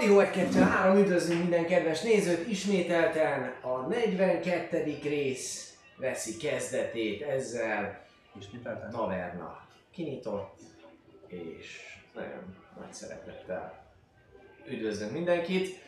Addig, hogy 2 3 üdvözlünk minden kedves nézőt, ismételten a 42. rész veszi kezdetét ezzel Ismételten? Taverna kinyitott, és nagyon nagy szeretettel üdvözlünk mindenkit.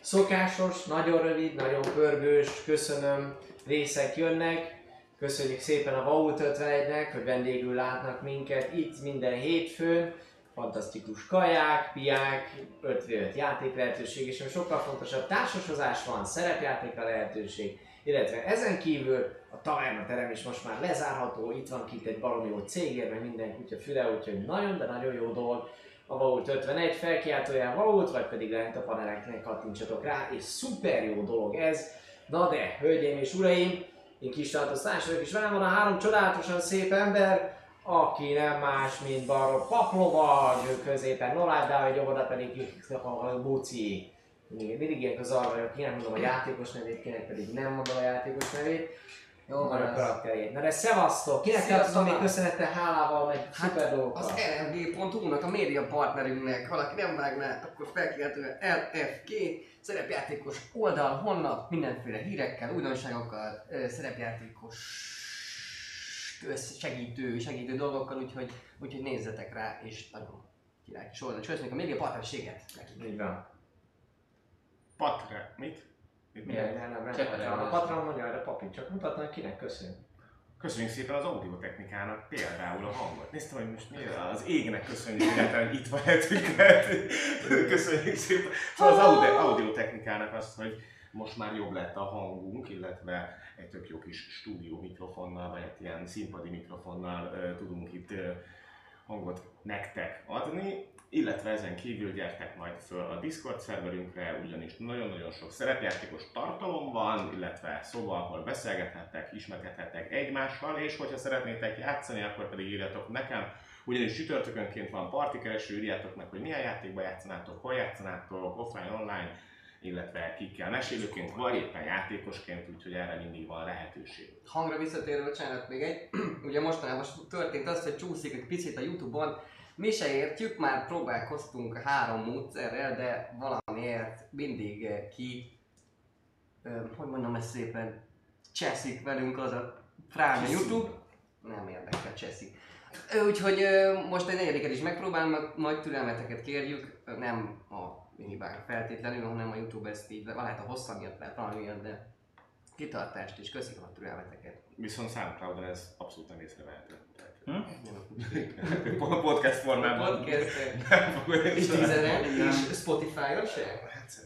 Szokásos, nagyon rövid, nagyon pörgős, köszönöm, részek jönnek. Köszönjük szépen a Vault 51-nek, hogy vendégül látnak minket itt minden hétfőn. Fantasztikus kaják, piák, 5 játék lehetőség, és ami sokkal fontosabb, társasozás van, szerepjátékra lehetőség, illetve ezen kívül a taverna terem is most már lezárható, itt van kint egy baromi jó cégér, meg minden kutya füle, úgyhogy nagyon, de nagyon jó dolog. A Vault 51 felkiáltóján Vault, vagy pedig lent a paneleknek kattintsatok rá, és szuper jó dolog ez. Na de, hölgyeim és uraim, én kis tartosztás vagyok, és velem van a három csodálatosan szép ember, aki nem más, mint Baró Paplovag, ő középen Nolád Dávid, jobb oda pedig a Buci. Mindig, mindig ilyen zavar vagyok, ki nem mondom a játékos nevét, kinek pedig nem mondom a játékos nevét. Jó van a ez. karakterét. Na de szevasztok! Kinek tartozom még köszönettel, hálával, meg Hát, szuper dolgokkal? Az LFG.hu-nak, a média partnerünknek, ha valaki nem vágná, akkor felkiáltója LFG, szerepjátékos oldal, honlap, mindenféle hírekkel, újdonságokkal, szerepjátékos segítő, segítő dolgokkal, úgyhogy, úgyhogy nézzetek rá, és nagyon király kis oldal. És köszönjük a média partnerséget nekik. Így van. Patre... Mit? Patreon. A a- mondja, de papi, csak mutatnak kinek köszönjük. Köszönjük szépen az audiotechnikának például a hangot. Néztem, hogy most mi az égnek köszönjük hogy itt lehetünk. mert Köszönjük szépen. Szóval az audio, audiotechnikának azt, hogy most már jobb lett a hangunk, illetve egy tök jó kis stúdió mikrofonnal, vagy egy ilyen színpadi mikrofonnal ö, tudunk itt ö, hangot nektek adni, illetve ezen kívül gyertek majd föl a Discord szerverünkre, ugyanis nagyon-nagyon sok szerepjátékos tartalom van, illetve szoba, ahol beszélgethettek, ismerkedhettek egymással, és hogyha szeretnétek játszani, akkor pedig írjatok nekem, ugyanis csütörtökönként van partikereső, írjátok meg, hogy milyen játékban játszanátok, hol játszanátok, offline, online, illetve kikkel mesélőként, vagy éppen játékosként, úgyhogy erre mindig van lehetőség. Hangra visszatérve, csinálok még egy. Ugye mostanában történt az, hogy csúszik egy picit a Youtube-on. Mi se értjük, már próbálkoztunk három módszerrel, de valamiért mindig eh, ki, ö, hogy mondom ezt szépen, cseszik velünk az a frán a Youtube. Nem érdekel, cseszik. Úgyhogy ö, most egy negyediket is megpróbálom, majd- türelmeteket kérjük, nem a minibár feltétlenül, hanem a Youtube ezt így, lehet a hossza miatt, lehet valami miatt, de kitartást és köszönöm a türelmeteket. Viszont SoundCloud-on ez abszolút nem észrevehető. Hm? Podcast formában. Podcast Nem fogod és tízeren, és Spotify-on se? Hát.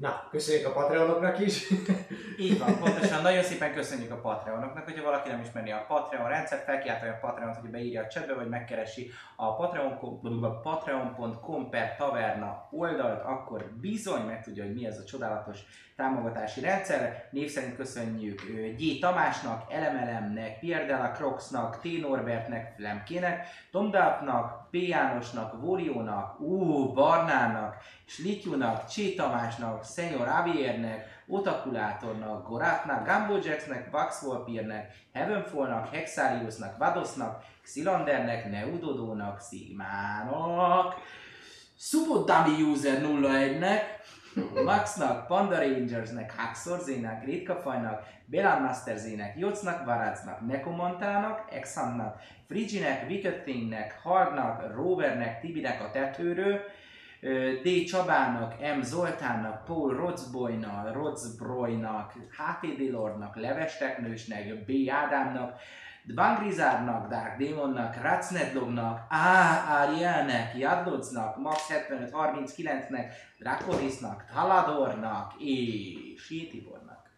Na, köszönjük a Patreonoknak is. Így van, pontosan. Nagyon szépen köszönjük a Patreonoknak, hogyha valaki nem ismeri a Patreon rendszert, felkiáltja a Patreont, hogy beírja a chatbe, vagy megkeresi a patreon.com patreon.com per taverna oldalt, akkor bizony megtudja, hogy mi ez a csodálatos támogatási rendszer. Név szerint köszönjük G. Tamásnak, Elemelemnek, Pierre Della Croxnak, T. Norbertnek, Flemkének, Tom Duffnak, P. Jánosnak, Vóriónak, Ú, Barnának, Slityunak, Csé Tamásnak, Senior Aviernek, Otakulátornak, Gorátnak, Gumbo Jacksnek, Vax Volpirnek, Heavenfallnak, Hexariusnak, Vadosnak, Xylandernek, Neudodónak, Sigmának, Subodami User 01-nek, Maxnak, Panda Rangersnek, Haxorzének, Ritkafajnak, Belan Masterzének, Jocnak, Varacnak, Nekomantának, Exannak, Friginek, Wicked Thingnek, Hardnak, Rovernek, Tibinek a tetőről, D. Csabának, M. Zoltánnak, Paul Rodzboynak, Rodzbroynak, HTD Lordnak, Leves Teknősnek, B. Ádámnak, Dvangrizárnak, Dark Demonnak, Racnedlognak, A. Arielnek, Jadlodznak, Max 7539-nek, Draconisnak, Taladornak és Jétibornak.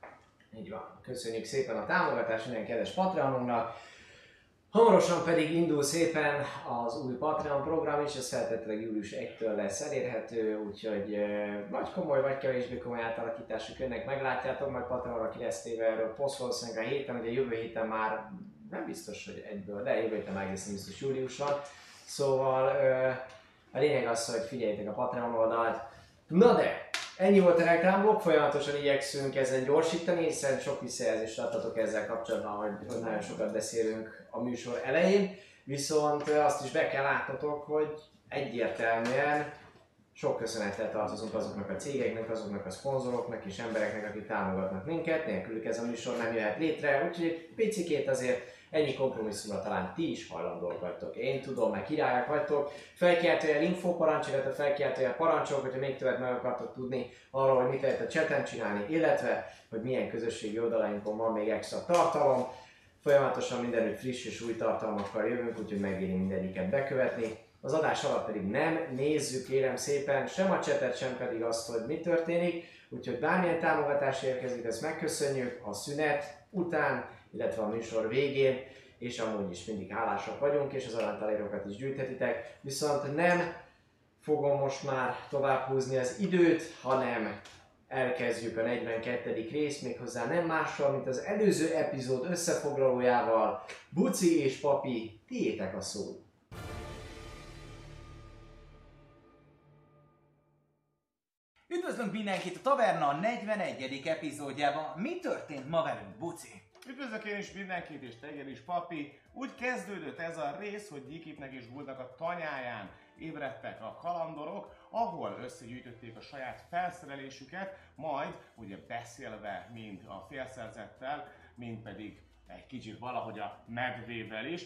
Így van. Köszönjük szépen a támogatást minden kedves Patreonunknak. Hamarosan pedig indul szépen az új Patreon program is, ez feltétlenül július 1-től lesz elérhető, úgyhogy vagy komoly, vagy kevésbé komoly átalakítások jönnek, meglátjátok, majd Patreonra ki lesz téve erről poszt valószínűleg a héten, ugye jövő héten már nem biztos, hogy egyből, de jövő héten egészen biztos július van. Szóval a lényeg az, hogy figyeljétek a Patreon oldalt. Na de, Ennyi volt a reklámblokk, folyamatosan igyekszünk ezen gyorsítani, hiszen sok visszajelzést adtatok ezzel kapcsolatban, hogy, hogy nagyon sokat beszélünk a műsor elején, viszont azt is be kell látnotok, hogy egyértelműen Sok köszönettel tartozunk azoknak a cégeknek, azoknak a szponzoroknak és embereknek, akik támogatnak minket, nélkülük ez a műsor nem jöhet létre, úgyhogy egy picikét azért ennyi kompromisszumra talán ti is hajlandóak vagytok. Én tudom, meg királyok vagytok. Felkiáltójel info parancs, illetve felkiáltójel parancsok, hogyha még többet meg akartok tudni arról, hogy mit lehet a chaten csinálni, illetve hogy milyen közösségi oldalainkon van még extra tartalom. Folyamatosan mindenütt friss és új tartalmakkal jövünk, úgyhogy megéri mindegyiket bekövetni. Az adás alatt pedig nem nézzük, kérem szépen, sem a csetet, sem pedig azt, hogy mi történik. Úgyhogy bármilyen támogatás érkezik, ezt megköszönjük a szünet után, illetve a műsor végén, és amúgy is mindig hálásak vagyunk, és az arantalérokat is gyűjthetitek. Viszont nem fogom most már tovább húzni az időt, hanem elkezdjük a 42. részt, méghozzá nem mással, mint az előző epizód összefoglalójával. Buci és Papi, tiétek a szó. Üdvözlünk mindenkit a Taverna 41. epizódjában. Mi történt ma velünk, Buci? Üdvözlök én is mindenkit, és téged is, papi. Úgy kezdődött ez a rész, hogy Gyikipnek és Guldnak a tanyáján ébredtek a kalandorok, ahol összegyűjtötték a saját felszerelésüket, majd ugye beszélve mind a félszerzettel, mind pedig egy kicsit valahogy a medvével is,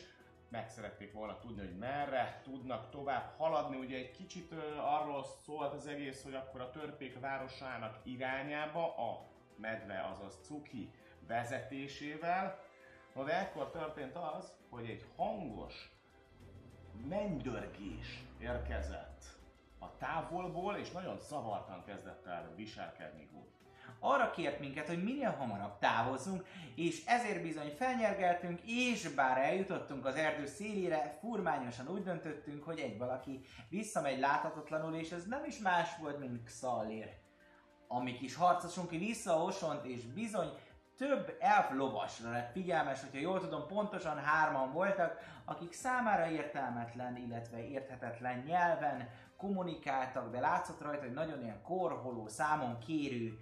meg szerették volna tudni, hogy merre tudnak tovább haladni. Ugye egy kicsit arról szólt az egész, hogy akkor a törpék városának irányába a medve, azaz Cuki vezetésével. No de ekkor történt az, hogy egy hangos mennydörgés érkezett a távolból, és nagyon szavartan kezdett el viselkedni Gud. Arra kért minket, hogy minél hamarabb távozzunk, és ezért bizony felnyergeltünk, és bár eljutottunk az erdő szélére, furmányosan úgy döntöttünk, hogy egy valaki visszamegy láthatatlanul, és ez nem is más volt, mint Xallir. A mi kis harcosunk visszaosont, és bizony több elf lovasra lett figyelmes, hogyha jól tudom, pontosan hárman voltak, akik számára értelmetlen, illetve érthetetlen nyelven kommunikáltak, de látszott rajta, hogy nagyon ilyen korholó, számon kérő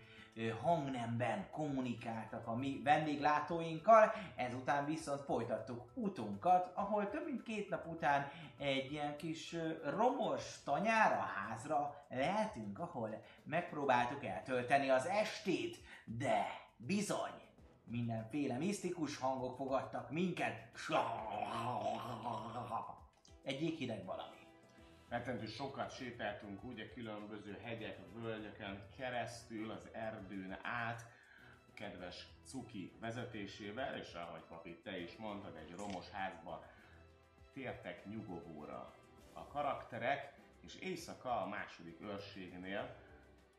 hangnemben kommunikáltak a mi vendéglátóinkkal, ezután viszont folytattuk utunkat, ahol több mint két nap után egy ilyen kis romos tanyára, házra lehetünk, ahol megpróbáltuk eltölteni az estét, de bizony, mindenféle misztikus hangok fogadtak minket. Egy jéghideg valami. Rettentő sokat sétáltunk ugye különböző hegyek, völgyeken keresztül, az erdőn át, kedves Cuki vezetésével, és ahogy papi, te is mondtad, egy romos házba tértek nyugovóra a karakterek, és éjszaka a második őrségnél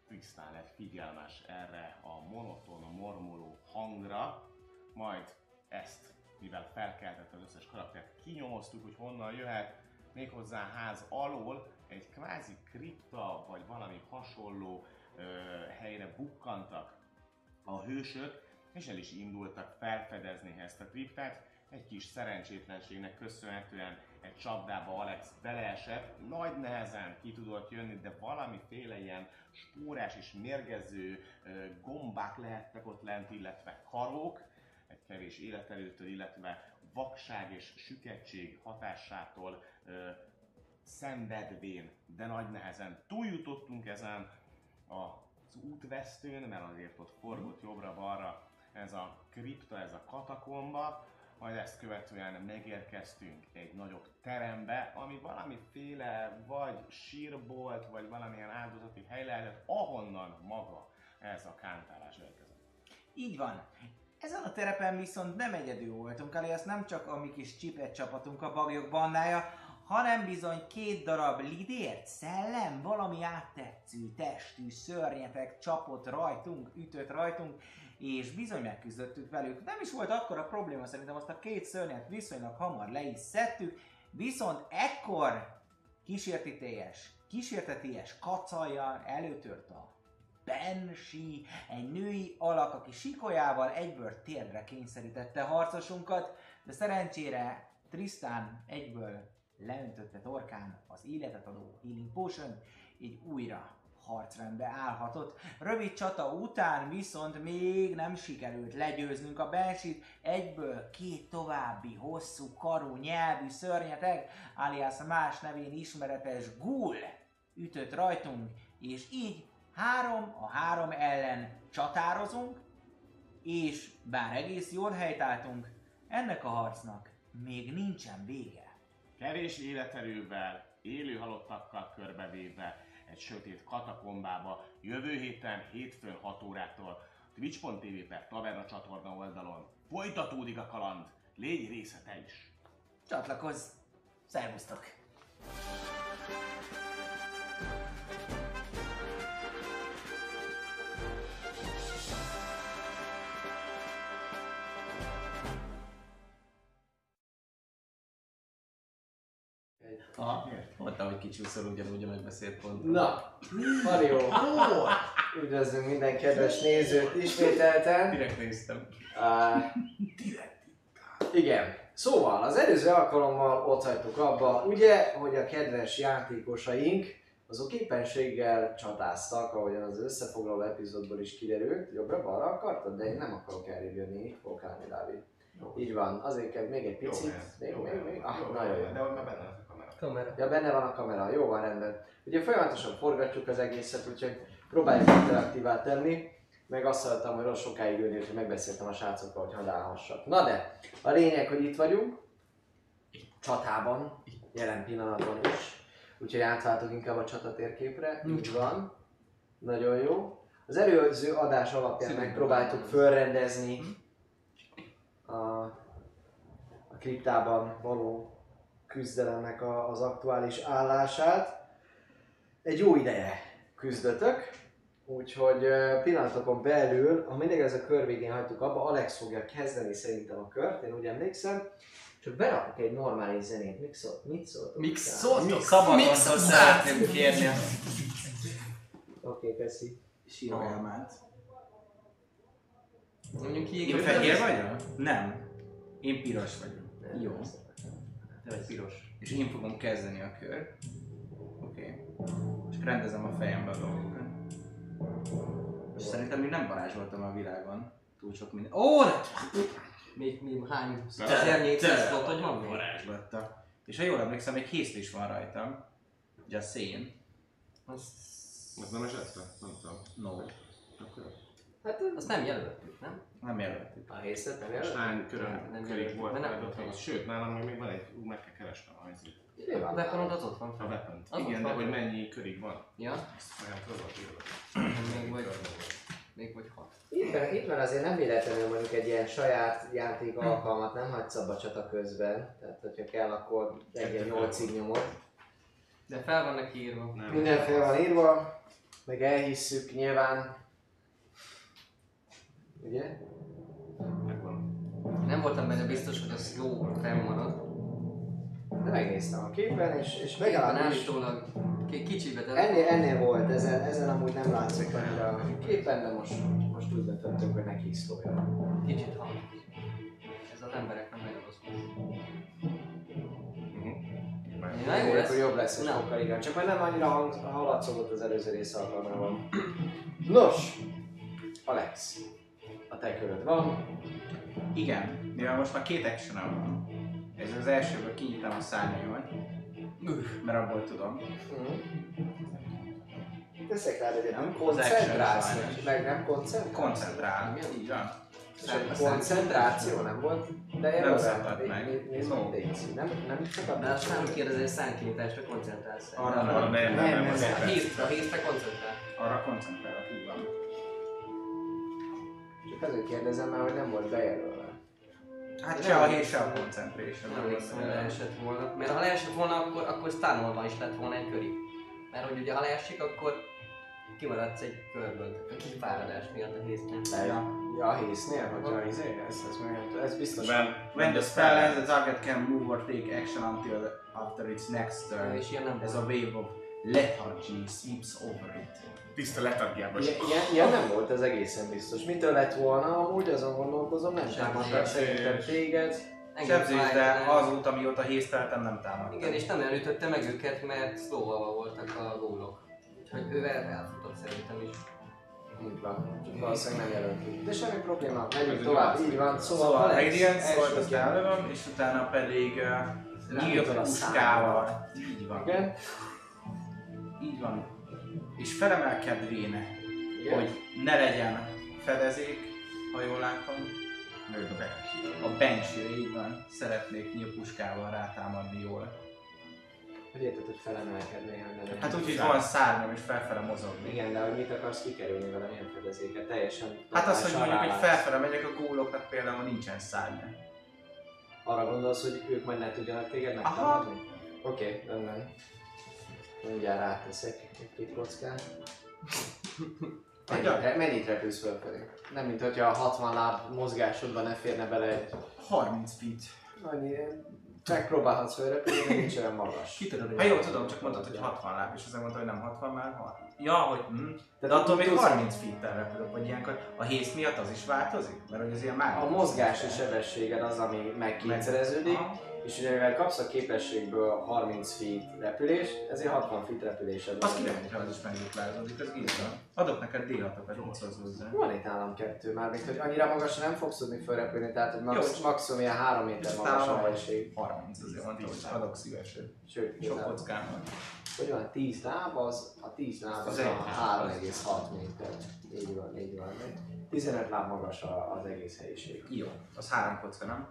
Trisztán lett figyelmes erre a monoton, mormoló hangra, majd ezt, mivel felkeltett az összes karaktert, kinyomoztuk, hogy honnan jöhet, méghozzá ház alól egy kvázi kripta, vagy valami hasonló ö, helyre bukkantak a hősök, és el is indultak felfedezni ezt a kriptát. Egy kis szerencsétlenségnek köszönhetően egy csapdába Alex beleesett, nagy nehezen ki tudott jönni, de valamiféle ilyen spórás és mérgező gombák lehettek ott lent, illetve karók, egy kevés életerőtől, illetve vakság és süketség hatásától ö, szenvedvén, de nagy nehezen túljutottunk ezen az útvesztőn, mert azért ott forgott jobbra-balra ez a kripta, ez a katakomba, majd ezt követően megérkeztünk egy nagyobb terembe, ami valamiféle vagy sírbolt, vagy valamilyen áldozati hely lehetett, ahonnan maga ez a kántálás érkezett. Így van. Ezen a terepen viszont nem egyedül voltunk, alias nem csak a mi kis csipet csapatunk a bagyok bandája, hanem bizony két darab lidért, szellem, valami áttetsző testű szörnyetek csapott rajtunk, ütött rajtunk, és bizony megküzdöttük velük. Nem is volt akkora probléma, szerintem azt a két szörnyet viszonylag hamar le is szedtük, viszont ekkor kísérteties, kísérteties kacajjal előtört a Banshee, egy női alak, aki sikolyával egyből térdre kényszerítette harcosunkat, de szerencsére Tristan egyből leöntötte torkán az életet adó Healing Potion, így újra harcrendbe állhatott. Rövid csata után viszont még nem sikerült legyőznünk a Banshee-t, egyből két további hosszú karú nyelvű szörnyeteg, alias más nevén ismeretes ghoul ütött rajtunk, és így három a három ellen csatározunk, és bár egész jól helytáltunk, ennek a harcnak még nincsen vége. Kevés életerővel, élő halottakkal körbevéve egy sötét katakombába jövő héten hétfőn 6 órától twitch.tv per Taverna csatorna oldalon folytatódik a kaland, légy része te is! Csatlakozz! Szervusztok! Aha, mondtam, hogy kicsúszol ugyanúgy a megbeszélt pont. Na, Mario, üdvözlünk minden kedves nézőt ismételten. Direkt néztem. Uh, igen, szóval az előző alkalommal ott hagytuk abba, ugye, hogy a kedves játékosaink azok éppenséggel csatáztak, ahogyan az összefoglaló epizódból is kiderült. Jobbra-balra akartad? De én nem akarok elrébb jönni, állni, Dávid. Így van, azért kell még egy picit. Még, még, még. Ah, nagyon jó. De hogy már benne kamera. Ja, benne van a kamera, jó van rendben. Ugye folyamatosan forgatjuk az egészet, úgyhogy próbáljuk interaktívá tenni. Meg azt hallottam, hogy rossz sokáig ülni, úgyhogy megbeszéltem a srácokkal, hogy hadálhassak. Na de, a lényeg, hogy itt vagyunk. Csatában, jelen pillanatban is. Úgyhogy átváltok inkább a csatatérképre. Így van. Nagyon jó. Az előző adás alapján Szívem. megpróbáltuk fölrendezni a, a kriptában való küzdelemnek a, az aktuális állását. Egy jó ideje küzdötök, úgyhogy pillanatokon belül, ha mindig ez a kör végén hagytuk abba, Alex fogja kezdeni szerintem a kört, én úgy emlékszem. Csak berakok egy normális zenét. Mit, szól, mit szóltok? Hozzá? szóltok? Mik szeretném kérni Oké, okay, köszi. sírolmát. Mondjuk ki Én fehér vagyok? Nem. Én piros vagyok. Jó. Te vagy piros. És én fogom kezdeni a kör. Oké. Okay. És rendezem a fejembe a dolgokat. És szerintem még nem varázsoltam a világon. Túl sok minden. Ó, de Még, még hány Te- szernyét te- szóltad, hogy van varázslatta. És ha jól emlékszem, még hészl is van rajtam. Just saying. Azt, Ez nem esett? Nem tudom. No. Akkor Hát azt nem jelöltük, nem? Nem jelöltük. a hészlet nem most jelent? hány körön Nem, nem körig jelöltük, volt nem egy. Sőt, nálam még még van egy, ú, meg kell keresnem a van? A beponod az ott van A weapon Igen, de hogy mennyi körig van? Ja, Ezt olyan próbálok még vagy, még vagy hat. Itt, van- itt van azért nem véletlenül mondjuk egy ilyen saját játék alkalmat nem hagysz abba csata közben. Tehát, hogyha kell, akkor egy ilyen 8 nyomod. De fel van neki írva. Nem. Minden fel van írva, meg elhisszük nyilván. Ugye? Nem voltam benne biztos, hogy a slow fennmarad. De megnéztem a képen, és, és legalábbis állítólag ki- kicsibe tett. ennél, ennél volt, ezen, ezen amúgy nem látszik annyira a képen, de most, most úgy döntöttünk, hogy neki is szóljon. Kicsit hang. Ez az emberek nem nagyon rossz. Na jó lesz. Akkor jobb lesz, és sokkal igen. Csak már nem annyira hang, hallatszódott az előző rész alkalmával. Nos, Alex, a te köröd van. Igen, mivel most már két action van. Ez az elsőből kinyitom a szárnyaimat, mert abból tudom. Teszek rád egyet, nem koncentrálsz, sajnos. meg nem koncentrálsz. Koncentrál, így van. És koncentráció nem volt? De én Nem né- meg. né- Nézd meg. Nem, nem sokat De azt nem kérdezi, hogy szánkinyitásra koncentrálsz. Arra Nem, nem, nem, hészre koncentrál. arra koncentrálok, így van. Azért kérdezem már, hogy nem volt bejelölve. Hát se a hét, se a concentration. Nem emlékszem, hogy leesett volna. Mert ha leesett volna, akkor, akkor stánolva is lett volna egy körig. Mert hogy ugye ha leesik, akkor kimaradsz egy körből. A kifáradás miatt a hésznél. Ja, ja a hésznél, hogyha izé, ez, ez, meg- ez biztos. Ben, When the spell ends, the target can move or take action until after its next turn. És ilyen nem volt. a wave of lethargy sweeps over it. Tiszta letargiában Ilyen, ilyen, ilyen nem volt ez egészen biztos. Mitől lett volna amúgy, azon gondolkozom, nem támadtak szerintem téged. Sebzés, de azóta mióta hészteltem nem támadtam. Igen, és nem elütötte meg őket, mert slow voltak a gólok. Úgyhogy ő el, elfutott szerintem is. Így van, csak valószínűleg nem jelölt ki. De semmi probléma, megyünk egy tovább, így van. Szóval, Szóval Alex, Radiance volt, azt ellövöm, és utána pedig uh, nyílt puskával. Így van. Igen, így van, és felemelkedvén, Igen? hogy ne legyen fedezék, ha jól látom, Lőd a Banshee. a banshee így van, szeretnék nyílpuskával rátámadni jól. Hogy érted, hogy felemelkedni, hogy ne legyen Hát úgy, hogy van szárnyam és felfele mozogni. Igen, de hogy mit akarsz kikerülni vele, milyen fedezéket? Teljesen Hát az, hogy mondjuk, hogy felfele megyek a góloknak például nincsen szárnya. Arra gondolsz, hogy ők majd ne tudjanak téged Aha. megtámadni? Oké, okay, rendben. Mindjárt ráteszek egy-két kockát. Mennyit, mennyit repülsz fölfelé? Nem, mint hogyha a 60 láb mozgásodban ne férne bele egy 30 feet. annyi... Megpróbálhatsz fölrepülni, de nincs olyan magas. Ki tudod, hogy Hát jó, tudom, csak mondtad, hogy 60 láb, és azért mondta, hogy nem 60, már 60. Ja, hogy hm. De Tehát attól még tudsz- 30 feet-tel repülök, vagy ilyenkor a hész miatt az is változik? Mert hogy az ilyen már... A mozgási sebességed az, ami megkétszereződik, Aha. És ugye mivel kapsz a képességből 30 feet repülés, ezért 60 feet repülésed Az van. kiderült, hogy az is megduplázódik, az gizda. Adok neked D6-okat, mit szólsz hozzá. Van itt nálam kettő már, még hogy annyira magasra nem fogsz tudni fölrepülni, tehát hogy max, maximum ilyen 3 méter magas a helység. 30 azért mondtam, hogy adok szívesen. Sőt, Sok kockám van. hogy van, 10 láb, az, a 10 láb az Az a egy. 3,6 méter. Így van, így van. 15 láb magas az egész helyiség. Jó, az három kocka, nem?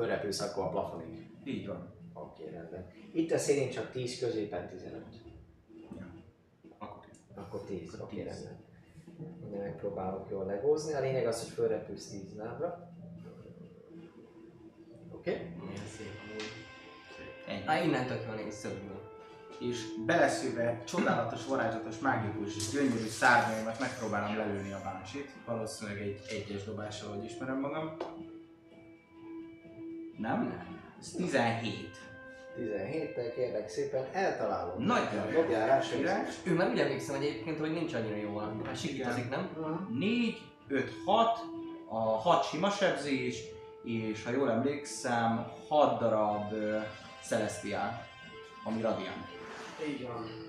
Fölrepülsz akkor a plafonig. Így van. Oké, rendben. Itt a szélén csak 10, középen 15. Akkor tíz. Akkor 10, Akkor oké, 10. rendben. Ugye megpróbálok jól legózni. A lényeg az, hogy fölrepülsz 10 lábra. Oké? Milyen szép amúgy. Á, innentől kell nézni szögből. és beleszőve csodálatos, varázslatos, mágikus, gyönyörű szárnyaimat megpróbálom lelőni a bánsit. Valószínűleg egy egyes dobással, hogy ismerem magam. Nem? Ez 17. 17-tel kérlek szépen eltalálod. Nagyon jó. Dobjál rá. Ő már úgy emlékszem egyébként, hogy nincs annyira jól. Hát sikítozik, nem? 4, 5, 6, a 6 sima sebzés, és ha jól emlékszem, 6 darab uh, Celestial, ami radiant. Így van.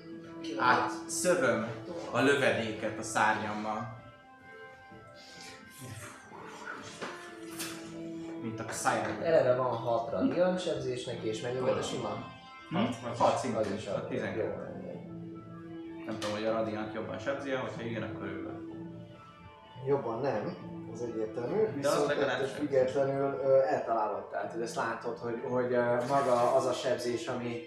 Át szövöm a lövedéket a szárnyammal. Mint a szájában. Eleve van 6 radiant sebzés neki, és mennyi volt a sima? Hm? Hat, Hat Az szintén, is a a 12. Jó, rendben. Nem tudom, hogy a radiant jobban sebzi hogyha igen, akkor ő. Jobban nem, az egyértelmű, De az viszont ettől függetlenül ö, eltalálod, tehát hogy ezt látod, hogy, hogy maga az a sebzés, ami,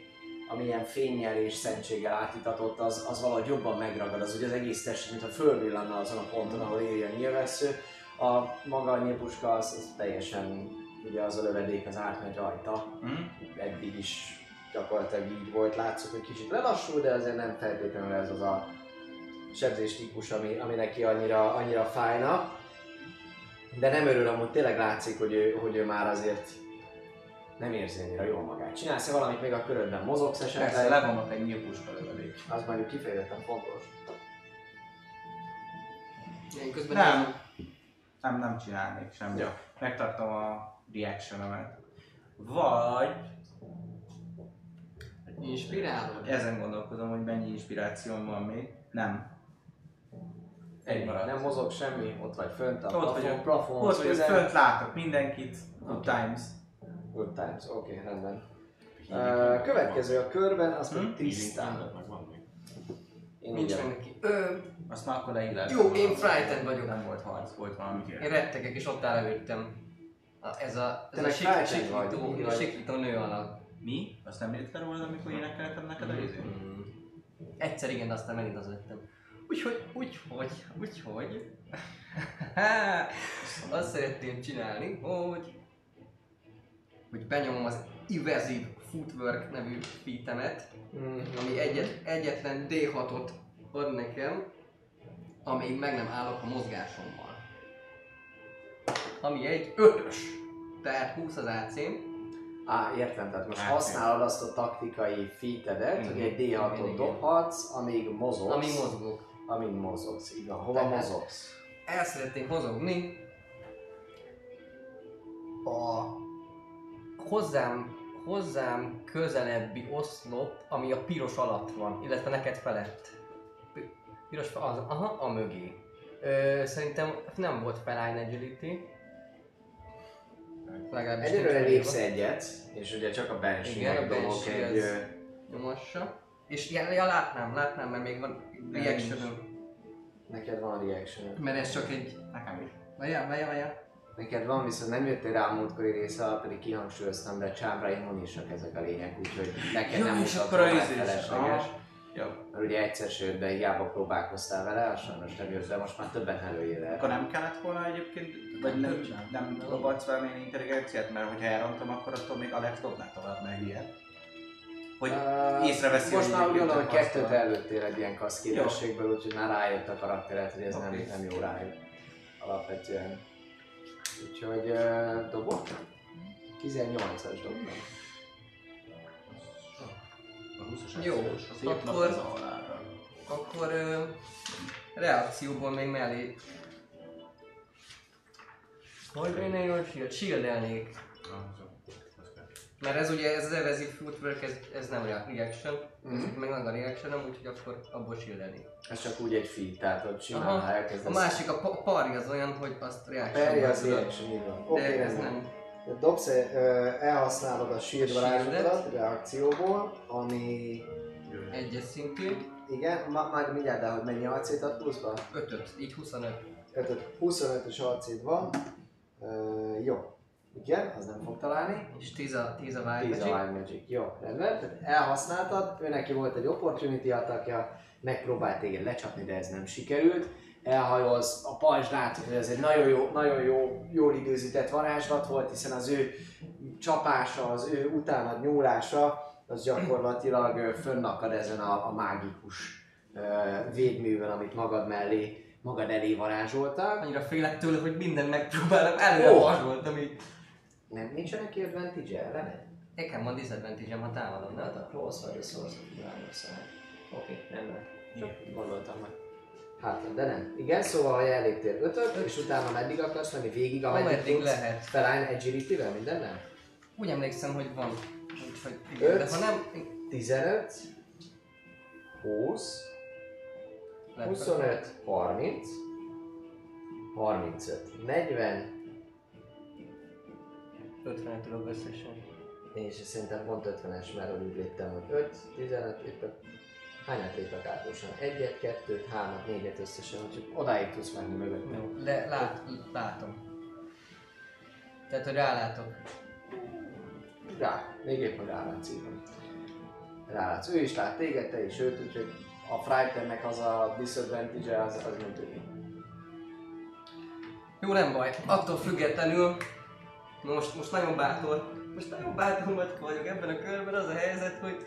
ami ilyen fényjel és szentséggel átitatott, az, az valahogy jobban megragad, az ugye az egész test, mintha fölvillanna azon a ponton, ahol éri a nyilvessző. A maga a nyílpuska az, az teljesen, ugye az a lövedék az átmegy rajta, Hm? eddig is gyakorlatilag így volt, látszott, hogy kicsit lelassul, de azért nem feltétlenül ez az a sebzés típus, ami, ami neki annyira, annyira fájna. De nem örül, amúgy tényleg látszik, hogy ő, hogy ő már azért nem érzi annyira jól magát. Csinálsz-e valamit még a körödben? Mozogsz Persze, esetleg? levonok egy nyílpuska lövedék. Az mondjuk kifejezetten fontos. Én közben Nem. Nem, nem csinálnék semmit. Ja. Megtartom a reaction Vagy Inspirálod? ezen gondolkozom, hogy mennyi inspirációm van még. Nem. Egy maradt. Nem mozog semmi, ott vagy fönt a Ott plafon, vagyok. plafon Ott vagyok, fönt látok mindenkit. Good times. Good times, oké, okay, rendben. Uh, következő a körben, az Hm? van még. Én Nincs neki. Azt már akkor leillett. Jó, én frightened vagyok. Nem volt harc, volt valami. én rettegek és ott. A- Ez a, Te ez a meg sik, frightened vagy, a siklító nő alak. Mi? Azt nem írtál róla, amikor énekeltem neked a izét? Mm. Egyszer igen, de aztán megint az lettem. Úgyhogy, úgyhogy, úgyhogy. Azt szeretném csinálni, hogy hogy benyomom az Evasive Footwork nevű featemet, Mhm. ami egyet, egyetlen D6-ot ad nekem, amíg meg nem állok a mozgásommal. Ami egy ötös. Tehát 20 az ac Á, értem, tehát most használod azt a taktikai featedet, hogy egy Igen, D6-ot igen. dobhatsz, amíg mozogsz. ami mozgok. Amíg mozogsz, így van. Hova Tehát- mozogsz? El szeretnék mozogni a hozzám, hozzám közelebbi oszlop, ami a piros alatt van, illetve neked felett. Pi- Piros fe- az, aha, a mögé. Ö, szerintem nem volt feline agility. Legalábbis Egyelőre nincs lépsz egyet, és ugye csak a Igen, a meg dobok Banshee egy... az- ö, Nyomassa. És ja, ja, látnám, látnám, mert még van reaction Neked van reaction Mert ez csak egy... Nekem is. Vajja, vajja, vajja. Neked van, viszont nem jöttél rá a múltkori része alatt, pedig kihangsúlyoztam, de csámra immunisak ezek a lények, úgyhogy neked Ja, nem és mutatom akkor a meg izés. felesleges. Aha. Jó. Mert ugye egyszer se jött be, hiába próbálkoztál vele, sajnos nem jött be, most már többet előjél el. Akkor nem kellett volna egyébként, vagy nem, nem dobadsz valamilyen intelligenciát, mert hogyha elrontom, akkor attól még Alex dobná tovább meg ilyet. Hogy Uh, észreveszi, Most már úgy gondolom, hogy kettőt előttél egy ilyen kasz képességből, úgyhogy már rájött a karakteret, hogy ez Oké. nem, nem jó rájuk. Alapvetően. Úgyhogy uh, dobok? 18-as dobtam. A 20-as Jó. Szép nap akkor, akkor ö, reakcióból még mellé... Hogy én nagyon shield, shieldelnék. Ah, kell. Mert ez ugye, ez az evasive footwork, ez, ez nem rea- reaction, Mhm. ez meg meg a reaction úgyhogy akkor abból shieldelnék. Ez csak úgy egy feed, tehát hogy simán, Aha. ha elkezdesz... A másik, a pa- parry az olyan, hogy azt reaction. Perry az reaction, így van. Oké, De ez rendben. nem. Dobsz, elhasználod a shield A reakcióból, ami... Egyes szintű, Igen, ma, majd mindjárt, de hogy mennyi AC-t ad pluszba? 5 így 25. 5 25-ös AC-d van. Ö, jó. Igen, az nem fog találni. És 10 a, 10 a 10 a Wild Magic. Wild Magic. Jó, rendben. Tehát elhasználtad, ő neki volt egy opportunity atakja, megpróbált téged lecsapni, de ez nem sikerült. Elhajolsz, a pajzs látszott, hogy ez egy nagyon jó, nagyon jó, jól időzített varázslat volt, hiszen az ő csapása, az ő utánad nyúlása, az gyakorlatilag fönnakad ezen a, a mágikus ö, védművön, amit magad mellé, magad elé varázsoltál. Annyira félek tőle, hogy mindent megpróbálom, előre Ó. varázsoltam így. Nem, nincs neki advantage ellene? Nekem van disadvantage-em, ha támadom, a close vagy a source of blind side. Oké, rendben. Csak gondoltam meg. Hát, de nem. Igen, szóval ha eléptél 5 és utána meddig akarsz menni? Végig, ameddig Ameddig tudsz? lehet. Felállni agility-vel, minden nem? Úgy emlékszem, hogy van. Úgyhogy igen, de Öt. ha nem... 15, 20, lehet- 25, 30, 35, 40, 50 tudok összesen. és szerintem pont 50-es, mert úgy léptem, hogy 5, 15, léptek. Hányat léptek átlagosan? Egyet, kettőt, hármat, négyet összesen, úgyhogy odáig tudsz menni mögöttem. Le, lát, látom. Tehát, hogy rálátok. Rá, még épp, hogy rálátsz így van. Rálátsz. Ő is lát téged, te is őt, úgyhogy a Frightennek az a disadvantage az, az működik. Jó, nem baj. Attól függetlenül, most, most nagyon bátor, most nagyon bátor vagyok ebben a körben, az a helyzet, hogy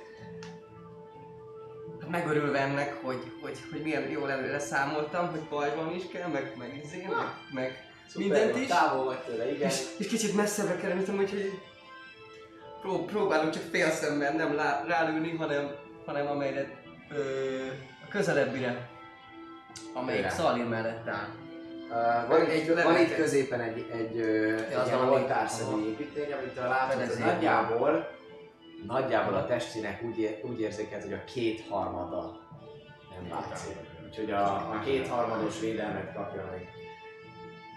megörülve ennek, hogy, hogy, hogy milyen jól előre számoltam, hogy pajzsban is kell, meg, meg izé, meg, meg mindent jó, is. Távol vagy tőle, igen. És, és kicsit messzebbre kerültem, úgyhogy pró- próbálom csak fél szemben nem lá, rálőni, hanem, hanem amelyre ö, a közelebbire, amelyik? Szalir mellett áll. Uh, van, Egy egy, van itt középen egy, egy, egy ilyen valami- oltárszerű aha. építmény, amit látod, hogy Fedezék. nagyjából, nagyjából a testének úgy, ér, úgy érzékelt, hogy a kétharmada nem látszik. Úgyhogy a, a kétharmados védelmet kapja meg.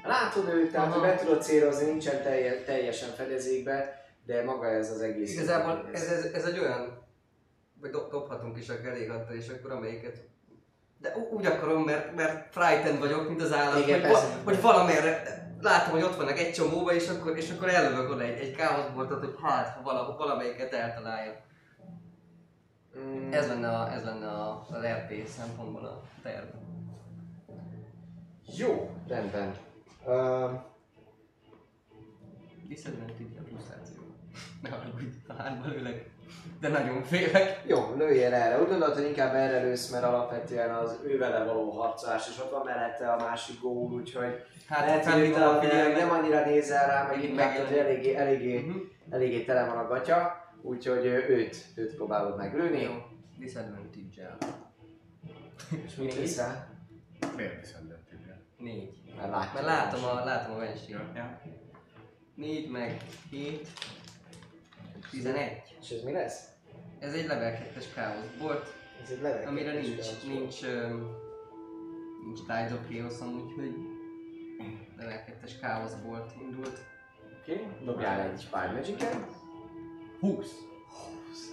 Látod őt, tehát Aha. hogy be tudod célozni, nincsen telje, teljesen fedezékbe, de maga ez az egész. Igazából ez, ez, ez egy olyan, vagy dob, dobhatunk is a kerékattal, és akkor amelyiket de úgy akarom, mert, mert frightened vagyok, mint az állat, Igen, hogy, va, hogy valamerre látom, hogy ott vannak egy csomóba, és akkor, és akkor ellövök oda egy, egy káoszboltot, hogy hát, ha vala, valamelyiket eltalálja. Mm, Ez lenne, a, ez lenne a, az RP szempontból a terv. Jó, rendben. Uh, Disadvantage a frusztráció. Ne haragudj, talán belőleg. De nagyon félek. Jó, lőjél erre. Úgy gondolod, hogy inkább erre lősz, mert alapvetően az ő vele való harcolás, és ott van mellette a másik gól, úgyhogy Hát lehet, hogy utána nem annyira nézel rá, meg Megint inkább hogy eléggé, eléggé, Mhm. eléggé tele van a gatya, úgyhogy őt, őt próbálod meglőni. Jó, disadvantage-el. És mit Négy. hiszel? Miért disadvantage Négy. Mert. Mert látom a, látom a venség. Ja. Négy meg 7. 11. És ez mi lesz? Ez egy level 2-es káosz volt, Ez egy level amire nincs, káosz. nincs, öm, nincs Tide of Chaos-om, úgyhogy level 2-es káosz volt, indult. Oké, okay. dobjál egy Fire Magic-et. 20.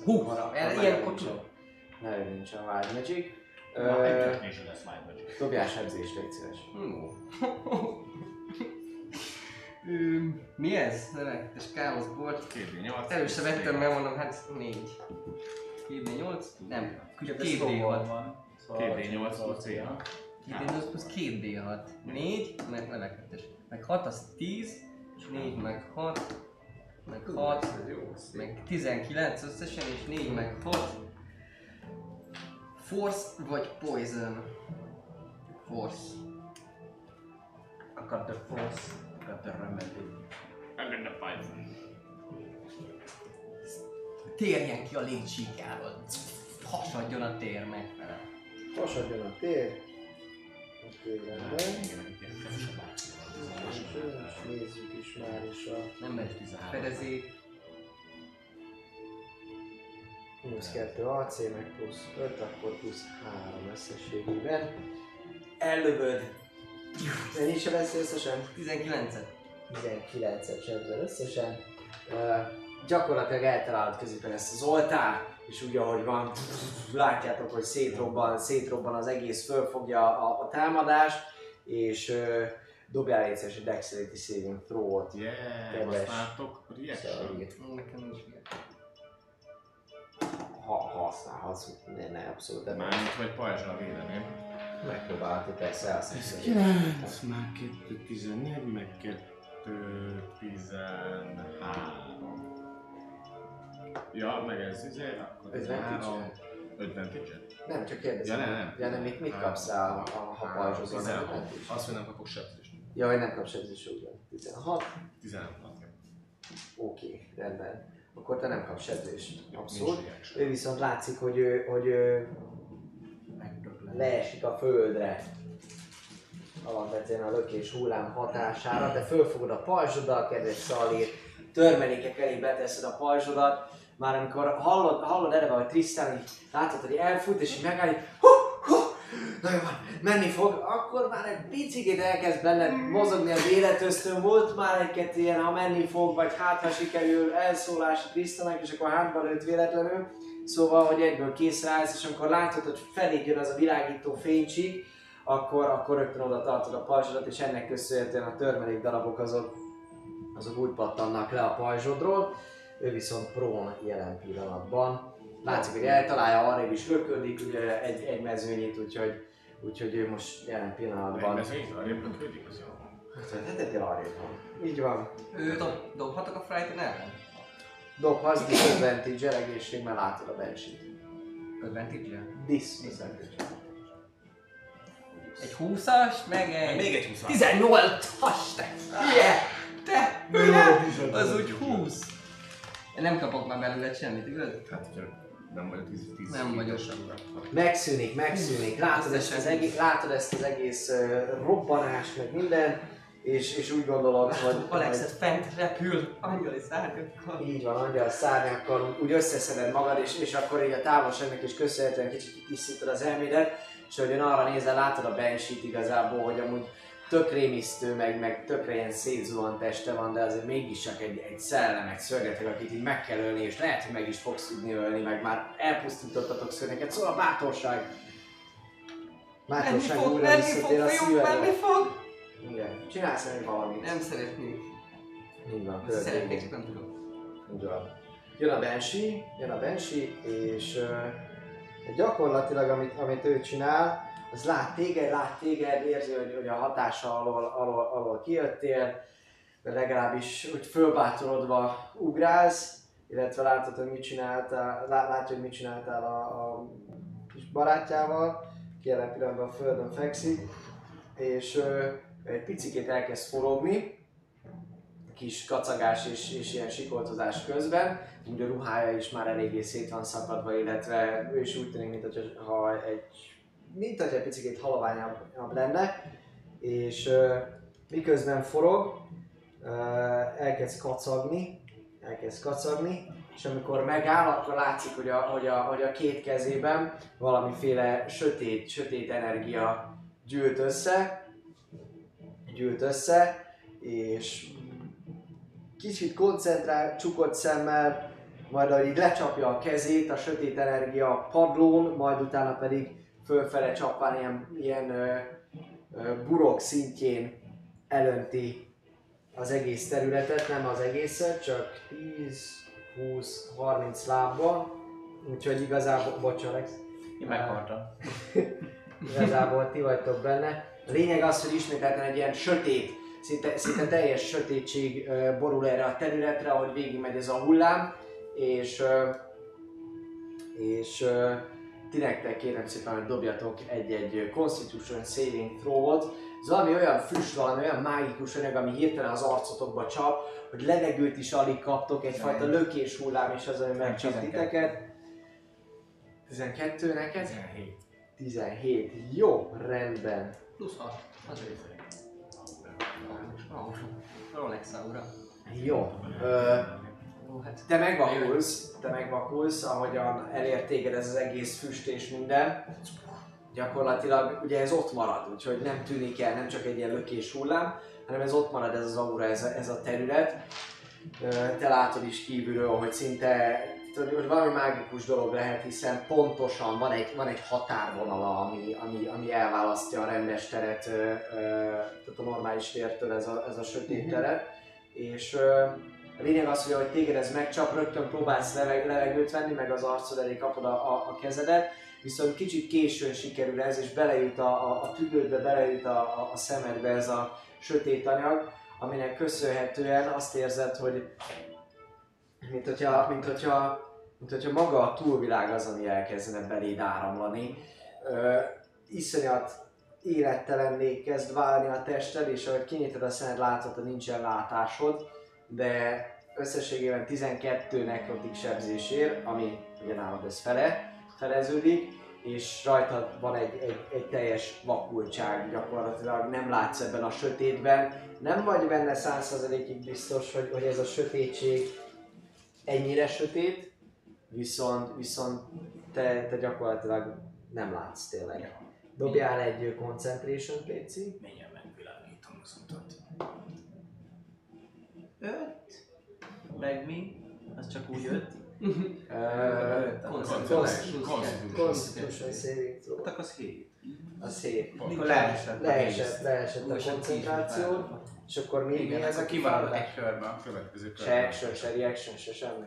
20. Erre ilyenkor tudok. Nehogy nincsen Wild Magic. Na, Ö, egy is lesz Wild Magic. Dobjás edzés, légy szíves. Mi ez? Növektes káosz volt. Két D8. Először vettem, mert mondom, hát négy. 2D8? Nem, Ugye 2D6. van. Két D8 plusz C6. 2D8 plusz 2D6. 4, meg növekedés. Meg 6 az 10, 4 meg 6, meg 6, meg 19 összesen, és 4 meg 6. Force vagy Poison? Force. Akar the force, Engedd a Python. Térjen ki a légsíkjáról. Hasadjon a tér megfele. Hasadjon a tér. Oké, rendben. És nézzük is már is a Nem megy fedezék. mínusz 2 AC, meg plusz 5, akkor plusz 3 összességében. Ellövöd. Mennyi se vesz összesen? 19-et. 19-et sebzel összesen. Uh, gyakorlatilag eltalálod középen ezt az oltár, és úgy ahogy van, látjátok, hogy szétrobban, szétrobban az egész, fölfogja a, a támadást, és uh, dobjál egy egy Dexterity Saving Throw-ot. Yeah, Kedves. használtok reaction. Nekem ilyen. Ha használhatsz, ne, ne, abszolút, Mármint, hogy pajzsal védeném. Megpróbálhatod, persze elszívsz. 9, már 2, 14, meg 2, 13. Ja, meg ez izé, akkor ez Advantage-e? 3. Advantage? Nem, csak kérdezem. Ja, nem, nem. Ja, nem, mit, mit kapsz rá, ha, ha pajzsozol? 16. nem? Azt, hogy nem kapok sebzést. Ja, hogy nem kapsz sebzés ugyan. 16. 16. Oké, rendben. Akkor te nem kapsz sebzést. Abszolút. Nincs. Ő viszont látszik, hogy ő, hogy ő leesik a földre. Alapvetően a lökés hullám hatására, de fölfogod a pajzsodat, kedves Szalír, törmelékek elé beteszed a pajzsodat, már amikor hallod, hallod eleve, hogy Tristan így látod, hogy elfut, és így megáll, hú, hú, na jó van, menni fog, akkor már egy picit elkezd benne mozogni az életöztön, volt már egy-kettő ilyen, ha menni fog, vagy hát ha sikerül elszólás a Tristannak, és akkor hátba lőtt véletlenül, Szóval, hogy egyből készre állsz, és amikor látod, hogy felé jön az a világító fénycsík, akkor, akkor rögtön oda tartod a pajzsodat, és ennek köszönhetően a törmelék darabok azok, azok úgy pattannak le a pajzsodról. Ő viszont prón jelen pillanatban. Látszik, hogy eltalálja, arrébb is röködik, ugye egy, egy mezőnyit, úgyhogy, úgyhogy ő most jelen Egy pillanatban... mezőnyt arrébb kötődik az jó. Hát egy arrébb van. Így van. Ő dob, dobhatok a Frighten ellen? Dobhatsz disadvantage-el egészség, mert látod a bensit. Advantage-el? Disadvantage. Egy 20-as, meg egy... Még egy 20 18-as, te! Yeah. Te! Hülye! Az úgy 20. Én nem kapok már belőle semmit, igaz? Hát, hogyha nem vagy 10 10 Nem vagyok. Megszűnik, megszűnik. Látod ezt az egész, látod ezt az egész uh, robbanást, meg minden, és, és úgy gondolod, hogy, Alexet fent repül, angyali szárnyakkal. így van, angyal szárnyakkal, úgy összeszeded magad, és, és akkor így a távolságnak is köszönhetően kicsit kitisztítod az elmédet, és hogy arra nézel, látod a bensit igazából, hogy amúgy tök rémisztő, meg, meg tökre ilyen szétzuhant teste van, de azért mégis csak egy, egy szellem, egy szörnyeteg, akit így meg kell ölni, és lehet, hogy meg is fogsz tudni ölni, meg már elpusztítottatok szörnyeket, szóval bátorság! Menni Bátorság fog, újra menni fog, visszatér a menni fog! Igen, csinálsz meg valamit. Nem szeretnék. Így van, Szeretnék, következik. csak nem tudok. Így van. Jön a Banshee, jön a Banshee, és uh, gyakorlatilag amit, amit ő csinál, az lát téged, lát téged, érzi, hogy, hogy a hatása alól, alól, alól kijöttél, de legalábbis úgy fölbátorodva ugrálsz, illetve látod, hogy mit csináltál, lá, látja, hogy mit csináltál a, a kis barátjával, ki jelen pillanatban a földön fekszik, és uh, egy picikét elkezd forogni, kis kacagás és, és ilyen sikoltozás közben, úgy a ruhája is már eléggé szét van szakadva, illetve ő is úgy tűnik, mint hogyha ha egy, mint hogyha egy picit haloványabb lenne, és uh, miközben forog, uh, elkezd kacagni, elkezd kacagni, és amikor megáll, akkor látszik, hogy a, hogy a, hogy a két kezében valamiféle sötét, sötét energia gyűlt össze, gyűlt össze, és kicsit koncentrált, csukott szemmel majd ahogy így lecsapja a kezét, a sötét energia a padlón, majd utána pedig fölfele csapván ilyen, ilyen ö, ö, burok szintjén elönti az egész területet, nem az egészet, csak 10, 20, 30 lábba. Úgyhogy igazából, bocs Alex, Én meghaltam. igazából ti vagytok benne. A lényeg az, hogy ismételten egy ilyen sötét, szinte, szinte teljes sötétség borul erre a területre, ahogy végigmegy ez a hullám, és, és ti nektek kérem szépen, hogy dobjatok egy-egy Constitution Saving Throw-ot. Ez valami olyan füst, valami olyan mágikus anyag, ami hirtelen az arcotokba csap, hogy levegőt is alig kaptok, egyfajta lökés hullám is az, ami megcsap 12. titeket. 12 neked? 17. 17. Jó, rendben. Plusz 6. Az ő. Rolex aura. Jó. Ö, hát te megvakulsz, te megvakulsz, ahogyan elér téged ez az egész füst és minden. Gyakorlatilag ugye ez ott marad, úgyhogy nem tűnik el, nem csak egy ilyen lökés hullám, hanem ez ott marad ez az aura, ez a, ez a terület. Ö, Te látod is kívülről, hogy szinte tudod, hogy valami mágikus dolog lehet, hiszen pontosan van egy, van egy határvonala, ami, ami, ami elválasztja a rendes teret, ö, ö, tehát a normális tértől ez a, ez a sötét teret. És ö, a lényeg az, hogy ahogy téged ez megcsap, rögtön próbálsz leveg, levegőt venni, meg az arcod elé kapod a, a, a kezedet, viszont kicsit későn sikerül ez, és belejut a, a, a tüdődbe, belejut a, a, a szemedbe ez a sötét anyag, aminek köszönhetően azt érzed, hogy mint hogyha, mint hogyha, mint hogyha maga a túlvilág az, ami elkezdene beléd áramlani. Ö, iszonyat élettelenné kezd válni a tested, és ahogy kinyitod a szemed, látod, hogy nincsen látásod, de összességében 12 nekrotik sebzésért, ami ugye nálad ez fele, feleződik, és rajtad van egy, egy, egy teljes vakultság, gyakorlatilag nem látsz ebben a sötétben. Nem vagy benne 100%-ig biztos, hogy, hogy ez a sötétség ennyire sötét, viszont, viszont te, te gyakorlatilag nem látsz tényleg. Dobjál egy concentration Léci. Mindjárt megvilágítom az utat. Öt? Meg mi? Az csak úgy öt? Constitution saving throw. Hát az hét. A szép. Akkor leesett. Leesett, leesett a koncentráció, és akkor mi, mi ez a kifáradás? egy körben. Következő Se körben. action, se reaction, se semmi.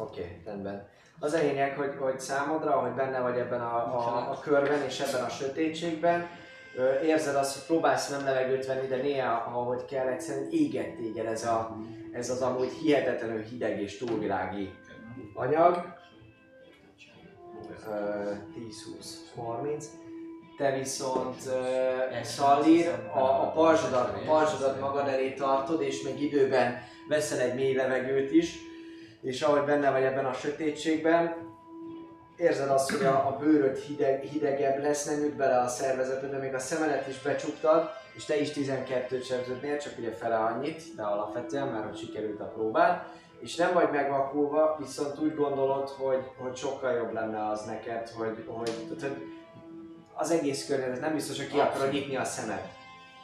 Oké, okay, rendben. Az a lényeg, hogy, hogy számodra, hogy benne vagy ebben a, a, a körben és ebben a sötétségben, érzed azt, hogy próbálsz nem levegőt venni, de néha, ahogy kell, egyszerűen éget téged ez, a, ez az amúgy hihetetlenül hideg és túlvilági anyag. Ö, 10, 20, 30. Te viszont uh, Szallír, a, a pajzsodat, a pajzsodat magad elé tartod, és még időben veszel egy mély levegőt is, és ahogy benne vagy ebben a sötétségben, érzed azt, hogy a, a bőröd hideg, hidegebb lesz, nem jut bele a szervezetedbe, még a szemedet is becsuktad, és te is 12 sebződnél, csak ugye fele annyit, de alapvetően, mert hogy sikerült a próbád, és nem vagy megvakulva, viszont úgy gondolod, hogy, hogy sokkal jobb lenne az neked, hogy, hogy, hogy, hogy az egész környezet nem biztos, hogy ki akarod nyitni a szemed.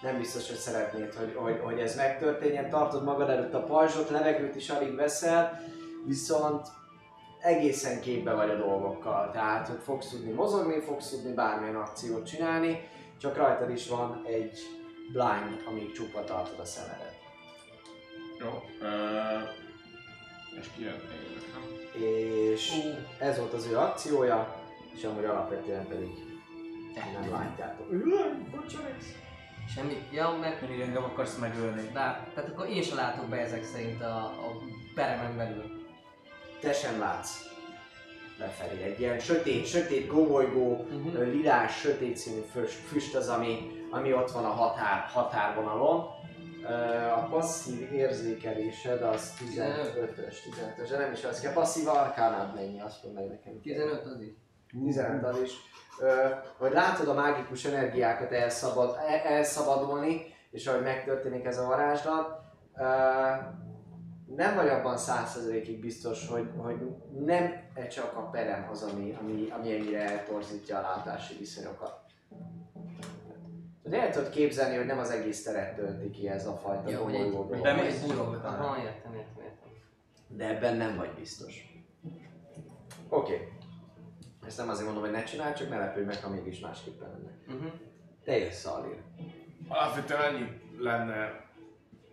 Nem biztos, hogy szeretnéd, hogy, hogy, hogy ez megtörténjen. Tartod magad előtt a pajzsot, levegőt is alig veszel, viszont egészen képbe vagy a dolgokkal. Tehát, hogy fogsz tudni mozogni, fogsz tudni bármilyen akciót csinálni, csak rajtad is van egy blind, amíg csukva tartod a szemedet. Jó. Ö, és ki jön? És ez volt az ő akciója, és amúgy alapvetően pedig nem látjátok. Semmi. Ja, meg... Mindig engem akarsz megölni. Lát, tehát akkor én sem látok be ezek szerint a, a peremen belül. Te sem látsz befelé. Egy ilyen sötét, sötét, gomolygó, Mhm. uh-huh. lilás, sötét színű füst, füst az, ami, ami ott van a határ, határvonalon. A passzív érzékelésed az 15-ös, 15-ös, de nem is az kell. Passzív arkánád mennyi, azt mondd meg nekem. 15 az is. 15 az is. Ö, Hogy látod a mágikus energiákat elszabad, el- elszabadulni, és ahogy megtörténik ez a varázslat, ö, nem vagy abban százszerzelékig biztos, hogy, hogy nem -e csak a perem az, ami, ami, ami ennyire eltorzítja a látási viszonyokat. De el tudod képzelni, hogy nem az egész teret tölti ki ez a fajta Ja, hogy de burok. utána. Aha, értem, értem, értem. De ebben nem vagy biztos. Oké. Okay. Ezt nem azért mondom, hogy ne csinálj, csak ne lepődj meg, ha mégis másképpen lenne. Uh-huh. Te jössz, Szalír. Alapvetően annyi lenne,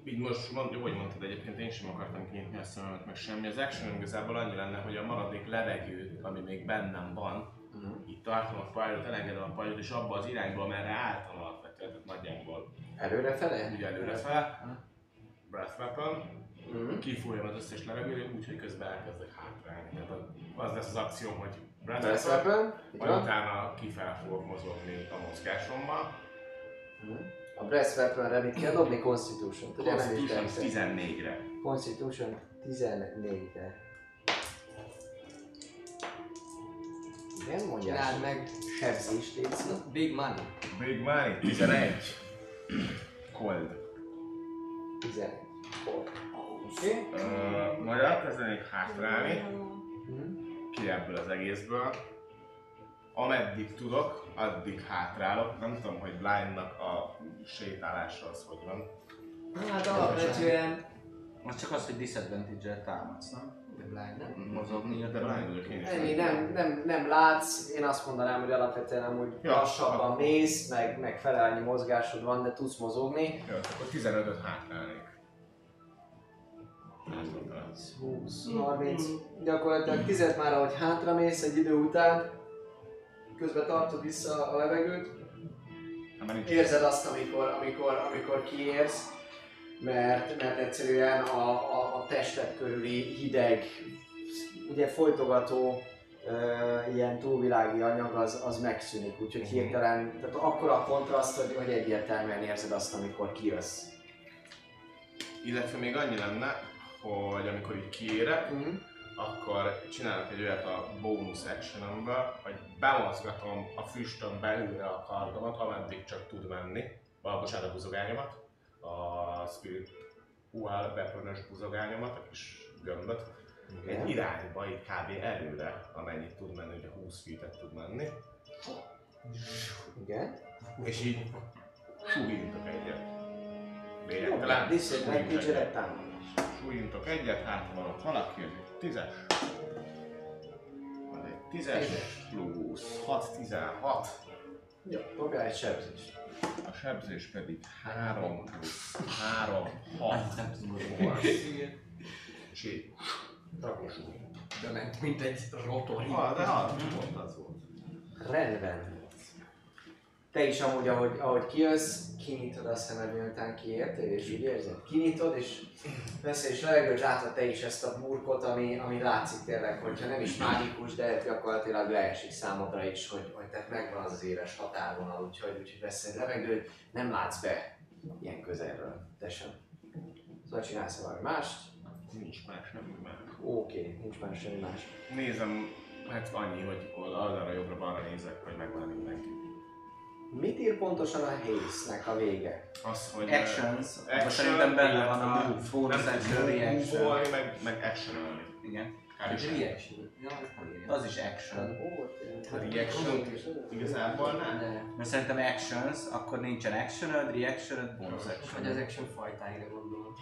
így most, mond, jó, hogy mondtad egyébként, én sem akartam kinyitni a szememet, meg semmi. Az action igazából annyi lenne, hogy a maradék levegő, ami még bennem van, Uh-huh. itt tartom a pajlot, elengedem a pajlot, és abba az irányba, merre álltam alapvetően, tehát nagyjából Előre fele? úgy előre fel, breath weapon, Uh-huh. kifújjam az összes levegőt, úgyhogy közben elkezdek hátrálni. Tehát az- lesz az akció, hogy breath Breath weapon, majd utána kifele fogok mozogni a mozgásommal. Mhm. A Breath Weapon-re mit kell dobni? Constitution. Ugye nem is Constitution Dex. 14-re. Constitution 14-re. Igen, mondják. Csináld meg. Sebzést légy Big money. Big money, 11. Cold. 11. Oké. Uh, majd elkezdenék hátrálni Mhm. ki ebből az egészből. Ameddig tudok, addig hátrálok. Nem tudom, hogy blindnak a sétálása az hogy van. Hát alapvetően Az csak az, hogy disadvantage-el támadsz, nem? The blind, nem? Mozogni, De blind vagyok én is. ennyi nem, nem, nem látsz, én azt mondanám, hogy alapvetően amúgy Ja, lassabban akkor- mész, meg, meg fele annyi mozgásod van, de tudsz mozogni. Jó, akkor 15-öt hátrálnék. Ezt mondanám. 20, 30, gyakorlatilag 10 már ahogy hátra mész egy idő után, közben tartod vissza a levegőt, érzed azt, amikor, amikor, amikor kiérsz, mert, mert egyszerűen a, a, a tested körüli hideg, ugye folytogató uh, ilyen túlvilági anyag az, az megszűnik, úgyhogy Mhm. hirtelen, tehát akkora a kontraszt, hogy, hogy egyértelműen érzed azt, amikor kijössz. Illetve még annyi lenne, hogy amikor így kiérek, Mm. Akkor csinálok egy olyat a bonus actionomba, hogy bemozgatom a füstön belülre a kardomat, ameddig csak tud menni, vagy bocsánat, a buzogányomat, a spirit UL weapon buzogányomat, a kis gömböt, egy irányba, így kb. előre, amennyit tud menni, ugye 20 feet tud menni, Igen. és így súlyintok egyet. Jó, Lényegtelen. disadvantage súlyint egyet. támadás. Súlyintok egyet, hát van ott valaki, egy tízes. Van egy tízes, plusz 6, 16. Jó, dobjál egy sebzést. A sebzés pedig 3 plusz 3, 6, Nem tudom, hogy 8. És így Ragosul. De ment, mint egy rotori. Ah, de az pont az volt. Rendben. Te is amúgy, ahogy, ahogy kijössz, kinyitod a szemed, miután kiértél, és úgy érzed, kinyitod, és veszel és levegőt látod te is ezt a burkot, ami, ami látszik tényleg, hogyha nem is mágikus, de gyakorlatilag leesik számodra is, hogy, hogy tehát megvan az az éles határvonal, úgyhogy, úgyhogy veszel egy levegőt, nem látsz be ilyen közelről, te sem. Szóval csinálsz valami mást? Nincs más, nem más. Oké, okay, nincs más semmi más. Nézem, hát annyi, hogy oldalra, jobbra-balra nézek, hogy megvan mindenki. Mit ír pontosan a haste-nek a vége? Az, hogy... Actions, Action, szerintem benne van a bonus nem action, reaction. meg, meg actionolni. Igen. Semmi. Reaction. Az is action. A reaction igazából nem. De, Mert szerintem actions, akkor nincsen actionöd, reactionöd, bonus vagy action. az action fajtáira gondolom.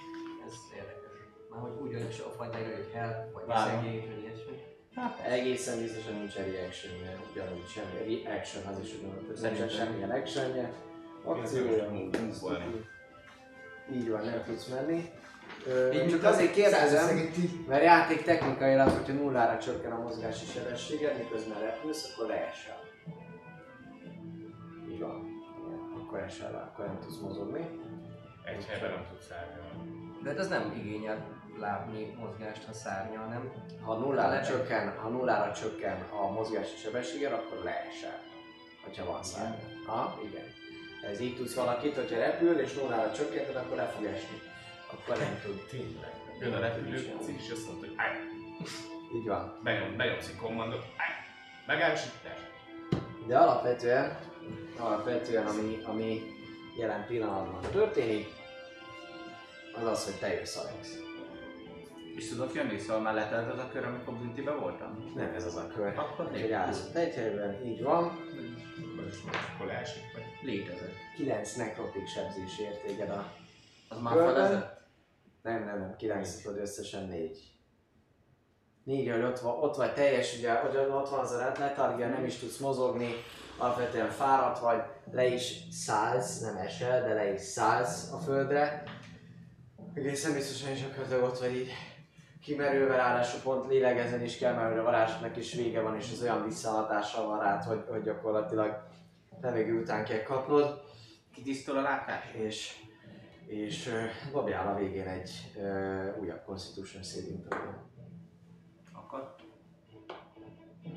Ez érdekes. Már hogy úgy hogy a fajtáira, hogy hell, vagy szegény, vagy ilyesmi. Egészen biztosan nincs reaction ugyanúgy semmi reaction, az is ugyanúgy, hogy nincsen semmilyen actionje. Akciója. Így van, nem tudsz menni. Ö, Így csak azért kérdezem, mert játék technikailag, hogyha nullára csökken a mozgási sebességed, miközben repülsz, akkor leesel. Így van. Igen, akkor esel le, akkor nem tudsz mozogni. Egy helyben nem tudsz állni. De hát ez nem igényel lábnyi mozgást, ha szárnyal, nem? Ha nullára csökken, ha nullára csökken a mozgási sebességed, akkor leesel. Hogyha van szárny. Ha, igen. Ez így tudsz valakit, hogyha repül és nullára csökkented, akkor le fog esni. Akkor nem tud. Tényleg. Jön a repülő, és azt mondta, hogy állj. Így van. Bejön, benyomsz egy kommandot, állj. Tesz. De alapvetően, alapvetően ami, ami jelen pillanatban történik, az az, hogy te jössz Alex. És tudok jönni, szóval már letelt az a kör, amikor büntibe voltam? Nem ez az a kör. Akkor létezik. állsz ott egy helyben, így van. Akkor leesik, vagy Létezik. 9 nekrotik sebzés ért téged a... Az már Körben? felezett? Nem, nem, nem, 9 tudod összesen 4. Négy, hogy ott, van, ott vagy teljes, ugye, hogy ott van az a letargia, nem is tudsz mozogni, alapvetően fáradt vagy, le is szállsz, nem esel, de le is szállsz a földre. Egészen biztosan is akkor ott vagy így kimerülve, ráadásul pont lélegezni is kell, mert a varázsnak is vége van, és az olyan visszahatással van rád, hogy, hogy gyakorlatilag levegő után kell kapnod, Kitisztul a látás? és, és ö, dobjál a végén egy ö, újabb Constitution saving throw 18. Akkor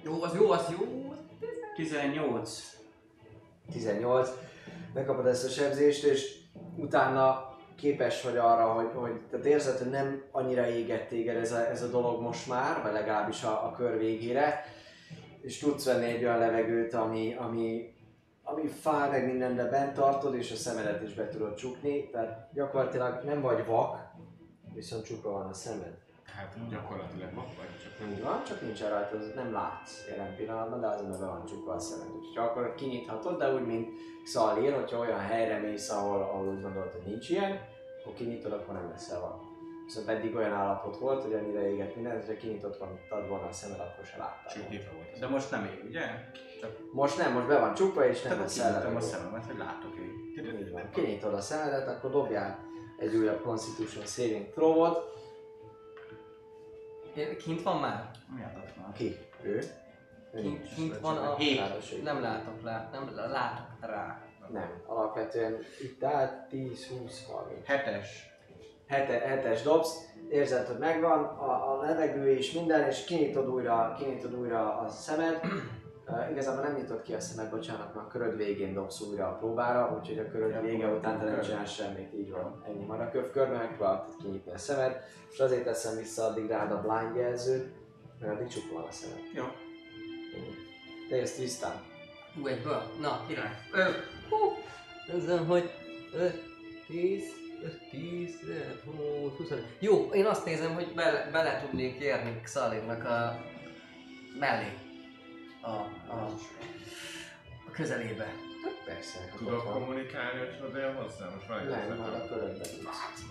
Jó, az jó, az jó. 18. 18, megkapod ezt a sebzést, és utána képes vagy arra, hogy, hogy tehát érzed, hogy nem annyira égett téged ez a, ez a dolog most már, vagy legalábbis a, a kör végére, és tudsz venni egy olyan levegőt, ami, ami, ami fáj meg minden, de bent tartod, és a szemedet is be tudod csukni, tehát gyakorlatilag nem vagy vak, viszont csukva van a szemed. Hát gyakorlatilag vak vagy, csak nem Így van, csak nincsen rajta, nem látsz jelen pillanatban, de azon be van csukva a szemed. Úgyhogy akkor kinyithatod, de úgy, mint Xalir, hogyha olyan helyre mész, ahol, ahol úgy gondolod, hogy nincs ilyen, akkor kinyitod, akkor nem leszel van. Viszont eddig olyan állapot volt, hogy annyira égett minden, hogyha kinyitottad volna a szemed, akkor se láttál. Nyitva volt. De most nem ég, ugye? Csak Most nem, most be van csukva, és nem kinyitom a szememet, hogy látok van. Kinyitod a szemedet, akkor dobjál egy újabb Constitution Saving Throw-ot. Kint van már? Mi adott már? Ki? Ő? Kint, kint van a... Hét. Nem látok rá, nem látok rá. Nem, alapvetően itt áll 10, 20, 30. Hetes. Hete, hetes dobsz, érzed, hogy megvan a, a levegő és minden, és kinyitod újra, kinyitod újra a szemed. Uh, igazából nem nyitod ki a szemed, bocsánat, mert a köröd végén dobsz újra a próbára, úgyhogy a köröd Ja, vége után te nem csinálsz semmit, így van. Ennyi van a köv körben, megpróbáltad kinyitni a szemed, és azért teszem vissza addig rád a blind jelzőt, mert addig csukva van a szemed. Jó. Te jössz Tristan. Hú, egyből? Na, király. Ö, hú, ezzel, hogy 5, 10, 5, 10, 20, 25. Jó, én azt nézem, hogy bele, bele tudnék érni Xalirnak a mellé. A, a, a közelébe. Persze, akkor ott Tudok van. kommunikálni, hogy oda jön hozzá? Most egy Nem, már a körödben tudsz.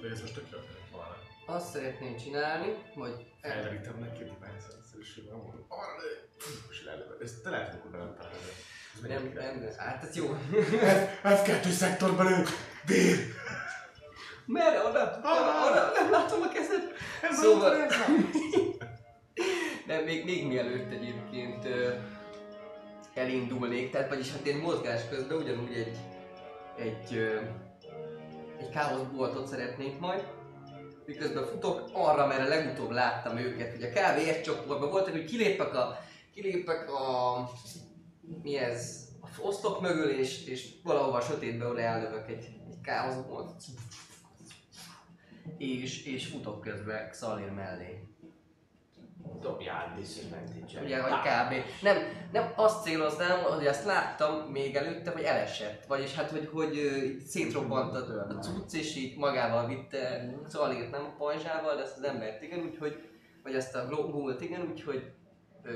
Vagy ez most tök jó lett volna. Azt szeretném csinálni, hogy el, Elderítem neki a bányszerűségben, mondom, arra lő! És lelövöm. Ezt te lehet, hogy nem találod. Ez nem, mennyi nem, király. hát ez jó. F2 szektorban lő! Dél! Merre? Oda? Oda? Oda? Nem látom a kezed. Ez Szóval- szóval... ez. De még, még mielőtt egyébként elindulnék, tehát vagyis hát én mozgás közben ugyanúgy egy, egy, egy káoszboltot szeretnék majd, miközben futok arra, mert legutóbb láttam őket, hogy a kb. egy csoportban voltak, hogy kilépek a, kilépek a, mi ez, a oszlop mögül, és, és valahova a sötétbe oda ellövök egy, egy káoszboltot. És, és futok közben Xalir mellé. Dobjál disadvantage Ugye, vagy kb. Nem, nem azt céloznám, hogy azt láttam még előtte, hogy elesett. Vagyis hát, hogy, hogy így szétrobbant a, a cucc, és így magával vitte, szóval írt nem a pajzsával, de ezt az embert igen, úgyhogy, vagy ezt a gólt igen, úgyhogy ö,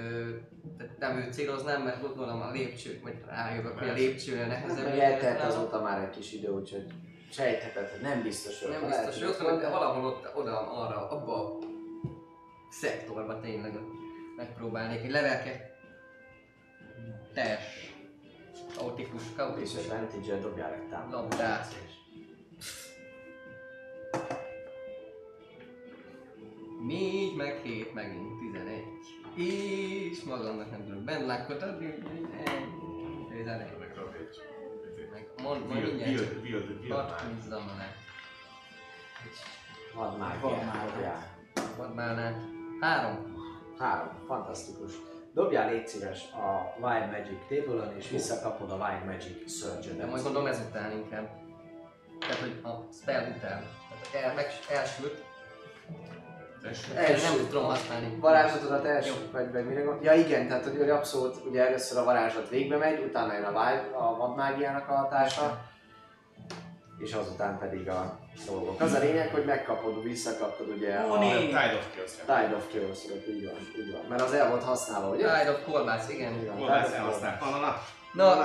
tehát nem őt céloznám, mert gondolom a lépcső, vagy rájövök, hogy a lépcsőnél nehezebb. Lépni eltelt azóta már egy kis idő, úgyhogy sejtheted, hogy nem biztos, hogy Nem biztos, hogy ott van, de valahol ott, oda, arra, abba szektorba tényleg megpróbálnék egy levelke teljes kaotikus, kaotikus Disadvantage-el dobjál egy támadást. Négy, meg hét, megint 11. És magamnak nem tudok benne lákkot adni, úgyhogy egy, 11. Meg Rabics. Meg mond, majd Wild, mindjárt pattizzam le. Vad már, Vadmágja. dobjál. Vadmálnál. Három. Három, fantasztikus. Dobjál légy szíves a Wild Magic table és visszakapod a Wild Magic surge De majd gondolom ezután inkább. Tehát, hogy a spell után. Tehát el, meg, elsült. Első. Első. Nem tudom használni. Varázslatodat első, vagy meg mire gond- Ja igen, tehát hogy abszolút ugye először a varázslat végbe megy, utána jön a, wild, a vadmágiának a hatása, és azután pedig a dolgok. Az a lényeg, hogy megkapod, visszakapod ugye a. Tide of Chaos. Tide of chaos így van, így van. Mert az el volt használva, ugye? Tide of Kolbász, igen. Of elhasznált? Chaos. Na, na, na.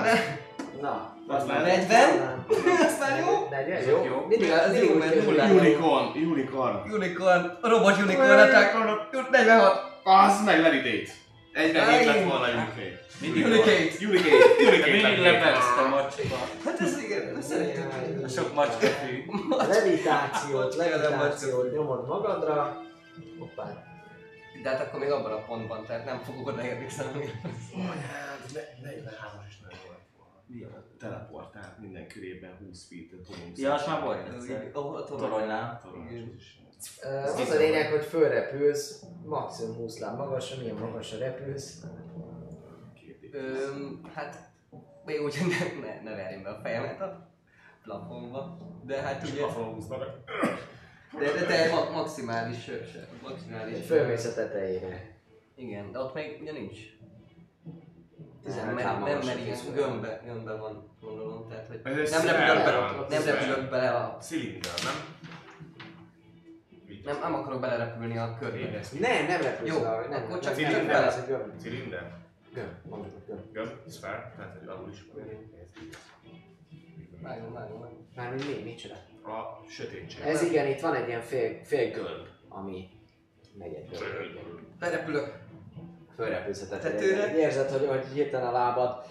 Na, Na, Az már 40? Az már jó? 40, jó? Jó. Mindig, Az mindig jó, mert nullán. Unicorn, unicorn. Unicorn, robot unicorn attack, 46. Az meg levitate. Egyre hét lett volna Unicate. Mindig. Unicate, De Unicate. mindig lepelszte macska. Hát ez igen, ezt szeretjük. A sok macska fű. Levitációt, levitációt nyomod magadra. Hoppá. De hát akkor még abban a pontban, tehát nem fogok odaérni szemlélni. Anyád, ne- 43-as is nagyon jó lett volna. Teleportált minden körében 20 feet-et tudunk. Ja, az már volt a Toronynál. Az a lényeg, hogy fölrepülsz, maximum 20 láb magasra, milyen magasra repülsz. Öm, hát még úgy, hogy ne, ne, ne verjem be a fejemet a plafonba. De hát ugye, de, de, de ma, maximális, maximális. Fölmész a tetejére. Igen, de ott még ugye nincs. Nem, 15 mert, láb nem, mert ilyen gömbbe, gömbbe van, gondolom, tehát hogy Ez nem repülök bele, nem repülök bele a... Szilinder, nem? Nem, nem akarok belerepülni a körbe. Nem, nem repülsz Jó, nem, akkor nem, csak nem, nem, bele. ez egy. Szilinder? Gömb, mondjuk gömb. Gömb? Szfér? Tehát, hogy alul is van. Vágom, vágom, vágom. Mármint mi, micsoda? A sötétség. Ez igen, itt van egy ilyen fél, fél gömb, ami megy egy gömb. Berepülök. Fölrepülsz a Tetőre. Érzed, hogy, hogy hirtelen a lábad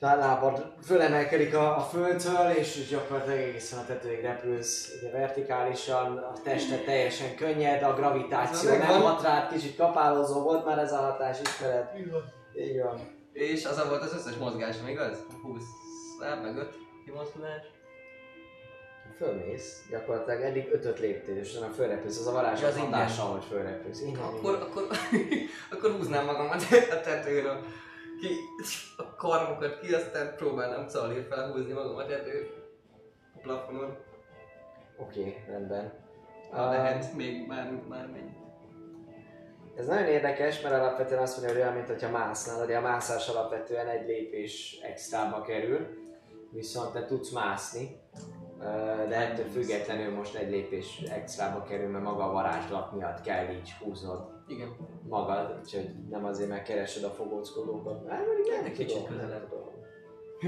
a lábad fölemelkedik a, a földtől, és gyakorlatilag egészen a tetőig repülsz ugye vertikálisan, a tested teljesen könnyed, a gravitáció Ez nem hat rád, kicsit kapálózó volt már ez a hatás, ismered? Így van. És az volt az összes mozgásom, igaz? 20 láb, meg 5 kimozdulás. Fölmész, gyakorlatilag eddig ötöt léptél, és utána fölrepülsz, az a varázs az hatással, hogy fölrepülsz. Igen, Akkor, akkor, akkor húznám magamat a tetőről. Ki, a karmokat ki, aztán próbálnám szalír felhúzni magam a tető a plafonon. Oké, okay, rendben. Ha Ah, lehet, még már, már megy. Ez nagyon érdekes, mert alapvetően azt mondja, hogy olyan, mint hogyha másznál, ugye a mászás alapvetően egy lépés extrába kerül, viszont te tudsz mászni, de ettől függetlenül most egy lépés extrába kerül, mert maga a varázslat miatt kell így húznod Igen. magad, úgyhogy nem azért meg keresed a fogóckodókat. Hát nem De kicsit nem közelebb.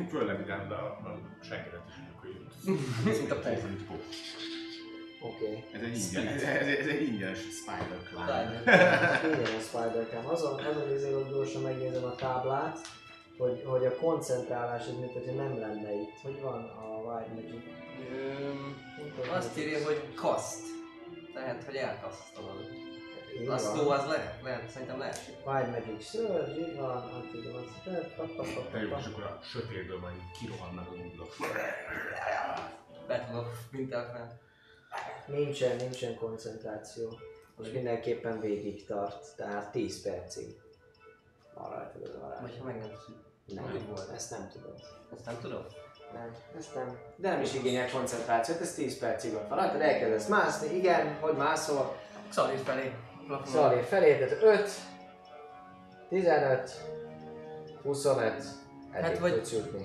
Főleg de a, a senkinek is akkor Mint a Oké. Ez egy ingyen, ez, ez, ez egy ingyenes Spider Clan. Igen, a Spider-Cam. Azon, azon izé, hogy gyorsan megnézem a táblát, hogy, hogy a koncentrálás, ez mint hogyha nem lenne itt. Hogy van a Wild Magic? Öm, Azt írja, hogy kaszt. Tehát, hogy elkasztolod. A szó az lehet, lehet, szerintem lehet. Wild Magic Surge, így van, Antidote pa, és akkor a sötétből majd kirohannak a nublak. Battle of Winterfell. Nincsen, nincsen koncentráció. Most mindenképpen végig tart, tehát 10 percig. Van rajtad az varázs. Vagy ha meg nem. Nem, hogy volt? ezt nem tudod. Ezt nem tudom. Nem, ezt nem. De nem is igényel koncentrációt, ez 10 percig ott van rajtad, elkezdesz mászni, igen, hogy mászol, Szalír felé. Szalér felé, tehát 5, 15, 25, eddig Hát vagy- tudsz jutni.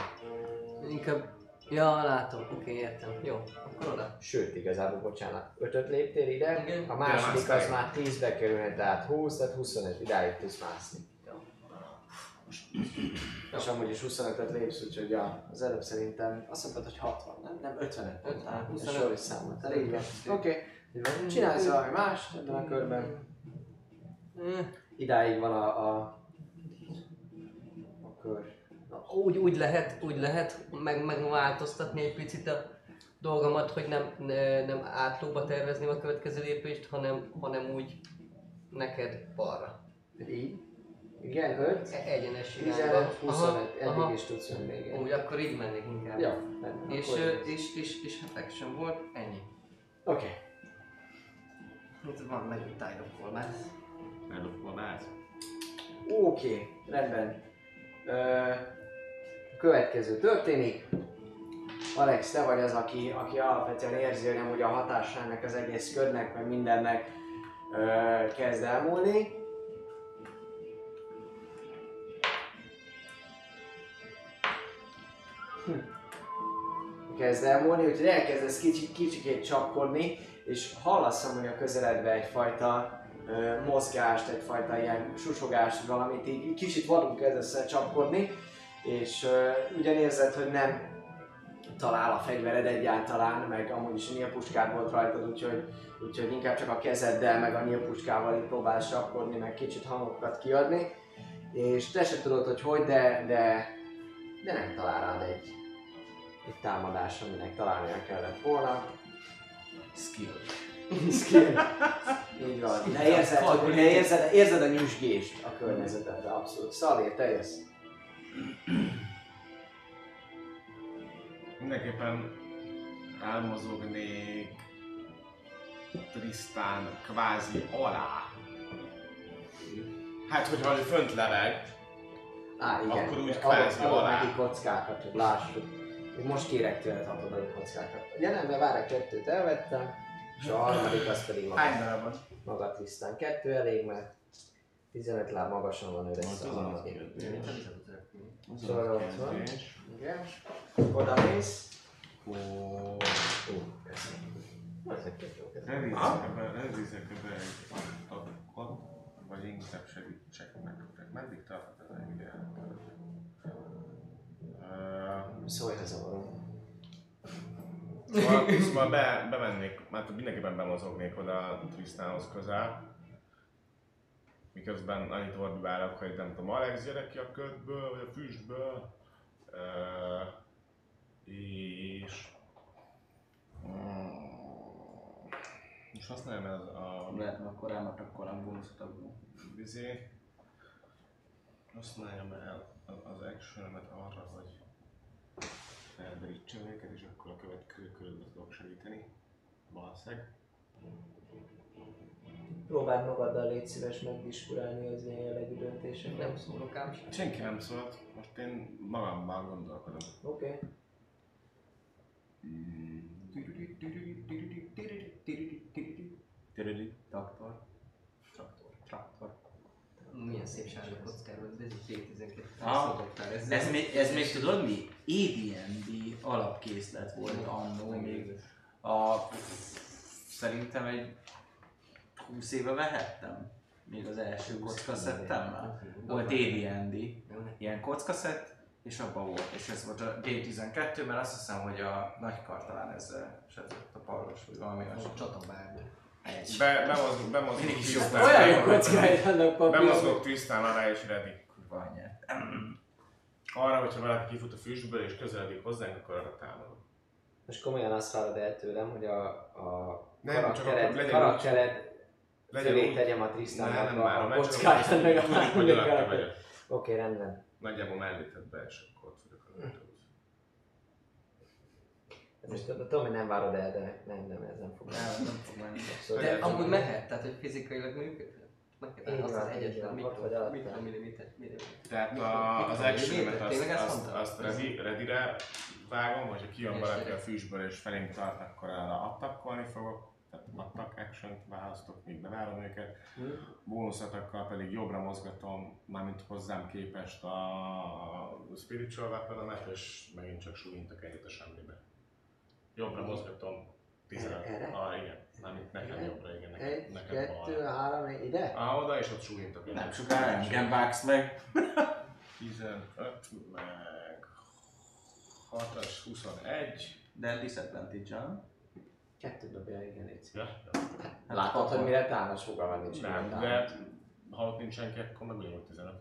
Inkább... Ja, látom. Oké, értem. Jó, akkor oda. Sőt, igazából, bocsánat, 5 léptél ide, Igen. a második az már 10-be kerülne, tehát 20, tehát 25, idáig tudsz mászni. Jó. És amúgy is 25-et lépsz, úgyhogy ja, az előbb szerintem azt mondtad, hogy 60, nem? Nem, 55. 55, Ah, 25. Ez sor is számoltál, így van. Oké, okay. csinálsz valami más ebben a körben. Eh, Idáig van a, a, a kör. Úgy, úgy lehet, úgy lehet meg, megváltoztatni egy picit a dolgomat, hogy nem, ne, nem átlóba tervezni a következő lépést, hanem, hanem úgy neked balra. Így. Igen, 5, E- Egyenes 15, irányba. 25, eddig aha. is tudsz jönni még. Úgy, akkor így mennék inkább. Ja, nem, És, és, és, és hát action volt, ennyi. Oké. Itt van meg egy Tide of Format. Ellopva át. Oké, rendben. Ö, következő történik. Alex, te vagy az, aki, aki alapvetően érzi, hogy amúgy a hatásának az egész körnek, meg mindennek ö, kezd elmúlni. Hm. Kezd elmúlni, úgyhogy elkezdesz kicsi, kicsikét csapkodni, és hallasz amúgy a közeledbe egyfajta ö, mozgást, egyfajta ilyen susogást, valamit így kicsit vadul kezdesz el csapkodni, és uh, ugyan érzed, hogy nem talál a fegyvered egyáltalán, meg amúgy is a nyílpuskád volt rajtad, úgyhogy, úgyhogy inkább csak a kezeddel, meg a nyílpuskával itt próbálsz sapkodni, meg kicsit hangokat kiadni, és te se tudod, hogy hogy, de, de, de nem talál rád egy, egy támadás, aminek találnia kellett volna. Skill. Skill. Így van. De érzed, de érzed, érzed a nyüzsgést a környezetedbe, abszolút. Szalér, te jössz. Mindenképpen elmozognék Trisztán kvázi alá. Hát, hogyha ő fönt leveg, Á, igen. Akkor úgy kvázi adok alá. neki kockákat, hogy lássuk. Én most kérek tőled hat adott kockákat. Ugye nem, mert várj, kettőt elvettem, és a harmadik az pedig maga, Hány darabot? maga tisztán. Kettő elég, mert 15 láb magasan van őre Az a az a kérdés. Igen. Oda mész. Ó, be egy attackot, vagy inkább segítsek nektek. Meddig tartott ez a ide? Uh, Szólj, ha zavarom. Szóval, szóval be, bemennék, mert mindenképpen bemozognék oda Trisztánhoz közel. Miközben annyit ordibálok, hogy nem tudom, Alex gyere ki a ködből, vagy a füstből. Uh, és... Mm, most használjam el a Lehet, hogy akkor rámatakkolom bónuszot abból. vizé. Használjam el az, action arra, hogy felderítsem őket, és akkor a következő körben tudok segíteni. Valószínűleg. Próbáld magaddal légy szíves megdiskurálni az ilyen jellegű döntéseket. Nem szólok ám sem. Senki nem szólt, most én magamban gondolkodom. Oké. Okay. Traktor. Traktor. Traktor. Milyen szép sárga kockáról, ez egy 2012 Ah, szokottál Ez ezzel. még, ez még tudod mi? AD&D alapkészlet volt annó még. A, szerintem egy 20 éve vehettem. Még az első kockaszettemmel. Volt AD&D, ilyen kockaszett, és abban volt. És ez volt a D12, mert azt hiszem, hogy a nagykar talán ezzel setett a pallos, vagy valami A hasonló. csatabárd. Egy. Be, bemozgok, bemozgok Trisztán-. Olyan jó kockáid vannak papíron. Bemozgok Trisztán alá és ready. Kurva anyját. Arra, hogyha valaki kifut a füstből és közeledik hozzánk, akkor arra támadok. Most komolyan azt várod el tőlem, hogy a, a Nem, csak akkor karaktered, legyen karaktered Legyen tegyem a nem a, a csak kockáját, meg a. Oké, rendben. Nagyjából melléted be, és akkor ott vagyok a. Most tudom, hogy nem várod el, de nem, nem, ez nem fog Nem, nem fog menni. De amúgy mehet, tehát hogy fizikailag működhet. Meg Így azt az egyetlen van, mikro, ott vagy alatt. mikro milliméter, milliméter. Tehát a, az mikro- action milliméter, azt, azt, azt ready, ready-re vágom, hogyha kijön valaki a fűsből és felénk tart, akkor arra attackolni fogok. Tehát attack action választok, míg bevárom őket. Hm? Bónusz attackkal pedig jobbra mozgatom, mármint hozzám képest a spiritual weapon és megint csak súlyintok egyet a semmibe. Jobbra mozgatom 15. Erre? Ah, igen. Mármint nekem Igen? jobbra, igen. Nekem, Egy, nekem kettő, balra. három, ide? Ah, oda és ott súlyintok egyet. Nem sokára engem vágsz meg. 15, meg 6-as, 21. De disadvantage-al. Kettő dobja, igen, légy szíves. Ja, Hát Látod, hogy mire támadsz, fogalmad nincs. mire nem, támad. de ha ott nincs senki, akkor meg ugyanúgy 15.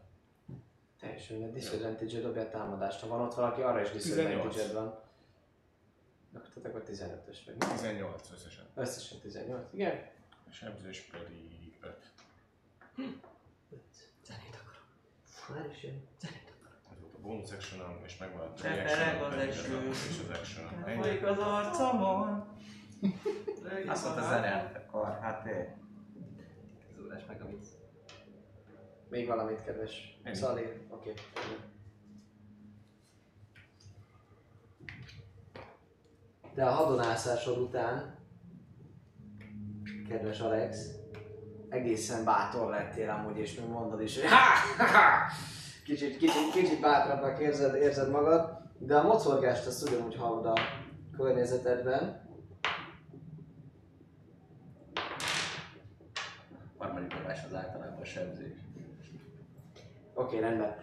Teljesen minden disadvantage dobja a támadást. Ha van ott valaki, arra is 18. disadvantage van. Akkor tehát akkor 15-ös vagy. 18 összesen. Összesen 18, igen. És sebzés pedig 5. Zenét akarom. Már is jön. Ez volt a bonus action és megvan a De free pereg action az eső. és az action Folyik az arcomon. Azt mondta zene, akkor hát én. Az órás meg a vicc. Még valamit, kedves. Szali. Oké. De a hadonászásod után, kedves Alex, egészen bátor lettél amúgy, és még mondod is, hogy ha, ha, ha. Kicsit, kicsit, kicsit bátrabbnak érzed, érzed magad, de a mocorgást azt ugyanúgy hallod a környezetedben. Harmadik dobás az általában sebzés. Oké, rendben.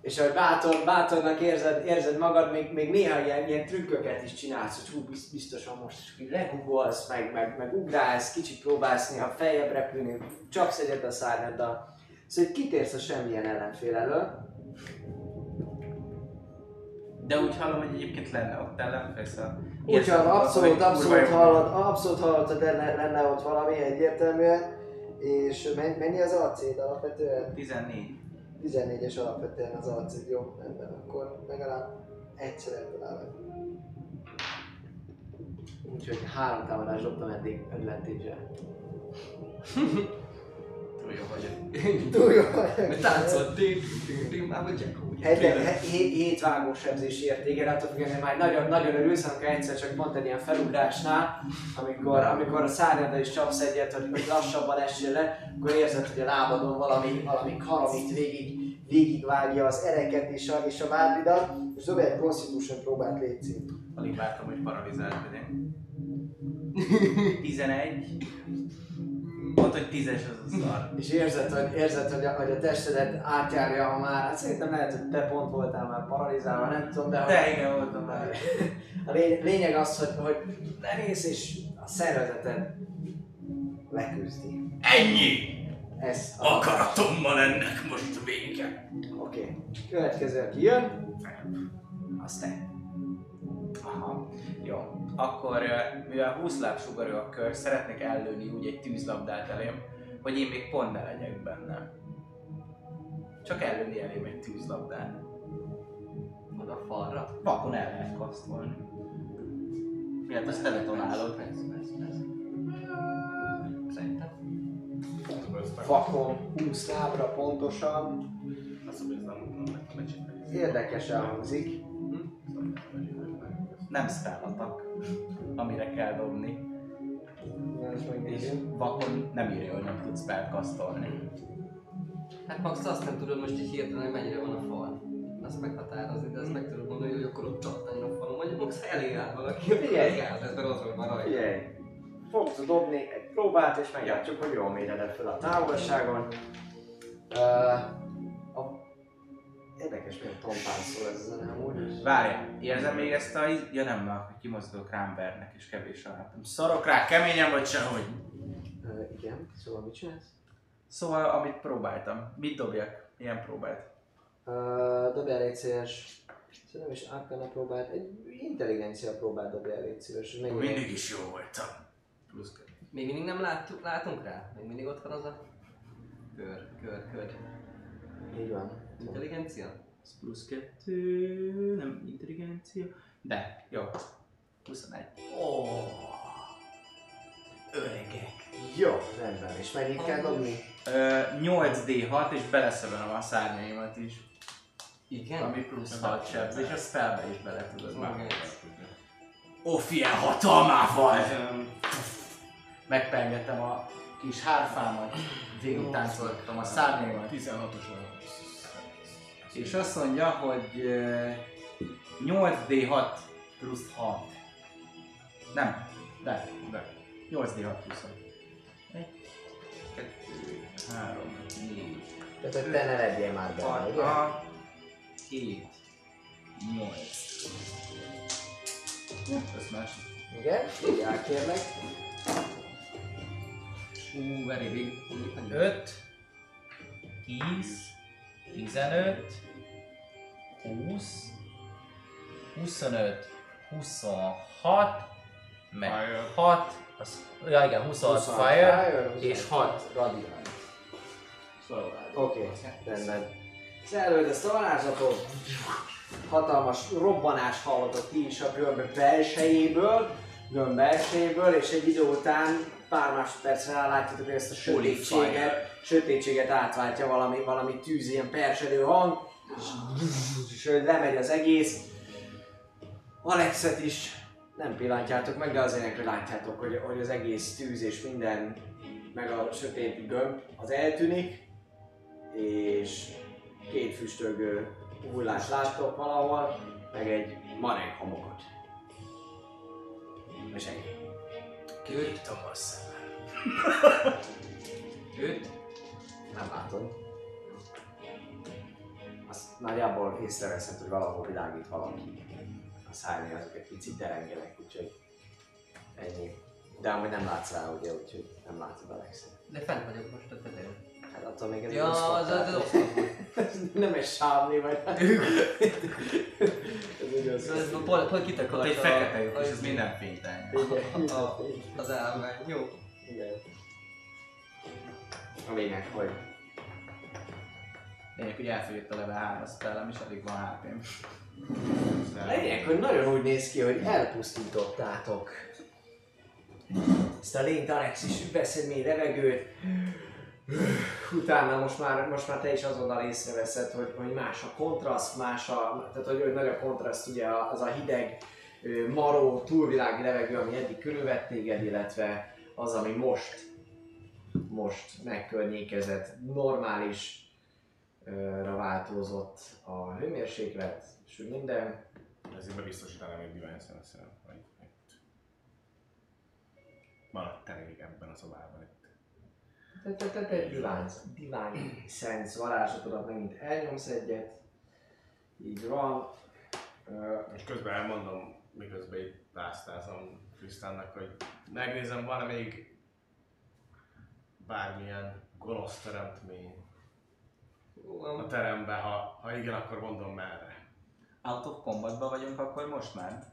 és ahogy bátor, bátornak érzed, érzed magad, még, még néha ilyen, ilyen trükköket is csinálsz, hogy hú, biz- biztosan most is legugolsz, meg, meg, meg ugrálsz, kicsit próbálsz néha feljebb repülni, csak szedjed a szárnyaddal. Szóval kitérsz a semmilyen ellenfél elől. De úgy hallom, hogy egyébként lenne ott ellenfél, szóval... Úgy hogy abszolút, abszolút hallod, abszolút hallod, hogy lenne, lenne ott valami egyértelműen. És men- mennyi az arcéd alapvetően? 14. 14-es alapvetően az arcid, jó, rendben, akkor legalább egyszer eltalálod. Úgyhogy három támadást dobtam eddig advantage Túl jó vagyok. Túl jó Mert táncolt, tim, tim, tim, már vagy Jack, úgy. Egy, egy, hét, hét vágós sebzési értéke, attól függően már nagyon, nagyon örülsz, amikor egyszer csak pont egy ilyen felugrásnál, amikor, amikor a szárnyadra is csapsz egyet, hogy, hogy lassabban essél le, akkor érzed, hogy a lábadon valami, valami karamit végig, végigvágja az ereket és a, és a vádlidat, és dobj egy Constitution próbát létszik. Alig vártam, hogy paralizált legyek. 11. Mondta, hogy 10-es az a szar. És érzed, hogy, érzed, hogy, a, hogy a testedet átjárja ha már, hát szerintem lehet, hogy te pont voltál már paralizálva, nem tudom, de, hogy- De igen, voltam már. A lény- lényeg az, hogy, hogy lemész és a szervezeted leküzdi. Ennyi! Ez a... Akaratommal ennek most vége. Oké. Okay. Következő, aki jön, az te. Akkor, mivel 20 láb sugarú a kör, szeretnék ellőni úgy egy tűzlabdát elém, hogy én még pont ne legyek benne. Csak ellőni elém egy tűzlabdát. Oda a falra. Vakon el lehet kasztolni. Miért azt te detonálod? Persze, persze, persze. Szerintem. Vakon 20 lábra pontosan. Azt mondom, ez nem tudom. Érdekesen hangzik. Nem spell amire kell dobni. Ez És vakon nem írja, hogy nem tudsz spell kasztolni. Hát Max azt nem tudod most így hirtelen, hogy mennyire van a fal. Azt meghatározni, de azt meg tudod mondani, hogy akkor ott csattanjon a falon. Mondjuk Max elé áll valaki, Figyelj! gáz, ez van rajta. Figyelj! Fogsz dobni egy próbát, és meglátjuk, hogy jól méred fel a távolságon. Uh. Érdekes, milyen tompán szól ez a zene amúgy. Várjál, érzem még ezt a... Ja nem, mert akkor kimozdulok rám vernek, és kevés a látom. Szarok rá, keményen vagy sehogy. Uh, igen, szóval mit csinálsz? Szóval, amit próbáltam. Mit dobjak? Ilyen próbált. Uh, dobjál egy szíves, szerintem is Arcana próbált, egy intelligencia próbát dobjál egy szíves. Mindig is jó voltam. Plusz kettő. Még mindig nem láttuk, látunk rá? Még mindig ott van az a kör, kör, kör. Így van. Intelligencia? Ez plusz kettő, nem intelligencia. De, jó. 21. Ó, öregek. Jó, rendben. És mennyit kell dobni? Ö, 8D6 és beleszövöm a szárnyaimat is. Igen? Ami plusz 6 seb, és a spellbe is bele tudod már. Igen. Offiel hatalmával. Megpengettem a kis hárfámat, végig táncoltam a szárnyaimat. 16-os És azt mondja, hogy ö, 8D6 plusz 6. Nem, de, de. 8D6 plusz 6. 1, 2, 3, 4, Tehát, hogy te ne legyél már benne, 6, ugye? 7, 8. Ez másik. Igen? Figyelj, kérlek. Ú, very big. 5, 10, 15, 20, 25, 26, meg Fire. 6, az, ja igen, 26 26 fire, fire, és 6 Radiális. Oké, okay, rendben. Szervőd ezt a varázslatot, hatalmas robbanás hallatott ti is a gömb belsejéből, gömb belsejéből, és egy idő után pár másodpercre rálátjátok, hogy ezt a sötétséget, sötétséget átváltja valami, valami tűz, ilyen persedő hang, és, hogy lemegy az egész. Alexet is nem pillantjátok meg, de azért látjátok, hogy, hogy az egész tűz és minden, meg a sötét gömb az eltűnik, és két füstölgő hullás láttok valahol, meg egy marék homokot. És ennyi. Kiírtam a szemem. Őt? Nem látod. Az nagyjából észreveszed, hogy valahol világít valaki. A szájnél azok egy picit derengenek, úgyhogy ennyi. De amúgy nem látsz rá, ugye, úgyhogy nem látod a legszebb. De fent vagyok most a tetején. Hát attól még ez Ja, egy az az tehát- oszlop. nem egy sávni, vagy... ez igaz. Ez pont, pont kitakart egy fekete lyuk, és ez minden a- Az állomány. Jó. igen. A lényeg, hogy Lényeg, hogy elfogyott a level 3 spellem, és addig van HP-m. Lényeg, hogy nagyon úgy néz ki, hogy elpusztítottátok ezt a lényt, Alex is vesz egy mély levegőt. Utána most már, most már te is azonnal észreveszed, hogy, hogy más a kontraszt, más a, tehát hogy, hogy nagy a kontraszt, ugye az a hideg, maró, túlvilági levegő, ami eddig körülvett téged, illetve az, ami most, most megkörnyékezett, normálisra változott a hőmérséklet, és úgy minden. Ezért bebiztosítanám egy Divine Sense-en, hogy itt maradt elég ebben a szobában. Te, te, te, te divine, divine sense varázslatodat megint elnyomsz egyet. Így van. És közben elmondom, miközben itt pásztázom Krisztánnak, hogy megnézem, van-e még bármilyen gonosz teremtmény a teremben, ha, ha igen, akkor mondom merre. Out of combatba vagyunk akkor most már?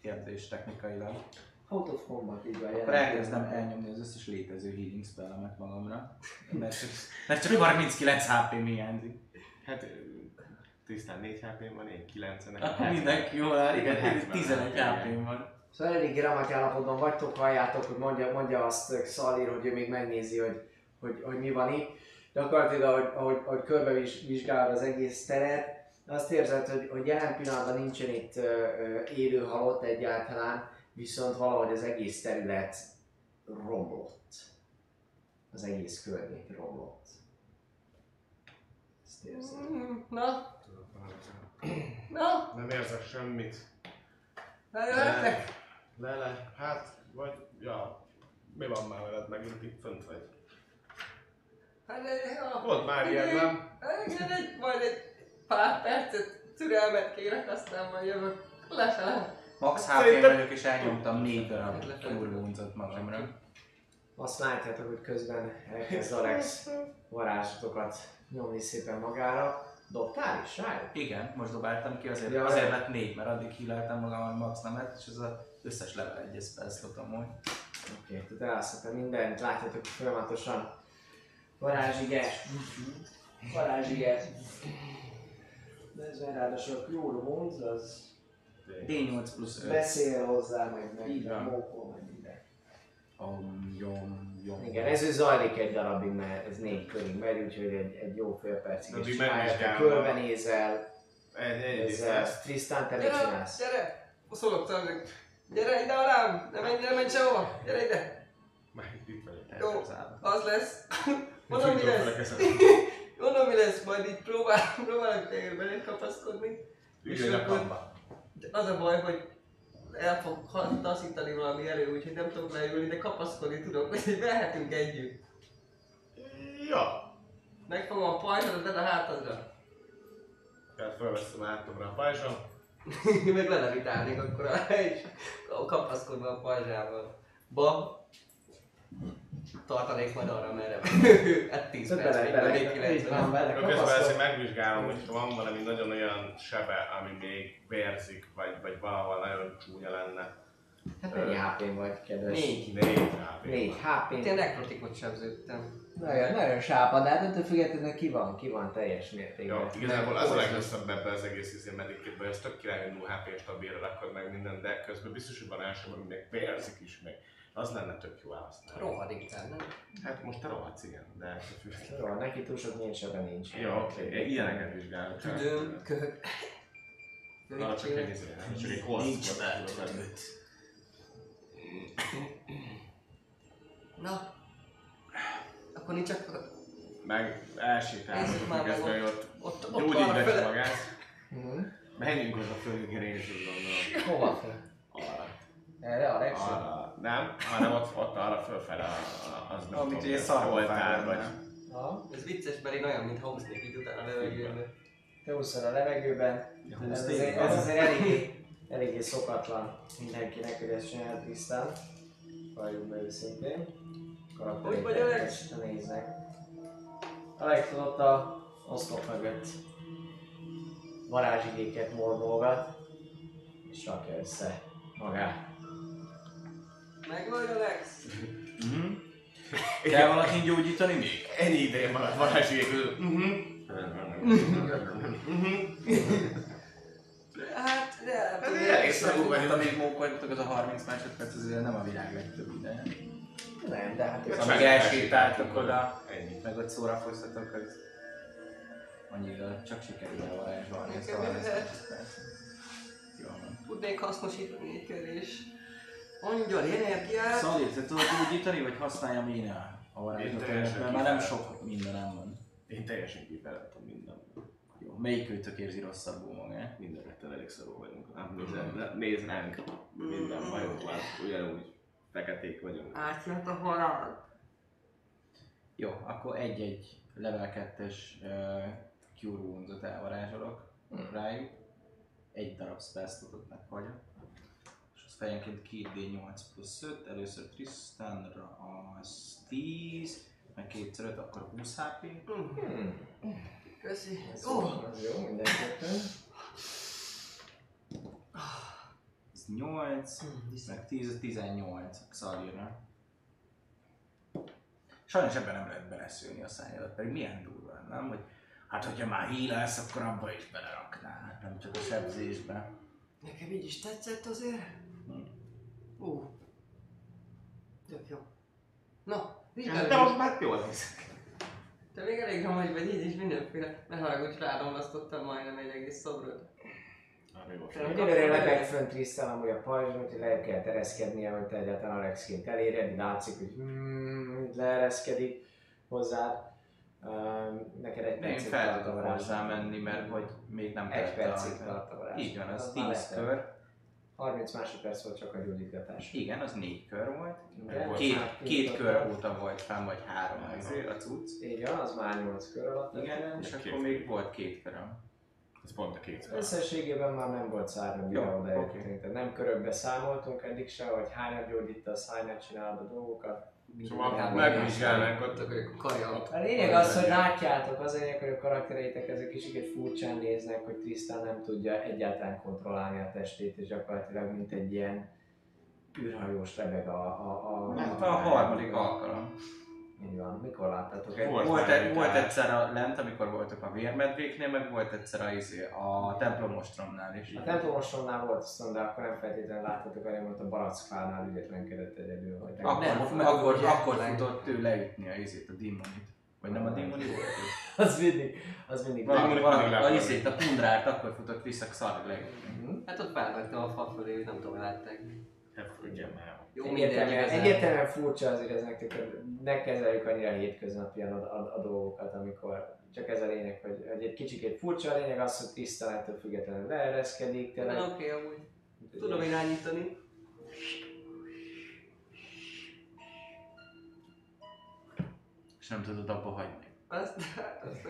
Kérdés technikailag. Out of combat, így van. Akkor elkezdem elnyomni az összes létező healing spellemet magamra. Mert csak, mert csak 39 HP mi hiányzik. Hát tisztán 4 hp van, én 9 en Akkor mindenki jól áll, igen, Hetven. 11 Igen. HP van. Szóval elég remek állapotban vagytok, halljátok, hogy mondja, mondja azt Szalír, hogy ő még megnézi, hogy, hogy, hogy mi van itt. Gyakorlatilag, ahogy, ahogy, ahogy körbevizsgálod az egész teret, azt érzed, hogy, hogy jelen pillanatban nincsen itt ö, ö, élő halott egyáltalán, viszont valahogy az egész terület romlott. Az egész környék romlott. Ezt érzed. Na, na, Nem érzek semmit. na jöhetek. Lele, hát, vagy, ja, mi van már veled, megint itt fönt vagy? Hát, ja. Volt már ilyen, nem? Igen, egy, majd egy pár percet türelmet kérek, aztán majd jövök lefele. Max Hát HP szerintem- vagyok és elnyomtam 4 darab full magamra. Azt látjátok, hogy közben elkezd Alex varázslatokat nyomni szépen magára. Dobtál is rájuk? Igen, most dobáltam ki, azért, Ja, azért lett 4, mert addig híleltem magam, hogy max nem lett, és ez az összes level 1 spell slotom volt. Oké, okay, tehát elszedtem mindent, látjátok, hogy folyamatosan varázsige, varázsige. De ez ráadásul a Cure Wounds, az D8 plusz 5. beszél hozzá, meg meg Így van. mókol, meg minden. Om, jom, jom. Igen, ez ő zajlik egy darabig, mert ez négy körig megy, úgyhogy egy, egy jó fél percig Addig is csináljátok, megvizsgálom. körbenézel, Egy, egy ezzel. Tristan, te mit Gyere, csinálsz? gyere! Szólok talán, gyere ide alám! Ne menj, ne menj sehova! Gyere ide! Már itt vagyok. Jó, az lesz. Mondom, mi lesz. Mondom, mi lesz, majd így próbál, próbálok téged belé kapaszkodni. Üljön a kamba. De az a baj, hogy el fog taszítani valami elő, úgyhogy nem tudok leülni, de kapaszkodni tudok, hogy vehetünk együtt. Ja. Megfogom a pajzsodat, a hátadra. Tehát felveszem átomra a pajzsom. Meg lelevitálnék akkor a és kapaszkodva a pajzsával. Ba. Tartanék majd arra, merre Hát 10 Bele- perc, még bele- még így 90. van, bele Akkor közben ezt megvizsgálom, hogy van valami nagyon olyan sebe, ami még vérzik, vagy, vagy valahol nagyon csúnya lenne. Hát mennyi hp vagy, kedves? Négy. Négy HP. Négy hp Itt én nekrotikot sebződtem. Nagyon, nagyon sápad, de hát ettől függetlenül ki van, ki van teljes mértékben. Jó, igazából az a legrosszabb ebbe az egész izé medikitben, hogy az tök király, hogy 0 HP stabilra rakod meg minden, de közben biztos, hogy van első, ami még vérzik is meg. Az lenne tök jó elhasználni. Rohadik nem? Hát most te rohadsz, igen, de. Jó, neki túl sok nyílsebe nincs. Jó, oké, ilyeneket vizsgálok. Tüdőm, köhög. Na, csak egy izé, nem? Csak egy. Nincs beltöltőt. Na. Akkor nincs akkor... Meg elsétálunk, Nézzük már meg ott. ott Ott, ott gyógyít arra be fele. magát. Mhm. Menjünk oda föl, részül gondolom. Hova fel? Arra. Erre a legjobb? Arra. Nem, hanem ott, ott arra fölfele, a- a- az nem Amit tudom, ugye oltár, vagy... Ha? Ez vicces, mert én olyan, mint Homesnake így utána a levegőben. te úszol a levegőben. Ez azért, ez azért eléggé, eléggé szokatlan mindenkinek, hogy ezt csinál tisztán. Valljuk be őszintén. Hogy vagy, Alex? Néznek. Alex az ott a oszlop mögött varázsigéket mordolgat, és rakja össze magát. Meg vagy Alex? Mhm. Kell valakin gyógyítani még? Ennyi ideje maradt varázsigék között. Mhm. Hát, de... Ez egy elég szarú Tudtam, vagy. amíg mókoltok, az a 30 másodperc, az ugye nem a világ legtöbb ideje. Nem, de hát ők Amíg elsétáltok oda, meg ott szórakoztatok, az annyira csak sikerül elvarázsolni ezt a Nekem 30 ez- másodpercet. Jó van. Tudnék hasznosítani egy körés. Angyal energiát. Szali, te tudod gyógyítani, vagy használjam én el a varázslatot, mert már nem sok mindenem van. Én teljesen kifeleltem minden. Jó, melyik őtök érzi rosszabbul magát? Minden retten elég szarul vagyunk. Nem, nézd, nézd ránk. Minden bajunk van. Ugyanúgy feketék vagyunk. Átjött a halál. Jó, akkor egy-egy level 2-es uh, Cure Wounds-ot elvarázsolok rájuk. Egy darab spell slotot meghagyok. Fejenként 2d8 plusz 5, először Tristanra az 10, meg kétszer 5, akkor 20 HP. Hmm. Köszi. Ez jó, az jó, mindenképpen. Ez 8, Hm, vissza. meg 10, 18 Xalirra. Sajnos ebben nem lehet beleszülni a szányadat, pedig milyen durva, nem? Hogy hát, hogyha már hílelsz, akkor abba is beleraknál, nem csak a sebzésbe. Nekem így is tetszett azért. Ó. Tök jó. Na, De vizsgálj. most már jól nézek. Te még elég nagy vagy, így is mindenféle. Ne haragudj, rádomlasztottam majdnem egy egész szobrot. Hogy előre lebeg fönt Tristan amúgy a pajzson, hogy le kell tereszkednie, hogy te egyáltalán Alexként eléred, látszik, hogy hmm, leereszkedik hozzád. Um, neked egy De én percig fel tudok hozzá menni, mert hogy még nem Egy percig tart a varázs. Így van, az Az 10 már letelt. kör. 30 másodperc volt csak a gyógyítgatás. Igen, az 4 kör volt. Igen, Volt Két, két volt. kör óta volt fenn, vagy három azért a cucc. Van, az már 8 kör alatt. Igen, és Két akkor kör. még volt két köröm. Ez pont a két Összességében már nem volt szárny, mire Jó, oda oké. Tehát nem körökbe számoltunk eddig se, hogy hányat gyógyítasz, hányat csinálod a dolgokat. Szóval megvizsgálnánk ott. A kajalt. A lényeg az, hogy látjátok, az a lényeg, hogy a karaktereitek ezek kicsit furcsán néznek, hogy Tristan nem tudja egyáltalán kontrollálni a testét, és gyakorlatilag mint egy ilyen űrhajós lebeg a... a, a, Hát a harmadik alkalom. Így van, mikor láttátok egy... Volt. Volt, egy, volt egyszer a lent, amikor voltak a vérmedvéknél, meg volt egyszer a, izé, a templomostromnál is. A templomosonnál volt viszont, de akkor nem feltétlenül láthatok, hanem ott a barackfánál ügyetlenkedett egyedül. Hogy Akkor, Nem, akkor, ugye, akkor meg- futott ő leütni a izét, a démonit. Vagy nem a démoni volt? az mindig, az mindig... Valami, valami, a izét, a pundrárt, akkor futott vissza Xarri leütni. Mhm. Hát ott felvettem a fa fölé, nem tudom, látták. Hát, ugye már. Jó, Egyértelműen, egyértelműen furcsa azért ez nektek, hogy ne kezeljük annyira hétköznapian a, a, a, dolgokat, amikor csak ez a lényeg, hogy, hogy egy kicsit furcsa a lényeg az, hogy Tisztán ettől függetlenül leereszkedik, tényleg. oké, amúgy. Tudom irányítani. És nem tudod abba hagyni. Azt, azt,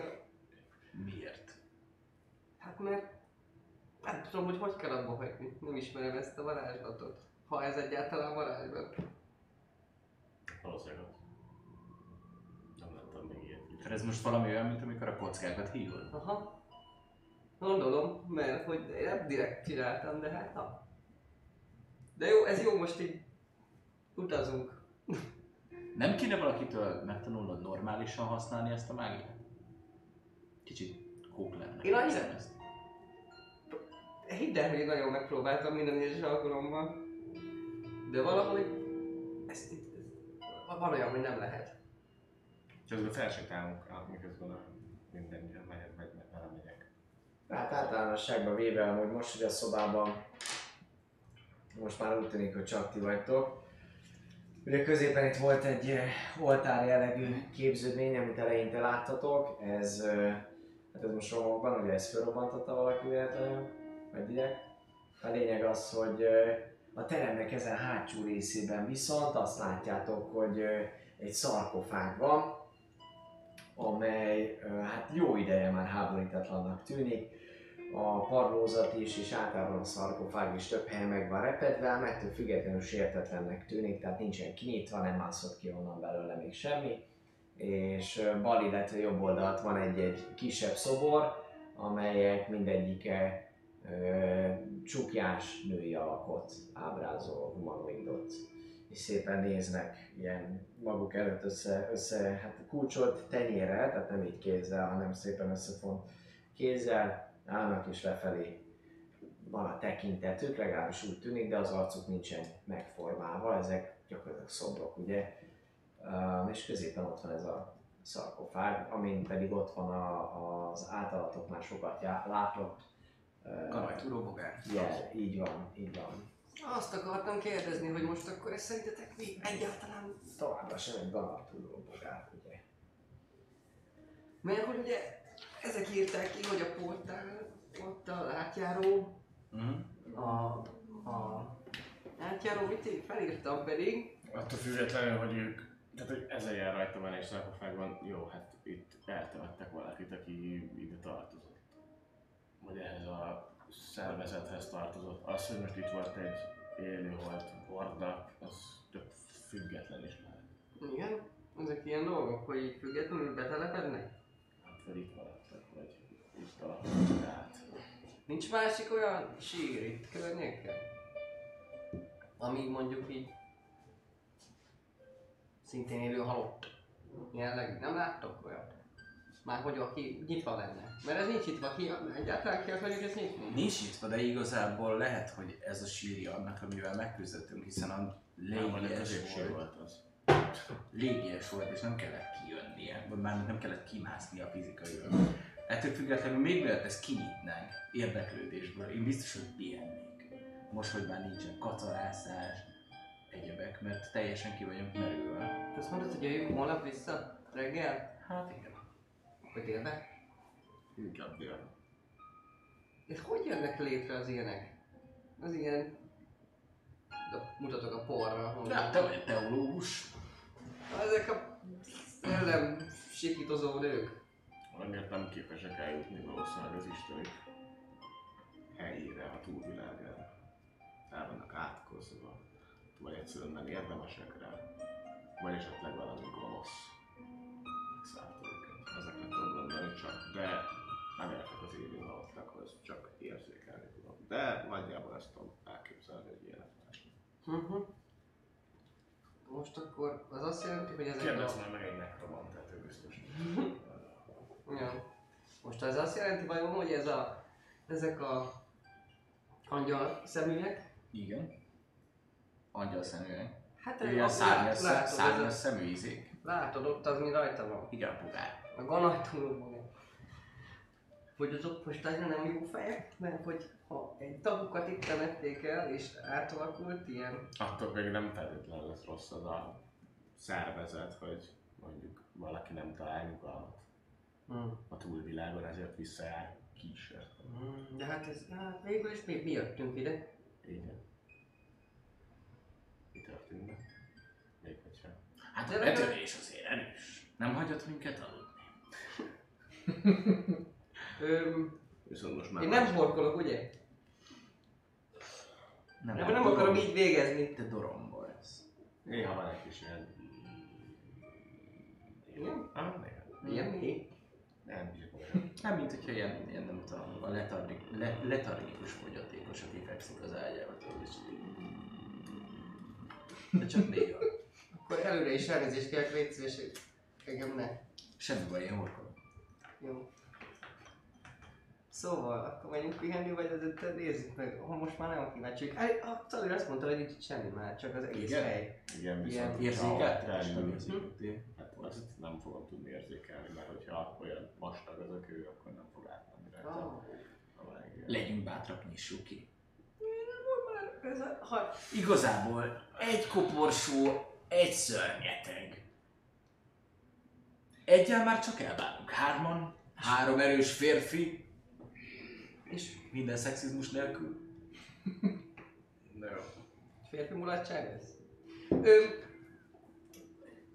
Miért? hát mert nem tudom, hogy hogy kell abba hagyni. Nem ismerem ezt a varázslatot. Ha ez egyáltalán varázslat. Valószínűleg az. Nem láttam még ilyet. Tehát ez most valami olyan, mint amikor a kockákat hívod. Aha. Gondolom, mert hogy én nem direkt csináltam, de hát ha. De jó, ez jó, most így utazunk. Nem kéne valakitől megtanulnod normálisan használni ezt a mágiát? Kicsit kók lenne. Én annyira-. Hidd el, hogy nagyon megpróbáltam minden egyes alkalommal. De valahogy ezt itt, ez, van olyan, hogy nem lehet. Közben felsétálunk, át, miközben a minden jön, mehet, megy, megy, vele megyek. Hát általánosságban véve, hogy most, hogy a szobában most már úgy tűnik, hogy csak ti vagytok. Ugye középen itt volt egy eh, oltár jellegű képződmény, amit eleinte láttatok. Ez, eh, hát ez most romokban, ugye ezt felrobbantotta valaki véletlenül, vagy direkt. A lényeg az, hogy eh, a teremnek ezen hátsó részében viszont azt látjátok, hogy egy szarkofág van, amely hát jó ideje már háborítatlannak tűnik. A padlózat is, és általában a szarkofág is több helyen meg van repedve, ám ettől függetlenül sértetlennek tűnik, tehát nincsen kinyitva, nem mászott ki onnan belőle még semmi. És bal, illetve jobb oldalt van egy-egy kisebb szobor, amelyek mindegyike csukjás női alakot ábrázol, humanoidot. És szépen néznek ilyen maguk előtt össze, össze hát kulcsolt tenyérrel, tehát nem így kézzel, hanem szépen összefont kézzel, állnak és lefelé van a tekintetük, legalábbis úgy tűnik, de az arcuk nincsen megformálva, ezek gyakorlatilag szobrok, ugye? És középen ott van ez a szarkofág, amin pedig ott van a, az általatok már sokat látott uh, Kanajtúró bogár. jel, így van, így van. Azt akartam kérdezni, hogy most akkor ez szerintetek mi egyáltalán... Továbbra sem egy galatúró bogár, ugye? Mert hogy ugye ezek írták ki, hogy a portál ott a átjáró, Mhm. a, a átjáró, mit én felírtam pedig, Attól függetlenül, hogy ők, tehát hogy ezen jár rajta van és szarkofágban, jó, hát itt eltemettek valakit, aki ide tartozott. Vagy ehhez a szervezethez tartozott. Az, hogy most itt volt egy élőholt horda, az tök független is lehet. igen, ezek ilyen dolgok, hogy így függetlenül betelepednek. Hát vagy itt maradtak, vagy itt alakultak át. Nincs másik olyan sír itt környéken? Ami mondjuk így szintén élő halott. Jelleg, nem láttok olyat? Már hogy aki nyitva lenne. Mert ez nincs nyitva, ki, egyáltalán ki akarjuk ezt nyitni? Nincs nyitva, de igazából lehet, hogy ez a sírja annak, amivel megküzdöttünk, hiszen a légies volt. volt az. légies volt, és nem kellett kijönnie, vagy már nem kellett kimászni a fizikailag. Ettől függetlenül még mielőtt ezt kinyitnánk érdeklődésből, én biztos, hogy pihennék. Most, hogy már nincsen kacarászás, egyebek, mert teljesen ki vagyunk merülve. Azt mondod, hogy jöjjünk holnap vissza reggel? Hát igen. Vagy délben? Inkább dél. És hogy jönnek létre az ilyenek? Az ilyen... De mutatok a porra. hogy- Hát te vagy teológus. Ezek a szellem sikítozó nők. Amiért nem képesek eljutni valószínűleg az istenik helyére, a túlvilágára. El vannak átkozva, vagy egyszerűen nem érdemesek rá, vagy esetleg valami gonosz megszállta csak, de nem értek az élő halottakhoz, csak érzékelni tudom. De nagyjából ezt tudom elképzelni, hogy lásni. Uh-huh. Most akkor az azt jelenti, hogy ezek Kérdezz a... meg egy nekromantát, ő biztos. Ja. Most ez azt jelenti vajon, hogy ez a... Ezek a... Angyal szeműek? Igen. Angyal szeműek. Hát Ilyen szárnyas, lát- látod, szárnyas ez szemű izék. a, látod ott az, mi rajta van. Igen, a bogár. A ganajtúrokban. Hogy azok most annyira nem jó fejek, mert hogy ha egy tagukat itt temették el, és átalakult ilyen Attól még nem feltétlenül lesz rossz az a szervezet, hogy mondjuk valaki nem talál nyugalmat Hmm. a túlvilágon, ezért visszajár kísért. De hát ez, hát végül is mi, mi jöttünk ide. Igen. Mi történt be? Még hogyha. Hát De a betörés azért erős. Nem hagyott minket aludni. Öm, Viszont most már én nem horkolok, ugye? Nem, Nem, nem akarom így végezni. Te dorombolsz. Néha van egy kis ilyen... Igen? Ah, néha. Ilyen mi? Nem. Nem, mint hogyha ilyen, ilyen nem tudom, a letargi, le, letargikus fogyatékos, aki fekszik az ágyába, tudod, és De csak néha. Akkor előre is elnézést kérek, légy szíves, engem ne. Semmi baj, én horkolok. Jó. Szóval, akkor menjünk pihenni, vagy azért nézzük meg, ha most már nem kíváncsi. vagyok. Á, A Czali azt mondta, hogy nincs itt semmi már, csak az egész Igen? hely. Igen, viszont... Érzékelt? ha Nem rájön- érzékeltél? Hát azt nem fogom tudni érzékelni, mert hogyha olyan vastag az a kő, akkor nem fog átmenni rajta. Ah. a vágja. Legyünk bátrak, nyissuk ki. Már ez a, ha, Igazából egy koporsó, egy szörnyeteg. Egyel már csak elválunk. Hárman, három erős férfi, és minden szexizmus nélkül. De jó. férfi mulatság ez? Ö,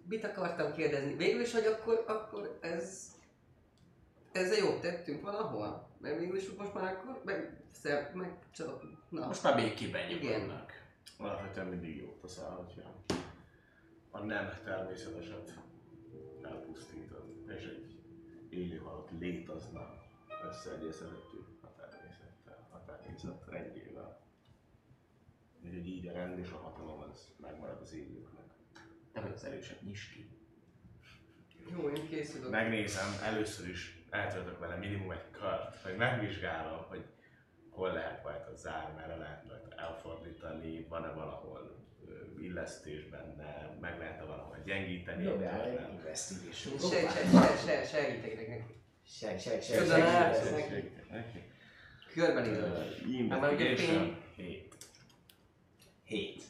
mit akartam kérdezni? Végül is, hogy akkor, akkor ez... Ezzel jót tettünk valahol? Mert végül is most már akkor meg... Szebb, meg csak... Na, Most már békében nyugodnak. Alapvetően mindig jót teszel, hogyha a nem természeteset elpusztítod, és egy élő halott lét az természet rendjével. Úgyhogy így a rend és a hatalom az megmarad az élőknek. Te vagy az erősebb nyisli. jó, én készülök. Megnézem, először is eltöltök vele minimum egy kört, hogy megvizsgálom, hogy hol lehet majd a zár, merre lehet majd elfordítani, van-e valahol illesztés benne, meg lehet-e valahol gyengíteni. Dobjál egy nem. investigation. Se, se, se, se, segítek neki. Seg, seg, seg, Köszönöm. seg, Körbenézem. Hát már ugye Investigation 7. Hét.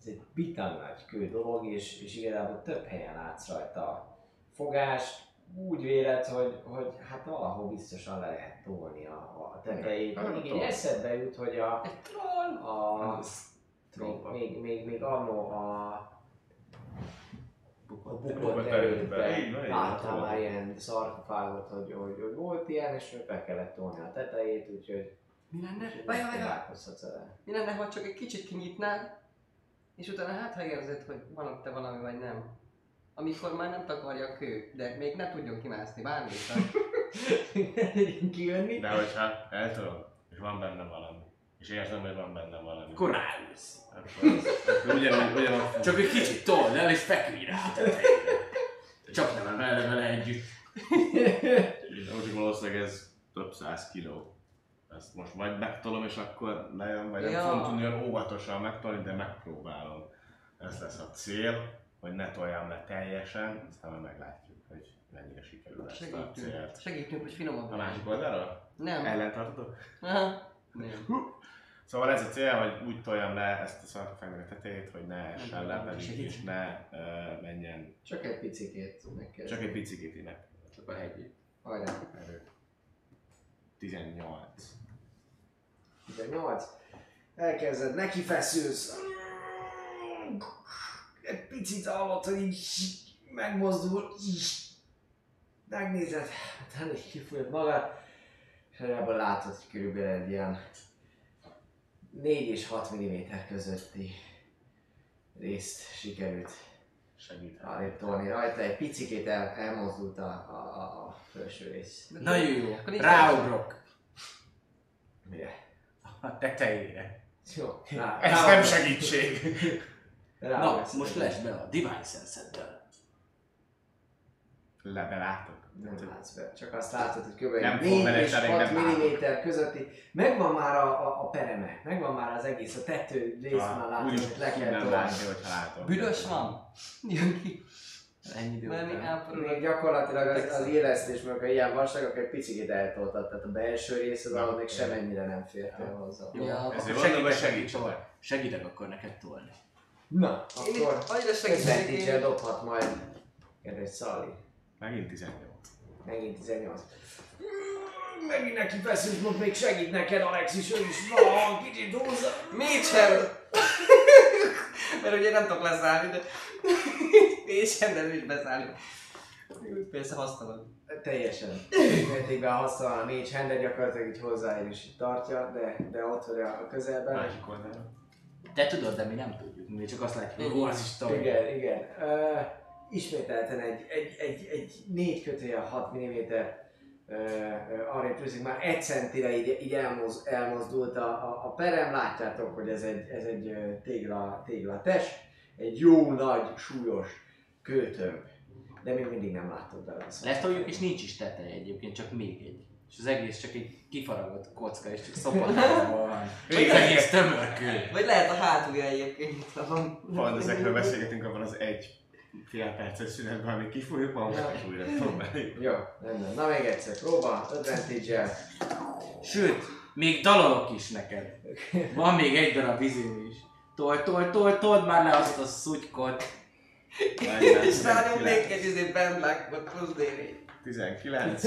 Ez egy bitang nagy kő dolog, és, és igazából több helyen látsz rajta a fogást. Úgy véled, hogy, hogy hát valahol biztosan le lehet tolni a, a tetejét. Hát, Még így eszedbe jut, hogy a, Egy troll! a még, Trópa. még, még, még annó a Bukott bukott erődbe. Van. már ilyen szarkofágot, hogy, hogy, hogy volt ilyen, és be kellett tolni a tetejét, úgyhogy Mi lenne? Találkozhatsz vele. Mi lenne, ha csak egy kicsit kinyitnád, és utána hát ha érzed, hogy van ott te valami vagy nem. Amikor már nem takarja a kő, de még ne tudjon kimászni bármit. Kijönni. De hogyha eltolom, és van benne valami, és érzem, hogy van benne valami, Akkor ráülsz. akkor, akkor ugyanúgy, ugyanúgy Csak egy kicsit told el és feküdj rá. Csak nem vele vele együtt. Úgy valószínűleg ez több száz kiló. Ezt most vagy megtolom, és akkor lejön, vagy nem Ja. fogom tudni olyan óvatosan megtolni, de megpróbálom. Ez lesz a cél, hogy ne toljam le teljesen, aztán majd meglátjuk, hogy mennyire sikerül ezt a célt. Segítünk, hogy finomabb A másik oldalról? Nem. Ellentartottok? Aha. Szóval ez a cél, hogy úgy toljam le ezt a szarkofágnak a tetejét, hogy ne essen le pedig, és ne uh, menjen Csak egy picikét megkezd. csak egy picit innen. Csak a hegyi. Hajrá. Erő. 18. 18. Elkezded, neki feszülsz. Egy picit hogy így megmozdul. Megnézed, is kifújod magad, és ebből látod, hogy körülbelül egy ilyen 4 és 6 mm közötti részt sikerült Segít. tolni rajta. Egy picikét el, elmozdult a, a, a, felső rész. Nagyon jó. Nincs Ráugrok. Mire? A tetejére. Jó, rá, Ez nem segítség! rá, Na, most lesz be a Divine Sense-eddel. Lebelátok. Nem látsz be, csak azt látod, hogy kb. Nem 4 fog és bele, 6 nem látok. mm közötti. Megvan már a, a, a pereme, megvan már az egész, a tető rész már Ah, látod, Úgyis hogy le kell tolni. Büdös van? Jön ki. Ennyi idő Mert elporul. Még gyakorlatilag az, az élesztés, meg a ilyen vastagon egy picit eltoltad, tehát a belső rész az, ahol még semennyire nem fért el hozzá. Ja, akkor Ezért Segítek, segíts. tolj. Segítek akkor neked tolni. Na, Én itt akkor annyira segítek én. dobhat majd. Kedves Szali. Megint 18. Megint 18. Megint neki feszült, most még segít neked Alexis, ő is van, kicsit húzza. Mit sem? Mert ugye nem tudok leszállni, de én sem nem is beszállni. Persze használom. Teljesen. Mértékben használ a négy hendet, gyakorlatilag így hozzáér és így tartja, de, de ott vagy a közelben. Másik oldalon. Te tudod, de mi nem tudjuk. Mi csak azt látjuk, hogy hol az is tolja. Igen, igen. Uh, ismételten egy, egy, egy, egy 4 kötője 6 mm arra tűzik, már egy centire így, így elmoz, elmozdult a, a, a perem, látjátok, hogy ez egy, ez egy tégla, tégla test, egy jó nagy, súlyos kőtömb, de még mindig nem látod bele azt. Letoljuk és nincs is teteje egyébként, csak még egy. És az egész csak egy kifaragott kocka, és csak szopatásból van. Az egész tömörkő. Vagy lehet a hátulja egyébként van. Ezekről beszélgetünk abban az egy fél perces szünetben, amíg kifújjuk magunkat, és újra próbáljuk. Jó, rendben. Na még egyszer, próba, advantage Sőt, még dalolok is neked. Van még egy darab izém is. Tol, tol, tol, told már le azt a szutykot. És ráadom még egy izé bandlákot plusz d 19.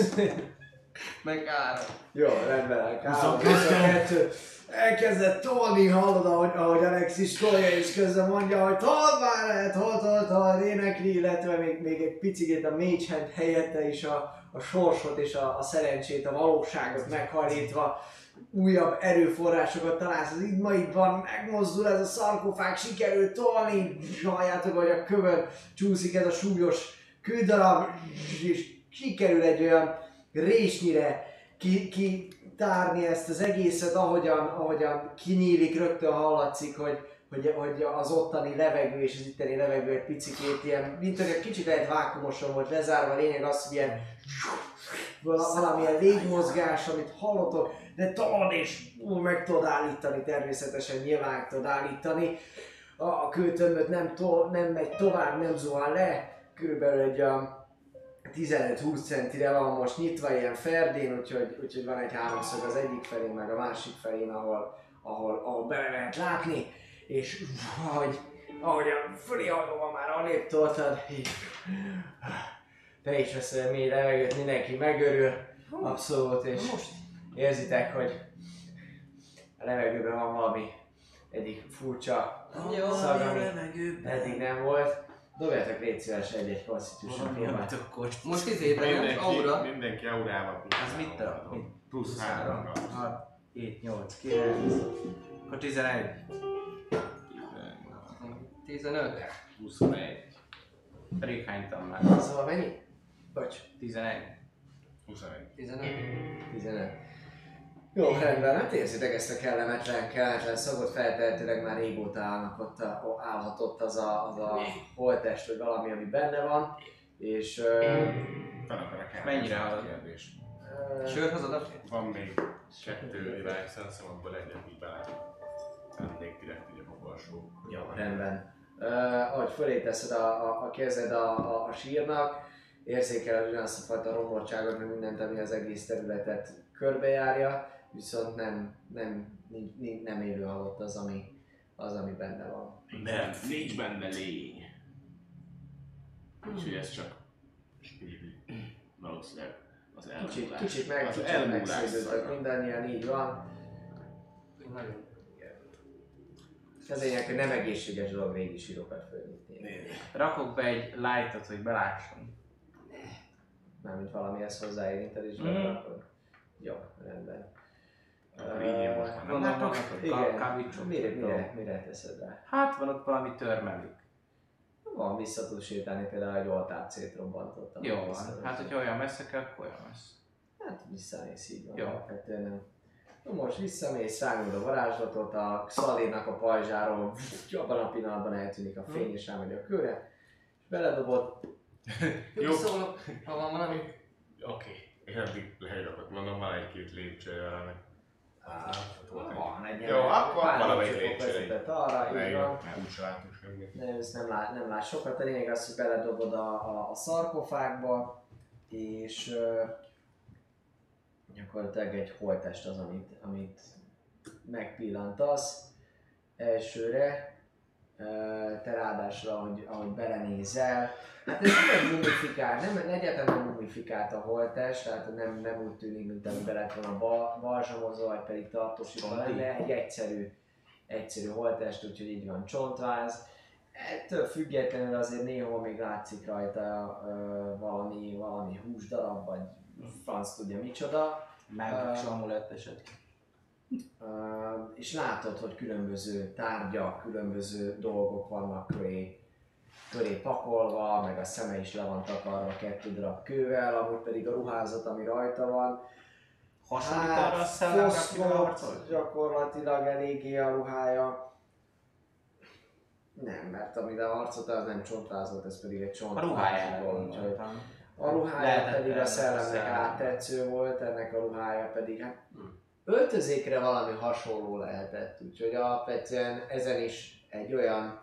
Meg ára. Jó, rendben, Károly, 22. Elkezdett tolni, hallod, ahogy, ahogy Alex is tolja, és közben mondja, hogy told már lehet, told, told, told, énekli, illetve még, még egy picit a mage helyette is a, a sorsot és a, a szerencsét, a valóságot meghajlítva újabb erőforrásokat találsz az idmaidban, megmozdul ez a szarkofág, sikerül tolni, halljátok, hogy a kövön csúszik ez a súlyos kődarab, és sikerül egy olyan résnyire ki, ki ezt az egészet, ahogyan, ahogyan kinyílik, rögtön hallatszik, hogy, hogy, hogy az ottani levegő és az itteni levegő egy picikét ilyen, mint hogy egy kicsit egy vákumosan volt lezárva, a lényeg az, hogy ilyen vala- valamilyen légmozgás, amit hallotok, de talán és ú, meg tudod állítani, természetesen nyilván tudod állítani. A, kőtömböt nem, to, nem megy tovább, nem zuhan le, körülbelül egy um, 15-20 centire van most nyitva ilyen ferdén, úgyhogy, úgyhogy van egy háromszög az egyik felén, meg a másik felén, ahol, ahol, ahol bele lehet látni, és ahogy, ahogy a fölé hallóval már alébb toltad, így te is veszel mély levegőt, mindenki megörül, abszolút, és Most érzitek, hogy a levegőben van valami egyik furcsa Jó. szag, ami eddig nem volt. Dobjátok légy szíves egy-egy Constitution filmet. akkor. Most izébe? Mindenki, Aura. mindenki aurával plusz Az mit? Mit? Plusz három. 6, 7, 8, 9, akkor 11. 15. 21. Pedig hánytam már? Szóval mennyi? Bocs, 11. 21. 15. 15. Jó, rendben, hát érzitek ezt a kellemetlen, kellemetlen szagot, feltehetőleg már régóta állnak ott, a, állhatott az a, az a holtest, vagy valami, ami benne van, és állni. Mennyire a? Kérdés. ö, Sör hozod a Van még kettő világszenszer, abból egyet így bele. Tennék direkt így a magasó. Jó, rendben. Uh, ahogy fölé teszed a, a, a kezed a, a, a sírnak, érzékeled ugyanazt a fajta romlottságot, meg mindent, ami az egész területet körbejárja, viszont nem, nem, nincs, nem élő halott az, ami, az, ami benne van. Nem, nincs benne lény. Úgyhogy ez csak valószínűleg az elmúlás. Kicsit, kicsit meg, az kicsit szaga. mindannyian, így van. Nagyon. Ez lényeg, hogy nem egészséges dolog régi sírokat fölnyitni. Rakok be egy lightot, hogy belásson. Mármint valamihez hozzáérinted és Mm. Jó, rendben. Akkor így én most már nem ott Igen, kábítsok. mire, mire, mire teszed rá? Hát van ott valami törmelik. Van, vissza tudsz sétálni például egy oltárt szétrobbantottam. Jó van. Hát, hogyha olyan messze kell, akkor olyan messze. Hát visszamész így van. Jó. Alapvetően nem. Na most visszamész, rángod a varázslatot, a Xalénak a pajzsáról, abban a pillanatban eltűnik a fény és rámegy a kőre, és beledobod, Jó, szólok, ha van valami. Oké. Én addig leírok, mondom, van egy-két lépcsője meg van egy Jó, akkor valamelyik lépcsőre arra, így van. Nem, ezt nem, lát, nem lát sokat, a lényeg az, hogy beledobod a, a, a szarkofágba, és uh, gyakorlatilag egy holtest az, amit, amit megpillantasz. Elsőre, te ráadásul, ahogy, ahogy belenézel, hát ez nem mumifikált, nem, egyáltalán nem mumifikált a holtest, tehát nem, nem úgy tűnik, mint amiben lett volna ba, balzsamozva, vagy pedig tartósítva lenne, egy egyszerű, egyszerű holtest, úgyhogy így van csontváz, Ettől függetlenül azért néha még látszik rajta ö, valami, valami húsdarab, vagy franc tudja micsoda. Mágikus amulett esetleg. És látod, hogy különböző tárgyak, különböző dolgok vannak köré, köré pakolva, meg a szeme is le van takarva kettő darab kővel, amúgy pedig a ruházat, ami rajta van, Hasonlít arra a szellemre, akivel gyakorlatilag eléggé a ruhája. Nem, mert amivel harcolt, az nem csontvázolt, ez pedig egy A csontváz ruhájára volt. úgyhogy. A ruhája Lehetett pedig a a szellemnek áttetsző volt, ennek a ruhája pedig hát Hm. Öltözékre valami hasonló lehetett, úgyhogy alapvetően ezen is egy olyan,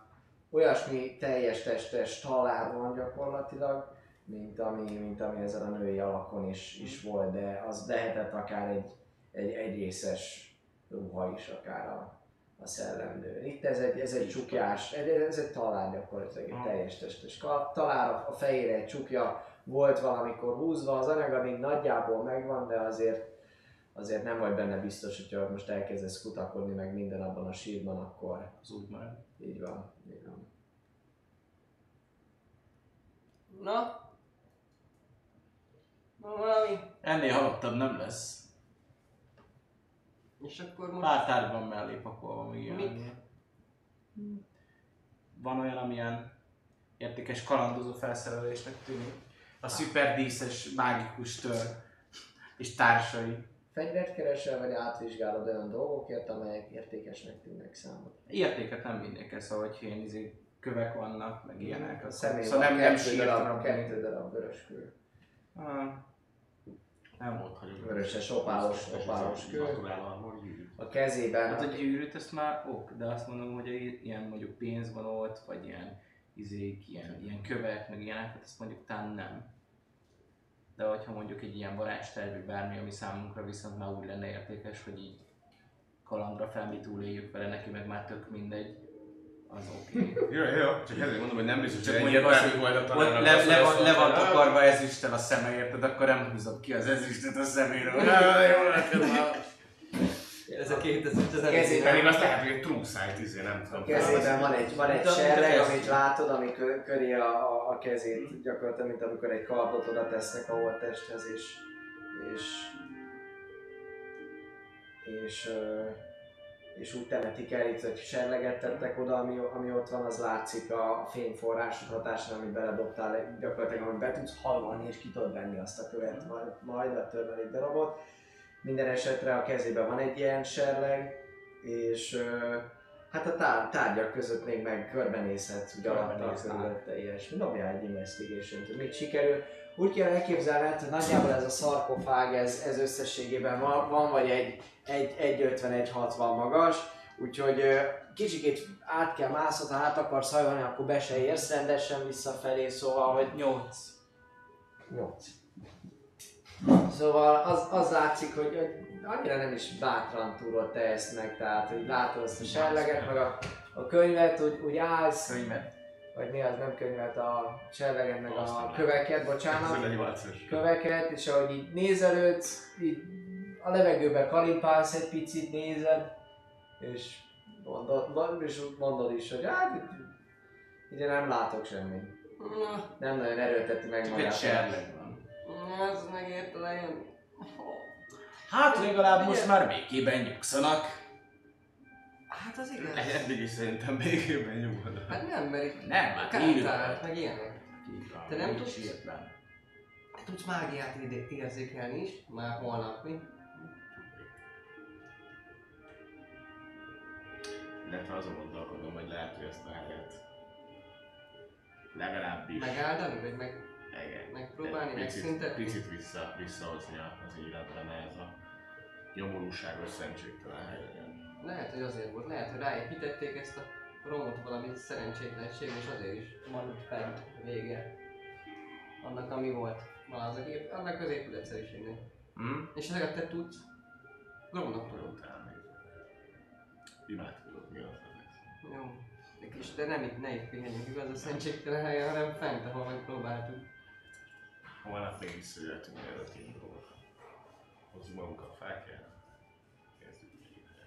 olyasmi teljes testes talár van gyakorlatilag, mint ami, mint ami ezen a női alakon is, is volt, de az lehetett akár egy, egy egyrészes ruha is, akár a, a szellemnő. Itt ez egy, ez egy csukjás, ez, ez egy talár gyakorlatilag, egy teljes testes talár, a fejére egy csukja, volt valamikor húzva, az anyag még nagyjából megvan, de azért azért nem vagy benne biztos, hogyha most elkezdesz kutakodni meg minden abban a sírban, akkor Az úgy marad. így van. Így van. Na? Van valami? Ennél halottabb nem lesz. És akkor most... Pár tárgy van mellé pakolva még ilyen. Van olyan, amilyen értékes kalandozó felszerelésnek tűnik. A szuperdíszes mágikus tör és társai. Fegyvert keresel, vagy átvizsgálod olyan dolgokért, amelyek értékesnek tűnnek számodra. Értéket nem vinnék el, szóval, hogy ilyen izé, kövek vannak, meg ilyenek. A személy Szóval van, nem, nem kettő darab, kettő darab vörös kő. Ah, Nem. Ott hagyom. Vöröses, opálos, opálos kő. A kezében, Hát a gyűrűt ezt már ok, de azt mondom, hogy ilyen mondjuk pénz van ott, vagy ilyen izék, ilyen, ilyen kövek, meg ilyeneket, azt mondjuk talán nem. De hogyha mondjuk egy ilyen varázsterv, vagy bármi, ami számunkra viszont már úgy lenne értékes, hogy így kalandra fel mi túléljük vele, neki meg már tök mindegy, az oké. Okay. Jó, jó, csak ezért mondom, hogy nem biztos, Csak hogy mondjuk bármi hogy volna ott le, le, van, le van takarva ezüsttel a szeme, érted? Akkor nem húzom ki az ezüstet a szeméről. Jó, neked már. Ez a 2000 Kezében- Pedig azt lehet, hogy egy true sight, izé, nem tudom. a kezében van egy, van egy serleg, amit látod, ami kö, köré a, a, a kezét gyakorlatilag, mint amikor egy kardot oda tesznek a holttesthez, és, és, és, és úgy temetik el, itt, hogy serleget tettek oda, ami, ami ott van, az látszik a fényforrásod hatásán, amit beledobtál, gyakorlatilag, amit be tudsz hallani, és ki tudod venni azt a követ, majd, majd a törmelék darabot. Minden esetre a kezében van egy ilyen serleg, és hát a tár- tárgyak között még meg körbenézhetsz, alatta, Körbenéznél. körülötte ilyesmi. Dobjál egy investigation hogy mit sikerül. Úgy kell elképzelned, hogy nagyjából ez a szarkofág, ez, ez összességében van, van vagy egy, egy, egy 50-1-60 magas, úgyhogy kicsikét át kell mászni, ha át akarsz hajolni, akkor be se érsz rendesen visszafelé, szóval, hogy 8. 8. Szóval az, az látszik, hogy, hogy annyira nem is bátran túrod te ezt meg, tehát hogy látod azt a serleget, meg a, a könyvet, úgy, úgy állsz, Könyvet. vagy mi az nem könyvet, a serleget, meg Azt a nem. köveket, bocsánat, köveket, és ahogy így nézelődsz, így a levegőben kalimpálsz egy picit, nézed, és mondod, mond- és mondod is, hogy hát itt, ide nem látok semmit. Nem nagyon erőlteti meg Csak magát. egy serleg van. ez megérte lejön. Hát legalább most már békében nyugszanak. Hát az igaz. Eddig is szerintem békében nyugodott. Hát nem, mert itt Nem, hát írva. meg ilyenek. Így van, Te nem nincs tudsz? hirtelen. Te tudsz mágiát ide érzékelni is, már holnap mi. Illetve azon gondolkodom, hogy lehet, hogy ezt helyet legalábbis Megáldani, vagy meg, igen, megpróbálni, picit, megszüntetni? picit vissza, visszahozni az életben ez a nyomorúságos szentségtelen hely legyen. Lehet, hogy azért volt, lehet, hogy ráépítették ezt a romot valami szerencsétlenség, és azért is ott fent vége. Annak, ami volt. Van az a gép, annak az épületszerűségnek. Hm? És ezeket te tudsz? Utána még imádkozok, mi az az Jó. De kis, de nem itt, ne itt pihenjünk, igaz a szentségtelen helyen, hanem fent, ahol megpróbáltuk. Holnap még visszajöhetünk, mielőtt indulunk. Hozzuk magunkat fel kell. Kezdjük.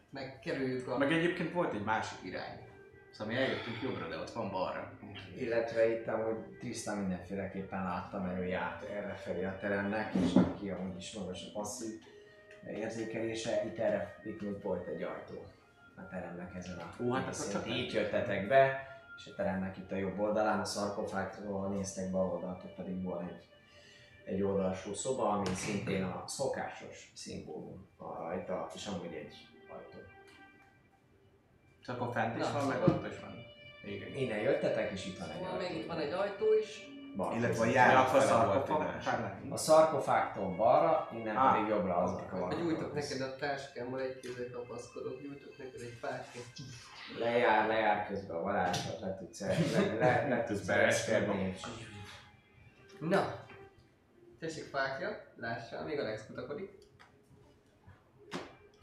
Megkerüljük a... Meg egyébként volt egy másik irány. Szóval mi eljöttünk jobbra, de ott van balra. Illetve itt amúgy tisztán mindenféleképpen láttam, mert ő járt erre felé a teremnek, és neki amúgy is magas a passzív érzékelése, itt erre itt még volt egy ajtó a teremnek ezen a Ó, hát akkor csak Így jöttetek be, és a teremnek itt a jobb oldalán, a szarkofágtól néztek bal oldalt, ott pedig volt egy, egy oldalsó szoba, ami szintén a szokásos szimbólum van rajta, és amúgy egy ajtó. Csak akkor fent is Na, van, meg ott is van. Egy. Innen jöttetek, és itt van egy Szóval ajtó. még itt van egy ajtó is. Bal Illetve a kézen. jár- Ja, akkor fele volt szarkofag, ide. hát nem. A szarkofágtól balra, innen Á, pedig jobbra az a Vagy gyújtok neked a táskámból egy kézzel kapaszkodok, gyújtok neked egy fáskét. Lejár, lejár közben a varázslat, le tudsz, le, le, le tudsz és Na! Tessék fákja, lássál, még a Lex kutakodik.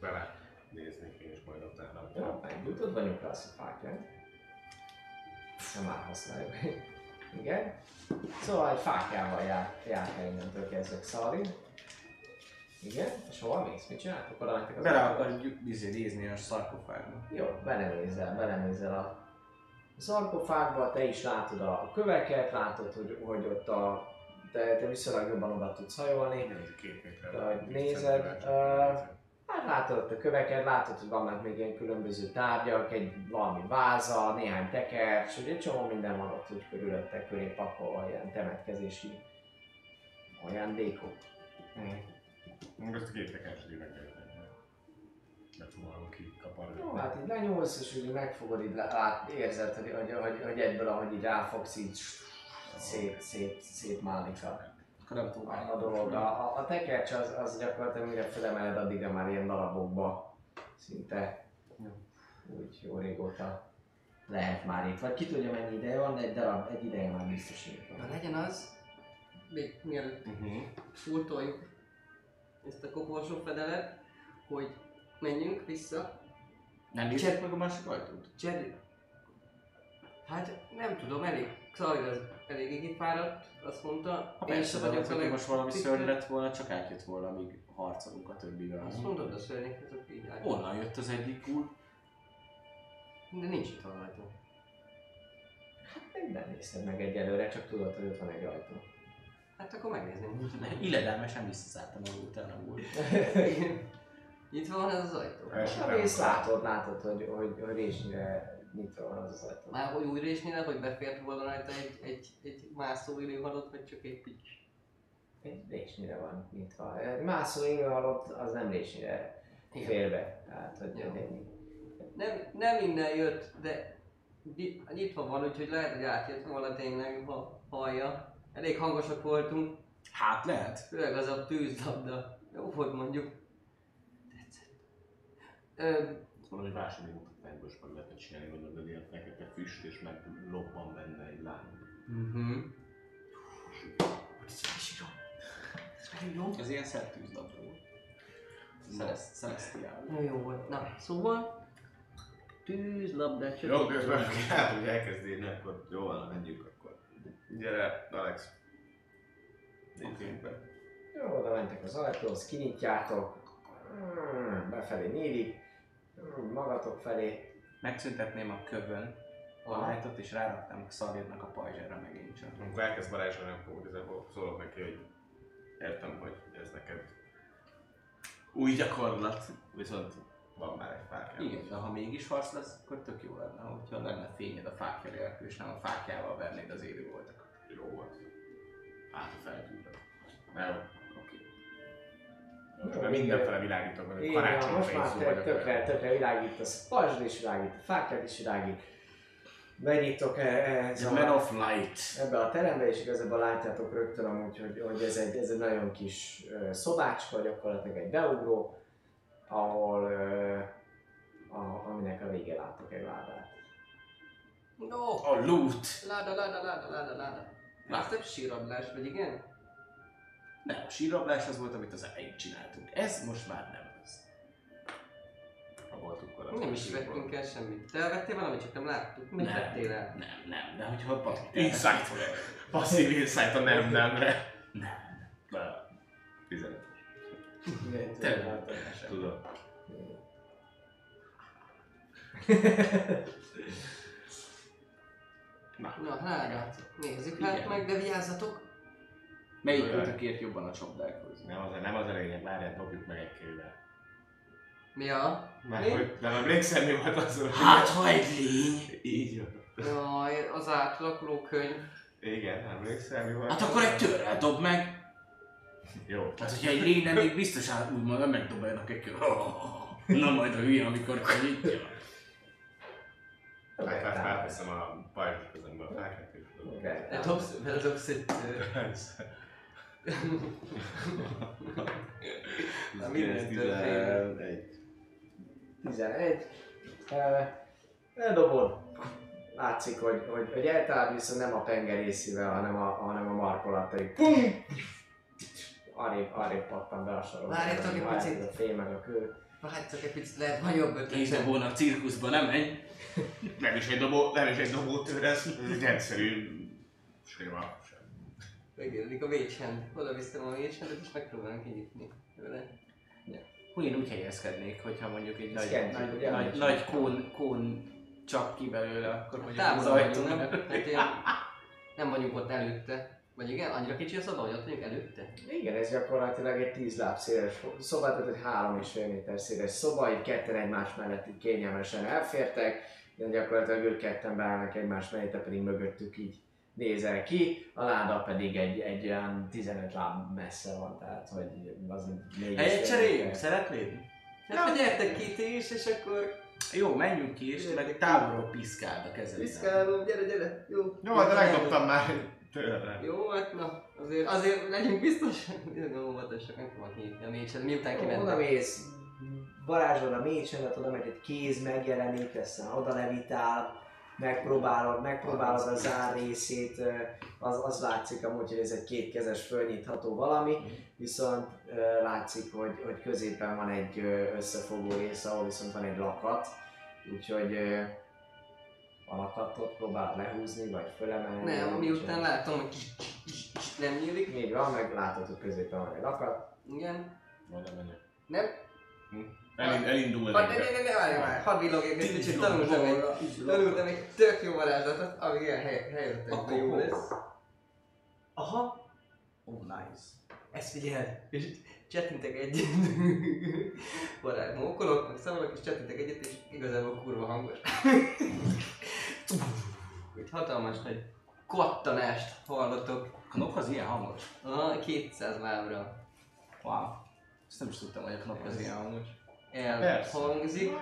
Bele néznék én is majd utána. jó, meggyújtod, vagy nyugtász a fákját. Nem már használjuk. Igen. Szóval egy fákjával jár, jár el innentől kezdve Xari. Igen, és hova mész? Mit csináltok? Oda mentek az Bele akarjuk izé nézni a szarkofágba. Jó, belenézel, belenézel a szarkofágba, te is látod a köveket, látod, hogy, hogy ott a, te, te viszonylag jobban oda tudsz hajolni. Két méter. De ahogy nézed, hát látod ott a köveket, látod, hogy vannak még ilyen különböző tárgyak, egy valami váza, néhány tekercs, ugye egy csomó minden van ott úgy körülötte, köré pakolva, ilyen temetkezési ajándékok. Most azt a két meg kell tenni. Megpróbálom kikaparni. Jó, hát így lenyúlsz, és úgy megfogod, így lát, érzed, hogy, hogy, hogy, hogy egyből, ahogy így ráfogsz, így szét, szét, szétmálik a, Akkor nem tudom a, a dolog. A, a, a tekercs az, az gyakorlatilag mire felemeled, addigra már ilyen darabokba szinte úgy jó régóta lehet már itt. Vagy ki tudja mennyi ideje van, de egy darab, egy ideje már biztos itt Na van. legyen az, még mielőtt Uh-huh. furtoljuk ezt a koporsó fedelet, hogy menjünk vissza. Nem nézzük meg a másik ajtót? Jerry. Hát nem tudom, elég, Xavi az eléggé kifáradt, azt mondta. Ha Én persze, se de vagyok hogyha leg- most valami tiszta- szörny lett volna, csak átjött volna, amíg harcolunk a többivel. Azt mondod a szörnyek, azok így át. Onnan jött az egyik úr. De nincs itt a rajta. Még Nem nézted meg egyelőre, csak tudod, hogy ott van egy ajtó. Hát akkor megnézném. Illedelmesen visszaszálltam a utána úr. Itt van ez az ajtó. És a látod, látod, hogy, hogy, hogy résnyire nyitva van az az ajtó. Már hogy új résnél, hogy befért volna rajta egy, egy, egy mászó időhalott, vagy csak egy pics. Egy résnyire van nyitva. Egy Mászó inga alatt az nem résnyire félbe. Tehát, hogy ennyi. Nem, nem innen jött, de nyi- nyitva van, úgyhogy lehet, hogy átjött volna tényleg, ha hallja. Elég hangosak voltunk, Hát lehet. főleg az a tűzlabda. Jó volt mondjuk. Tetszett. Ö, Valami válsági mutatványből is meg lehetne csinálni, gondolod, hogy ilyen fekete füst, és meg lobban benne egy láng. mhm. Ez ilyen szertűzlabda volt. Celest- Celestial. Na jó volt. Na, szóval tűzlabdát Jó, közben hát, hogy elkezd írni, akkor jó van, menjünk akkor. Gyere, Alex. Nézzünk be. Jó, oda mentek az ajtóhoz, kinyitjátok, Mm, befelé nyílik, magatok felé. Megszüntetném a kövön a lightot és ráraktam Xaviernak a pajzsára megint csak. Amikor elkezd varázsolni, akkor igazából szólok neki, hogy értem, hogy ez neked új gyakorlat, viszont van már egy fákja. Igen, de ha mégis harc lesz, akkor tök jó lenne, hogyha lenne fényed a fákja nélkül, és nem a fákjával vernéd az élő voltakat. Jó volt. Hát a feltűnve. Nem, már mindenfele világítok, hogy karácsony most már vagyok. tökre, tökre világítasz, pajzsd is világít, a fákját is világít. Benyitok e- ez The a, Man of Light. ebbe a terembe, és igazából látjátok rögtön amúgy, hogy, hogy ez, egy, ez egy nagyon kis ö, szobácska, gyakorlatilag egy beugró, ahol, a, aminek a végén láttok egy ládát. No! A loot! Láda, láda, láda, láda, láda. Na. Ez nem síradlás, vagy igen? Nem, a sírablás az volt, amit az elején csináltunk. Ez most már nem az. Ha voltunk korábban. Nem is vettünk el semmit. Te elvettél valamit, csak nem láttuk. Mit Nem. vettél el? Nem, nem, de hogyha a patit Insight. Passzív insight a nem nemre. Nem. De 15 Igen, Te-. Tudom. Na, Na, hát, nézzük hát meg, de vigyázzatok. Melyik Olyan. kötök ért jobban a csapdákhoz? nem az, nem az a lényeg, várjál, dobjuk meg egy kével. Mi a? Mert Mi? hogy nem emlékszem, mi volt az, hogy... Hát, ha egy lény! Így van. Jaj, az átlakuló könyv. Igen, emlékszem, mi volt Hát akkor egy törrel dob meg! Jó. Hát, hogyha egy lény még biztos áll, úgymond nem megdobálnak egy kör. Na majd a hülye, amikor kinyitja. Hát, hát felteszem a pajzs közömbe a. De dobsz, bedobsz egy... Na, mindentől félek. 11. 11. Uh, eldobod. Látszik, hogy, hogy, hogy eltalál viszont nem a pengerészivel, hanem a, hanem a markolattal. így Pum! Arrébb, arrébb pattan be a sorokba. Várjatok egy picit. A fény meg a kő. Várj egy picit, lehet van jobb Kis ötletem. dobónak cirkuszba nem menj. Nem is egy dobó, nem is egy dobótőr, ez ez egy egyszerű Séma. Megjelenik a vécsend. Oda viszem a vécsendet és megpróbálom kinyitni vele. Hú, én úgy helyezkednék, hogyha mondjuk egy nagy, Szkentjük, nagy, ugye? nagy, nagy kón, kón csak ki belőle, akkor mondjuk az Távolra vagyunk, ajtón. nem? Hát ilyen, nem vagyunk ott előtte. Vagy igen, annyira kicsi a szoba, hogy ott vagyunk előtte? Igen, ez gyakorlatilag egy 10 láb széles szoba, tehát egy 3,5 méter széles szoba, így ketten egymás mellett így kényelmesen elfértek, de gyakorlatilag ők ketten beállnak egymás mellé, te pedig mögöttük így nézel ki, a láda pedig egy, egy olyan 15 láb messze van, tehát hogy az Helyet fél cseréljünk, szeretnéd? Hát, hogy gyertek ki ti is, és akkor Jó, menjünk ki, és meg távolról piszkáld a kezedben. piszkálom, gyere, gyere, jó. Jó, de megdobtam már tőle. Jó, hát na, azért, azért legyünk biztosak, nagyon óvatosak, nem fogok nyitni a mécset, miután Oda kimentem. mész, varázsolod a mécsendet, oda megy egy kéz megjelenik, aztán oda levitál, megpróbálod, megpróbálod a zár részét, ö, az, az látszik amúgy, hogy ez egy kétkezes fölnyitható valami, viszont ö, látszik, hogy, hogy középen van egy összefogó rész, ahol viszont van egy lakat, úgyhogy a lakatot próbál lehúzni, vagy fölemelni. Nem, miután látom, hogy nem nyílik. Még van, meg látod, hogy középen van egy lakat. Igen. Oda menjek. Nem? Elind, elindul. Hadd, ne, ne, ne, ne, várj már, hadd villogjak egy kicsit, tanultam egy, tanultam egy tök jó varázslatot, ami ilyen hely, helyzetekben jó lesz. Aha, Oh, nice. Ezt figyeld, és csettintek egyet. Barát mókolok, meg szavak, és csettintek egyet, és igazából kurva hangos. Egy hatalmas nagy kattanást hallatok. A knop az ilyen hangos? Ah, 200 lábra Wow. Ezt nem is tudtam, hogy a knop az ilyen hangos elhangzik.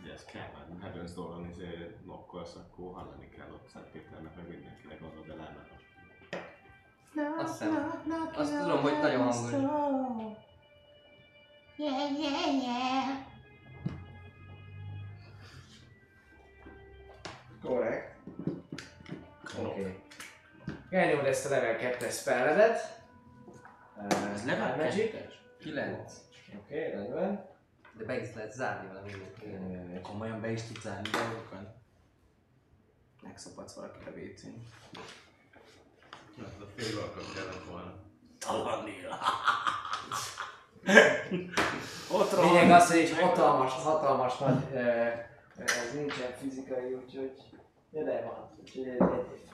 Ugye ez kell már, ha Heavens Door-on izé nokkolsz, akkor hallani kell ott Szent Péternek, meg mindenkinek az a belámát. Azt hiszem, azt tudom, hogy nagyon hangos. Yeah, yeah, yeah. Korrekt. Oké. Okay. Elnyomod ezt a level 2-es spelledet. Ez level 2 9. Oké, okay, rendben. De be is lehet zárni vele mindenki. Uh, Komolyan be is tudsz zárni dolgokat? Megszapadsz valakit a WC-n. Hát a fél alkat kellett volna. Talannél. Ott Lényeg az, hogy egy hatalmas, hatalmas nagy, uh, ez nincsen fizikai, úgyhogy de van. Úgyhogy egy, egy,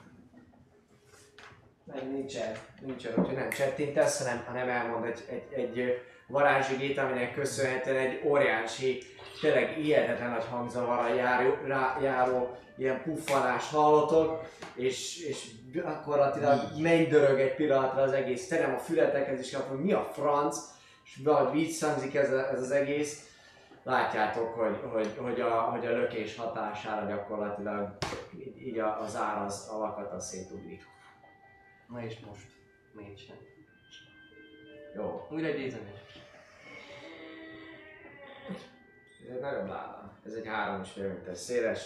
nem, nincsen, nincsen, úgyhogy nem csettintesz, hanem, hanem elmond egy, egy, egy varázsigét, aminek köszönhetően egy óriási, tényleg hihetetlen nagy hangzavarra járó, rá, járó ilyen puffanást hallotok, és, és gyakorlatilag mennydörög egy pillanatra az egész terem a fületekhez, és akkor mi a franc, és valahogy visszhangzik ez, a- ez az egész, látjátok, hogy, hogy, hogy, a, hogy a lökés hatására gyakorlatilag így, így a- az áraz, a lakat az szétugrik. Na és most. Mégsem. Jó, Újra egy ez egy nagyobb láda. Ez egy 3,5 méter széles,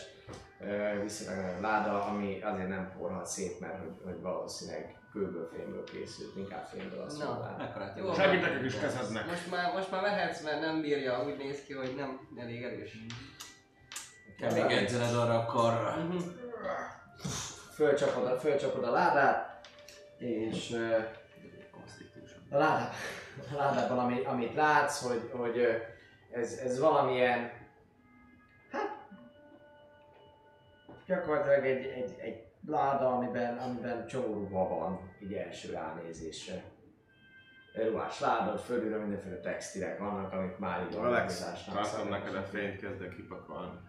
viszonylag nagyobb láda, ami azért nem porhat szét, mert hogy, hogy valószínűleg kőből, fémből készült, inkább fémből azt Na. Mekkora Jó. Segítek a kis kezednek. Most már, most már vehetsz, mert nem bírja, úgy néz ki, hogy nem elég erős. Kell még edzened arra a karra. Mhm. Fölcsapod a, fölcsapod a ládát, és a, ládá, a ládában, ami, amit látsz, hogy, hogy ez, ez valamilyen, hát gyakorlatilag egy, egy, egy láda, amiben, amiben csomó van, így első ránézésre. Ruhás láda, fölülről mindenféle textilek vannak, amik már így Alex, tartom neked a fényt, kezdek kipakolni.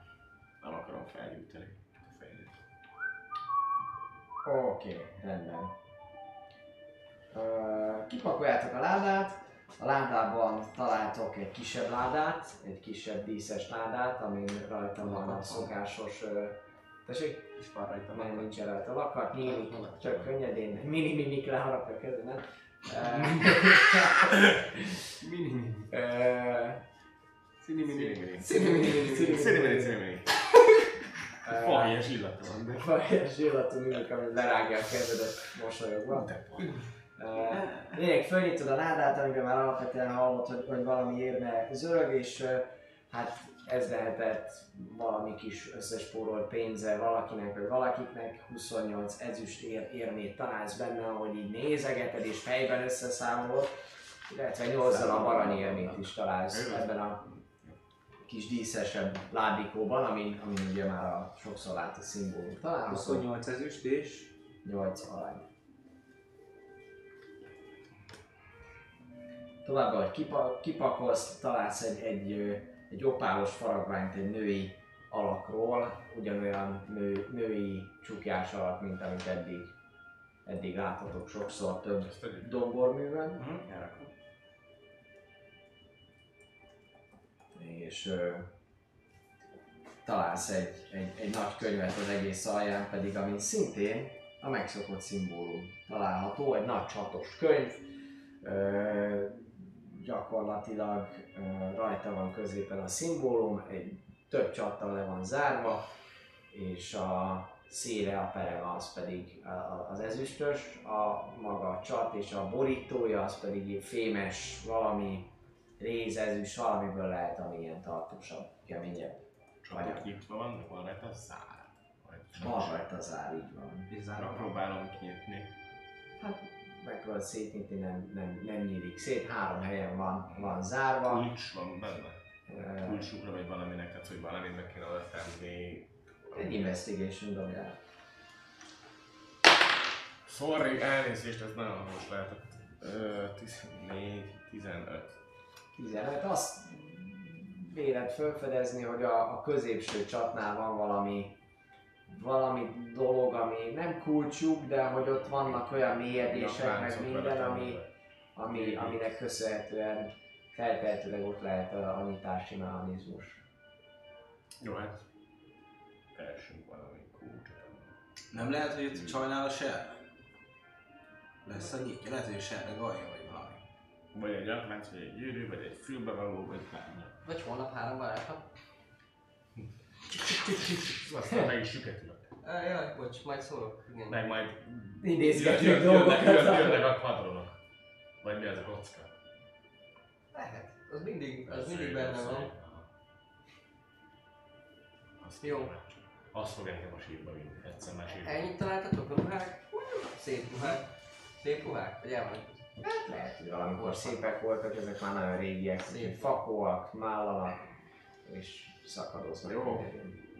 Nem akarom felgyújtani a fényét. Oké, okay, rendben. Kipakoljátok a ládát, a ládában találtok egy kisebb ládát, egy kisebb díszes ládát, amin rajta van a szokásos... Tessék? És van rajta Nem, nincs rajta lakat, nyílik, csak könnyedén, mini mimik leharapja a kezed, nem? Mini-mini. Szini-mini. Szini-mini. Szini-mini. Szini-mini, szini-mini. uh, Fahéjas de... Fahéjas illatú mimik, ami lerágja a kezedet mosolyogva. Uh, Lényeg, fölnyitod a ládát, amiben már alapvetően hallod, hogy, hogy valami érme zörög, és hát ez lehetett valami kis összespórolt pénze valakinek vagy valakiknek, 28 ezüst ér, érmét találsz benne, ahogy így nézegeted és fejben összeszámolod, illetve 8 darab aranyérmét is találsz ebben a kis díszesebb ládikóban, amin, amin ugye már a sokszor látott szimbólum található. 28 ezüst és? 8 arany. Tovább, ahogy kipa, kipakolsz, találsz egy, egy, egy opálos faragványt egy női alakról, ugyanolyan nő, női csukjás alak, mint amit eddig, eddig láthatok sokszor több domborműben. Elrakom. és ö, találsz egy, egy, egy nagy könyvet az egész alján, pedig ami szintén a megszokott szimbólum található, egy nagy csatos könyv, ö, gyakorlatilag rajta van középen a szimbólum, egy több csattal le van zárva, és a széle, a pereme az pedig az ezüstös, a maga a csat és a borítója az pedig fémes valami réz, ezüst, valamiből lehet, ami ilyen tartósabb, keményebb. Csatok nyitva vannak, van rajta. Vagy Van rajta az ár, így van. Na, próbálom kinyitni. Hát megpróbálod szétnyitni, nem, nem, nem nyílik szét, három helyen van, van zárva. Kulcs van benne. Kulcsukra vagy valaminek, tehát hogy valamit meg kéne oda tenni. Egy investigation dobjál. Sorry, elnézést, ez nagyon most lehetett. Ö, 14, 15. 15. Azt véled felfedezni, hogy a, a középső csatnál van valami valami dolog, ami nem kulcsuk, de hogy ott vannak olyan mélyedések, meg minden, ami, ami, aminek köszönhetően feltehetőleg ott lehet a, a nyitási mechanizmus. Jó, hát keresünk valami kulcsot. Nem lehet, hogy itt csajnál a ser? Lesz a nyitja, lehet, hogy a serre galja vagy valami. Vagy egy aknác, vagy egy gyűrű, vagy egy fülbevaló, vagy bármi. Vagy holnap három varázslat. Aztán meg is süketülök. Jaj, bocs, majd szólok. Igen. Meg majd jönnek, dolgokat. jönnek, jönnek a padronok. Vagy mi az a kocka? Lehet. Az mindig, az mindig benne van. Azt Jó. Azt fog engem a sírba vinni, egyszer már sírba. Ennyit találtatok a ruhák? Szép ruhák. Szép ruhák? Vagy elvannak? Hát lehet, hogy valamikor szépek voltak, ezek már nagyon régiek, Szép. fakóak, mállanak, és szakadoznak. Jó.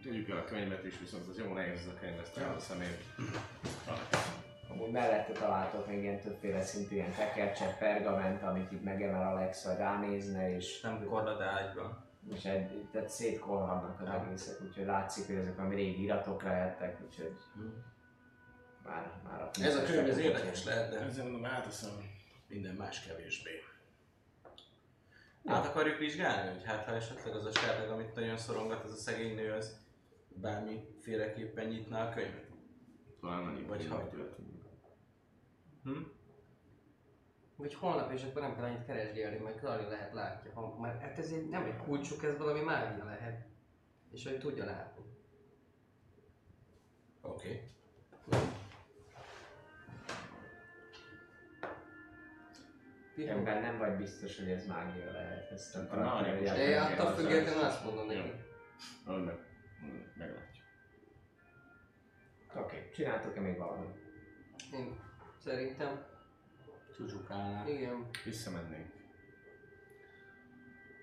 Tudjuk el a könyvet is, viszont az jó nehéz ez a könyv, ezt elveszem én. Amúgy mellette találtok még ilyen többféle szintű ilyen tekercset, pergament, amit így megemel Alex, vagy ránézne, és, Nem korlad ágyban. és egy, tehát szétkolhatnak az egészek, úgyhogy látszik, hogy ezek valami régi iratok lehettek, úgyhogy már, már a Ez a könyv ez érdekes lehet, de Ezzel mondom, áteszem. minden más kevésbé. Át akarjuk vizsgálni, hogy hát ha esetleg az a serleg, amit nagyon szorongat, az a szegény nő, az bármiféleképpen nyitná a könyvet. Talán annyi Vagy ha-. Hm? Vagy holnap, és akkor nem kell annyit keresgélni, majd Klari lehet látja. Ha, mert hát ez egy, nem egy kulcsuk, ez valami mágia lehet. És hogy tudja látni. Oké. Ebben nem vagy biztos, hogy ez mágia lehet. Ezt a Hát, karakter mágikus. De jelent. attól függetlenül azt mondom neki. Meg, meglátjuk. Oké, okay. csináltok-e még valamit? Én szerintem, Csúcsukálnál. igen. Visszamennénk.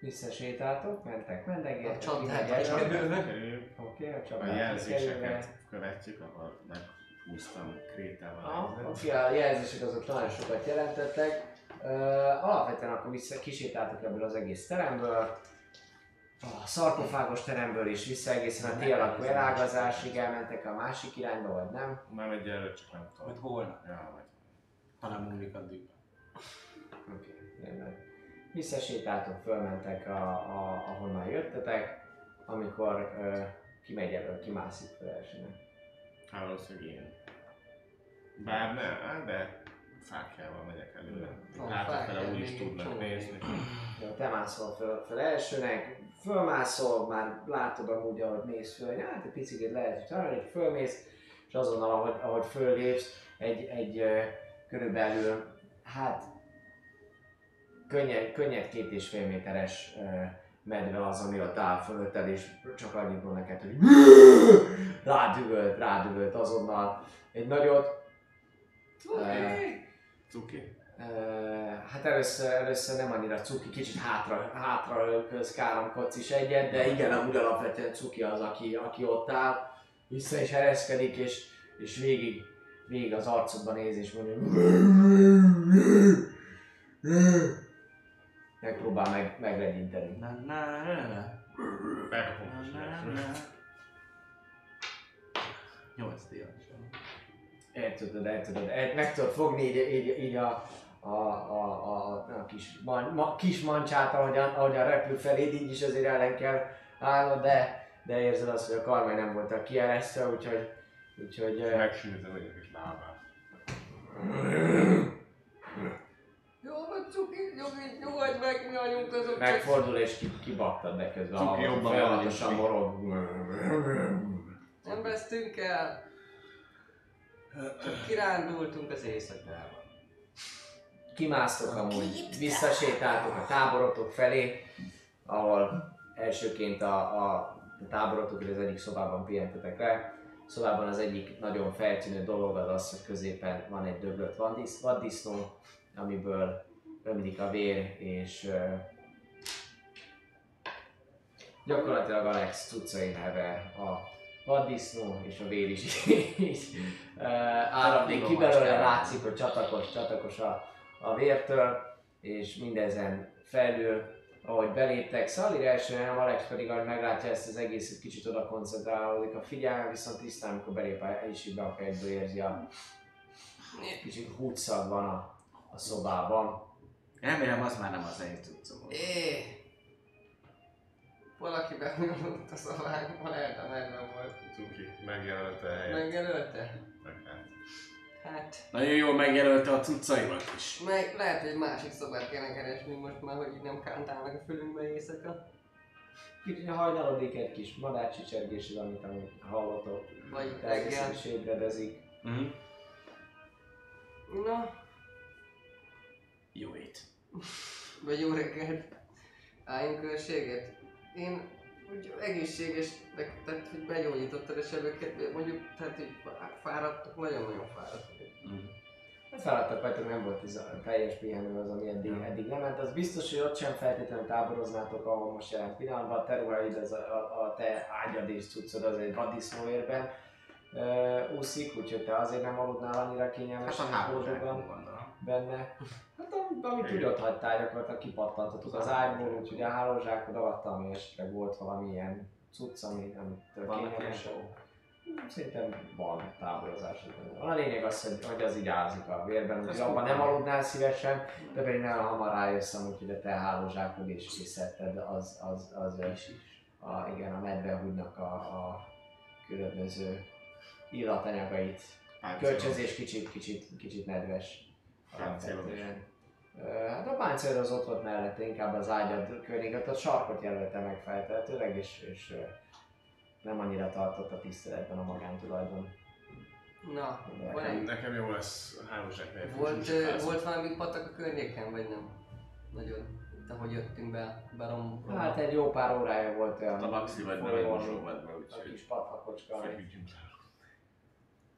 Visszasétáltok, mentek, mendegértek, A. Kerüljük. Oké, a A csapdába jelzéseket követjük, ahol meghúztam krétával. A Oké, a jelzések azok nagyon sokat jelentettek. Alapvetően akkor vissza, kisétáltak ebből az egész teremből. A szarkofágos teremből is vissza egészen a T alakú elágazásig elmentek a másik irányba, vagy nem? Már egy előtt csak nem tudom. Majd holnap. Ja, majd. Ha nem múlik addig. Oké, rendben. Visszasétáltok, fölmentek, a, a, ahonnan jöttetek, amikor uh, kimegy elő, kimászik fel elsőnek. Hát valószínűleg én. Bár ne, á, de fákjával megyek előre. Hátrafele úgy is tudnak csomó. nézni. Jó, te mászol föl, föl elsőnek, fölmászol, már látod amúgy, ahogy mész föl, hogy hát egy picit lehet, hogy talán hogy fölmész, és azonnal, ahogy, ahogy föllépsz, egy, egy körülbelül, hát könnyed, könnyed két és fél méteres medve az, ami ott áll fölötted, és csak annyit mond neked, hogy rádüvölt, rádüvölt azonnal egy nagyot. Eh, Cuki? Hát először, először nem annyira cuki, kicsit hátra, hátra közkáromkodsz is egyet, de igen, amúgy alapvetően cuki az, aki, aki ott áll, vissza is ereszkedik, és, és végig, végig az arcodba néz, és mondja, megpróbál meg, meglegyinteni. Na, na. Megkapom. Díjas. El tudod, el tudod, el, meg tudod fogni így, így, így a, a, a, a, a kis, man, ma, kis mancsát, ahogyan, ahogyan repül feléd, így is azért ellen kell állnod, de, de érzed azt, hogy a karmai nem voltak kieresztve, úgyhogy, úgyhogy eh, Megsűnözöm egy kis lábát. Jó, vagy cuki, nyugodj, nyugodj meg, mi vagyunk azok megfordul és ki, kibaktad de közben jobban hogy folyamatosan van, morog. Nem vesztünk el. Csak kirándultunk az éjszakában. Kimásztok amúgy, visszasétáltok a táborotok felé, ahol elsőként a, a, táborotok az egyik szobában pihentetek le. Szobában az egyik nagyon feltűnő dolog az az, hogy középen van egy döglött vaddis- vaddisznó, amiből ömlik a vér, és uh, gyakorlatilag Alex cuccai neve a vaddisznó és a vér is így áramlik ki belőle, látszik, hogy csatakos, csatakos a, a vértől, és mindezen felül, ahogy beléptek, Szalira első nem, Alex pedig, ahogy meglátja ezt az egészet, kicsit oda koncentrálódik a figyelme, viszont tisztán, amikor belép a helyiségbe, akkor egyből érzi a kicsit húgyszag van a, a szobában. Remélem az már nem az én tudszom. Valaki benyomott a szobánkba, lehet a medve volt. Cuki, megjelölte a helyet. Megjelölte? Meg hát. Hát, Nagyon jól megjelölte a cuccaimat is. meg lehet, hogy egy másik szobát kéne keresni most már, hogy így nem kántálnak a fülünkbe éjszaka. Kicsit hajnalodik egy kis madárcsicsergés, az, amit, amit hallotok. Vagy reggel. Is ébredezik. Mhm. Na, Jó ét. vagy jó reggelt. Álljunk községet. Én úgy egészséges, tehát hogy begyógyítottad a sebeket, mondjuk, tehát hogy fáradtok, nagyon-nagyon fáradtok. Mhm. Hát feladtak vagytok, nem volt ez a teljes pihenő az, ami eddig, eddig nem ment. Az biztos, hogy ott sem feltétlenül táboroznátok, ahol most jelen pillanatban. A te ruháid, az a, a, a te ágyad és cuccod az egy vaddisznóérben uh, úszik, úgyhogy te azért nem aludnál annyira Hát kényelmesen a boldogban benne. Hát amit, úgy ott hagytál, gyakorlatilag kipattantatok az ágyból, úgyhogy a hálózsákod alatt, ami esetleg volt valamilyen cucc, ami, ilyen kényelmesen. Szerintem van táborozás. A lényeg az, hogy, hogy az így ázik a vérben, úgyhogy abban nem aludnál szívesen, de pedig nagyon hamar rájössz amúgy, hogy a te hálózsákod és kiszedted az, az, az, az a, igen, a medvehúgynak a, a különböző illatanyagait. Kölcsözés kicsit, kicsit, kicsit nedves. Ö, Hát a páncél az ott volt mellette, inkább az ágyad környéket, a sarkot jelölte meg feltehetőleg, és, és nem annyira tartott a tiszteletben a magántulajdon. Na, De van Nekem, egy, nekem jó lesz a nélkül. volt, ö, volt valami patak a környéken, vagy nem? Nagyon. Itt ahogy jöttünk be, berom. Hát egy jó pár órája volt olyan. A maxi vagy nagyon ami- zsóvadba, A úgyhogy kis pathakocska. ami- feküdjünk.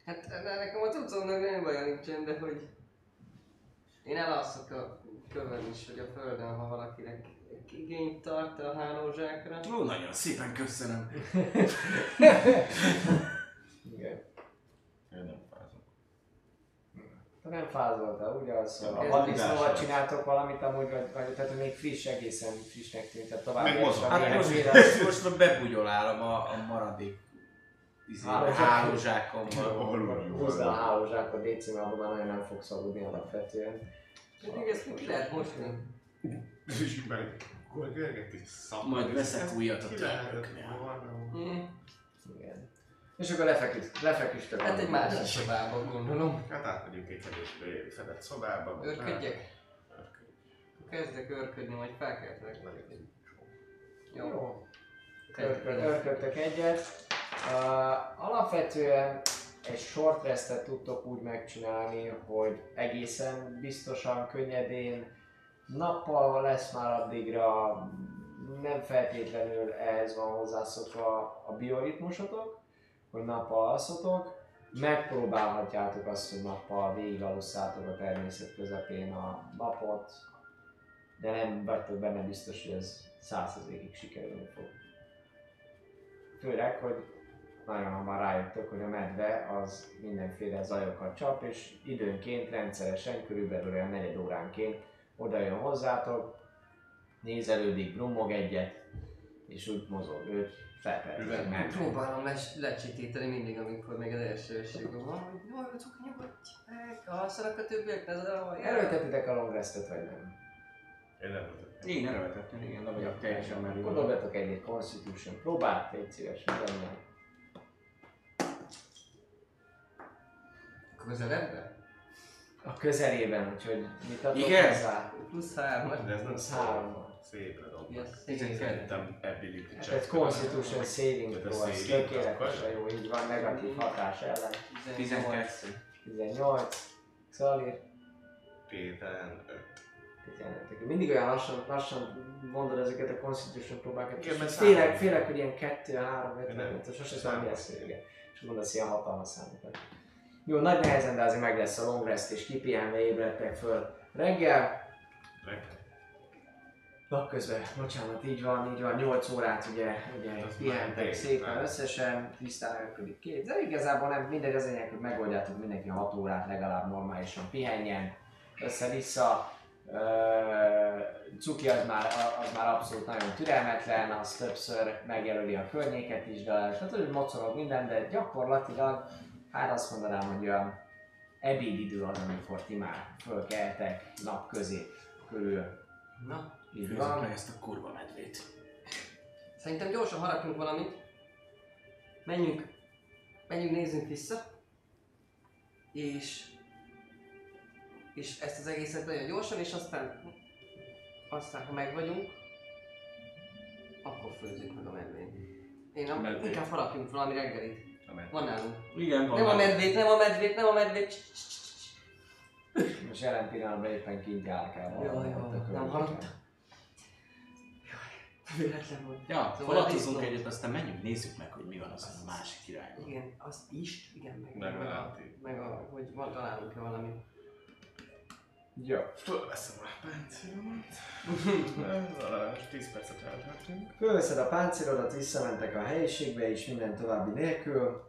Hát de nekem a cuccomnak nem baja nincsen, de hogy én elalszok a kövön is, vagy a földön, ha valakinek igényt tart a hálózsákra. Ó, nagyon szépen köszönöm. Igen. Én nem fázom. Te nem fázoltál, ugye? Az, a Ez vaddisznóval tudás. csináltok valamit, amúgy, vagy, vagy tehát még friss, egészen frissnek tűnt, tehát tovább Meg mozog. Hát most, most bebugyolálom a, a maradék izé, Hálózsák. Alulról Húzd le a Déci, mert abban már nagyon nem fogsz aludni alapvetően. Pedig ezt ki lehet mosni. És így meg akkor görget egy. Majd veszek újat a törpöknél. Hm. Igen. És akkor lefeküdt, lefeküdtök. Hát egy másik szobában gondolom. Hát átmegyünk egy kevésbé fedett szobába. Örködjek? Örködj. Kezdek örködni, majd felkeltek. Jó. Örködtök egyet. Uh, alapvetően egy short restet tudtok úgy megcsinálni, hogy egészen biztosan, könnyedén, nappal lesz már addigra nem feltétlenül ehhez van hozzászokva a bioritmusotok, hogy nappal alszotok, megpróbálhatjátok azt, hogy nappal végigalusszátok a természet közepén a napot, de nem vagytok benne biztos, hogy ez százszerzékig sikerülni fog. Főleg, hogy nagyon hamar rájöttök, hogy a medve az mindenféle zajokat csap, és időnként rendszeresen, körülbelül olyan negyed óránként oda jön hozzátok, nézelődik, brummog egyet, és úgy mozog őt, felpercben ment. Próbálom les, lecsitíteni mindig, amikor még az első esőben van, hogy nyugodj, nyugodj, meg, alszanak a többiek, ne zavarj. Erőltetitek a long restet, vagy nem? Én nem. Én erőltettem, igen, de vagyok teljesen merülő. Gondoljatok egy Constitution próbát, légy szíves, minden. Közeledbe? A közelében, úgyhogy mit adtok Igen? hozzá? Plusz hármat. De ez nem hárommal. Szépre dobtam. Yes, Szerintem ability Hát check. egy Constitution saving throw, saving tökéletesen jó, így van, negatív hatás ellen. 12. 18, Xalir, Péteren 5. 15. Mindig olyan lassan, lassan mondod ezeket a Constitution próbákat, Igen, mert félek, félek, hogy ilyen 2, 3, 5, Nem. 5, sose tudom mi lesz vége. És mondasz ilyen hatalmas számokat. Jó, nagy nehezen, de azért meg lesz a long rest, és kipihenve ébredtek föl reggel. Napközben, bocsánat, így van, így van, 8 órát ugye, ugye Hát pihentek szépen elég, összesen, tisztán elködik két, de igazából nem mindegy az enyek, hogy megoldjátok mindenki 6 órát legalább normálisan pihenjen, össze-vissza. Uh, Cuki az már, az már abszolút nagyon türelmetlen, az többször megjelöli a környéket is, de tehát hogy mocorog minden, de gyakorlatilag hát azt mondanám, hogy olyan ebédidő az, amikor ti már fölkeltek nap közé körül. Na, Így Főzzük van. meg ezt a kurva medvét. szerintem gyorsan harapjunk valamit. Menjünk, menjünk, nézzünk vissza. És és ezt az egészet nagyon gyorsan, és aztán aztán ha meg vagyunk, akkor főzzük meg a medvét. Én a, Medvét. inkább harapjunk valami reggelit. Van nálunk. Igen, van. Nem a már. medvét, nem a medvét, nem a medvét. Most jelen pillanatban éppen kint járkál. Jaj, jaj, nem hallottam. Véletlen volt. Ja, Szóval falatozunk egyet, aztán menjünk, nézzük meg, hogy mi van azon a másik irányban. Igen, az is, igen, meg, Meg meg, a a, meg a, hogy van, találunk-e valamit. Jó. Fölveszem a páncélomat. Legalábbis 10 percet eltöltünk. Fölveszed a páncélodat, visszamentek a helyiségbe és minden további nélkül.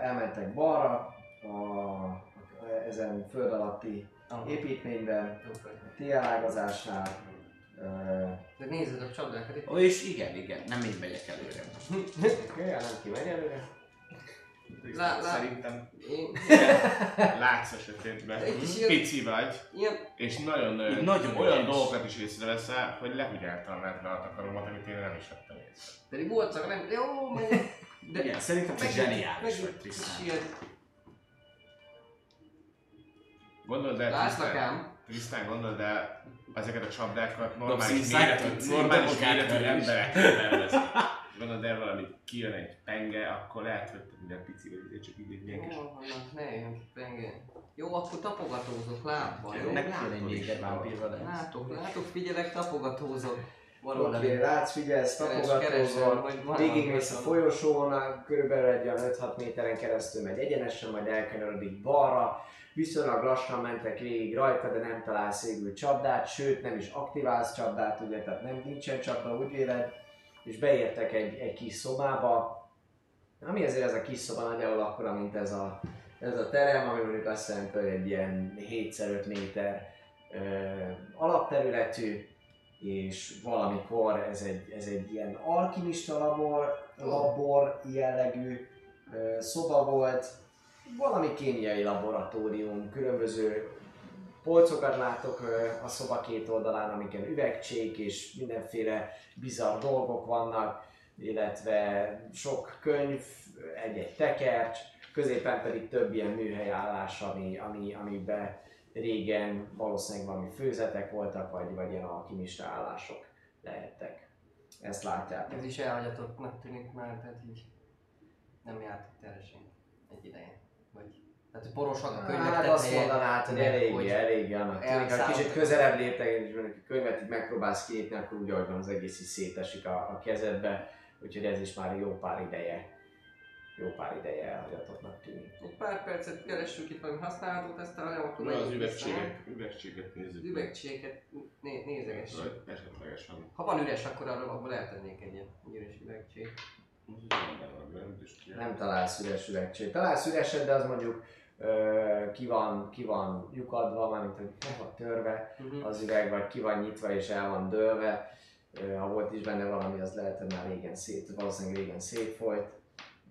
Elmentek balra, a, a, ezen föld alatti Ah, építményben, jó ti elágazásnál. De nézed a csapdákat itt. Ó, és igen, igen, nem én megyek előre. Oké, okay, nem kimegy előre. Lá- lá- Szerintem Én, látsz a sötétben. Ilyen- Pici vagy, ilyen, és nagyon, ö, Így nagyon olyan ügyes. dolgokat is észreveszel, hogy lehugyáltam a medve a takaromat, amit én nem is vettem észre. pedig volt csak nem, jó, megyek. De Igen, szerintem te meg- zseniális meg- vagy, Tristan. ilyen- Gondold el, ám. Tristan, gondold el, ezeket a csapdákat normális méretű, normális méretű emberek tervezik. Gondold el valami, kijön egy penge, akkor lehet, hogy minden pici vagy, ezért csak így egy ilyen kis... Hol vannak, ne jön penge. Jó, akkor tapogatózok lábbal, jó? Kéne egy még is egy. Látok, látok, figyelek, tapogatózok. Oké, Valóban. látsz, figyelsz, tapogatózol, végigmész a folyosón, körülbelül egy olyan 5-6 méteren keresztül megy egyenesen, majd elkanyarodik balra, viszonylag lassan mentek végig rajta, de nem találsz végül csapdát, sőt nem is aktiválsz csapdát, ugye, tehát nem nincsen csapda, úgy véled, és beértek egy, egy kis szobába, ami azért ez a kis szoba nagyjából akkora, mint ez a, ez a terem, ami mondjuk azt jelenti, hogy egy ilyen 7x5 méter ö, alapterületű, és valamikor ez egy, ez egy ilyen alkimista labor, labor jellegű ö, szoba volt, valami kémiai laboratórium, különböző polcokat látok a szoba két oldalán, amiken üvegcsék és mindenféle bizarr dolgok vannak, illetve sok könyv, egy-egy tekercs, középen pedig több ilyen műhelyállás, ami, ami, amiben régen valószínűleg valami főzetek voltak, vagy, vagy ilyen alkimista állások lehettek. Ezt látjátok. Ez is elhagyatottnak tűnik már, tehát így nem járt teljesen egy ideje. Vagy Tehát, hogy porosak a könyvek Hát azt mondanád, hogy meg eléggé, hogy- eléggé annak tűnik. Ha kicsit közelebb léptek, és mondjuk a könyvet így megpróbálsz kiépni, akkor úgy, ahogy van, az egész is szétesik a, a kezedbe. Úgyhogy ez is már jó pár ideje, jó pár ideje elhagyatottnak tűnik. Egy pár percet keressünk itt valami használhatót, aztán akkor Az menjünk vissza, üvegséget, üvegséget nézzük. nem? Üvegcséket né- nézegessük. Esetlegesen. Ha van üres, akkor arra abból eltennék egy ilyen egy üres üvegcsét. Nem találsz üres üvegcsét. Találsz üreset, de az mondjuk ki, van, ki van lyukadva, mármint hogy meg van törve Uh-huh. az üveg, vagy ki van nyitva és el van dőlve. Ha volt is benne valami, az lehet, hogy már régen szét, valószínűleg régen szétfolyt.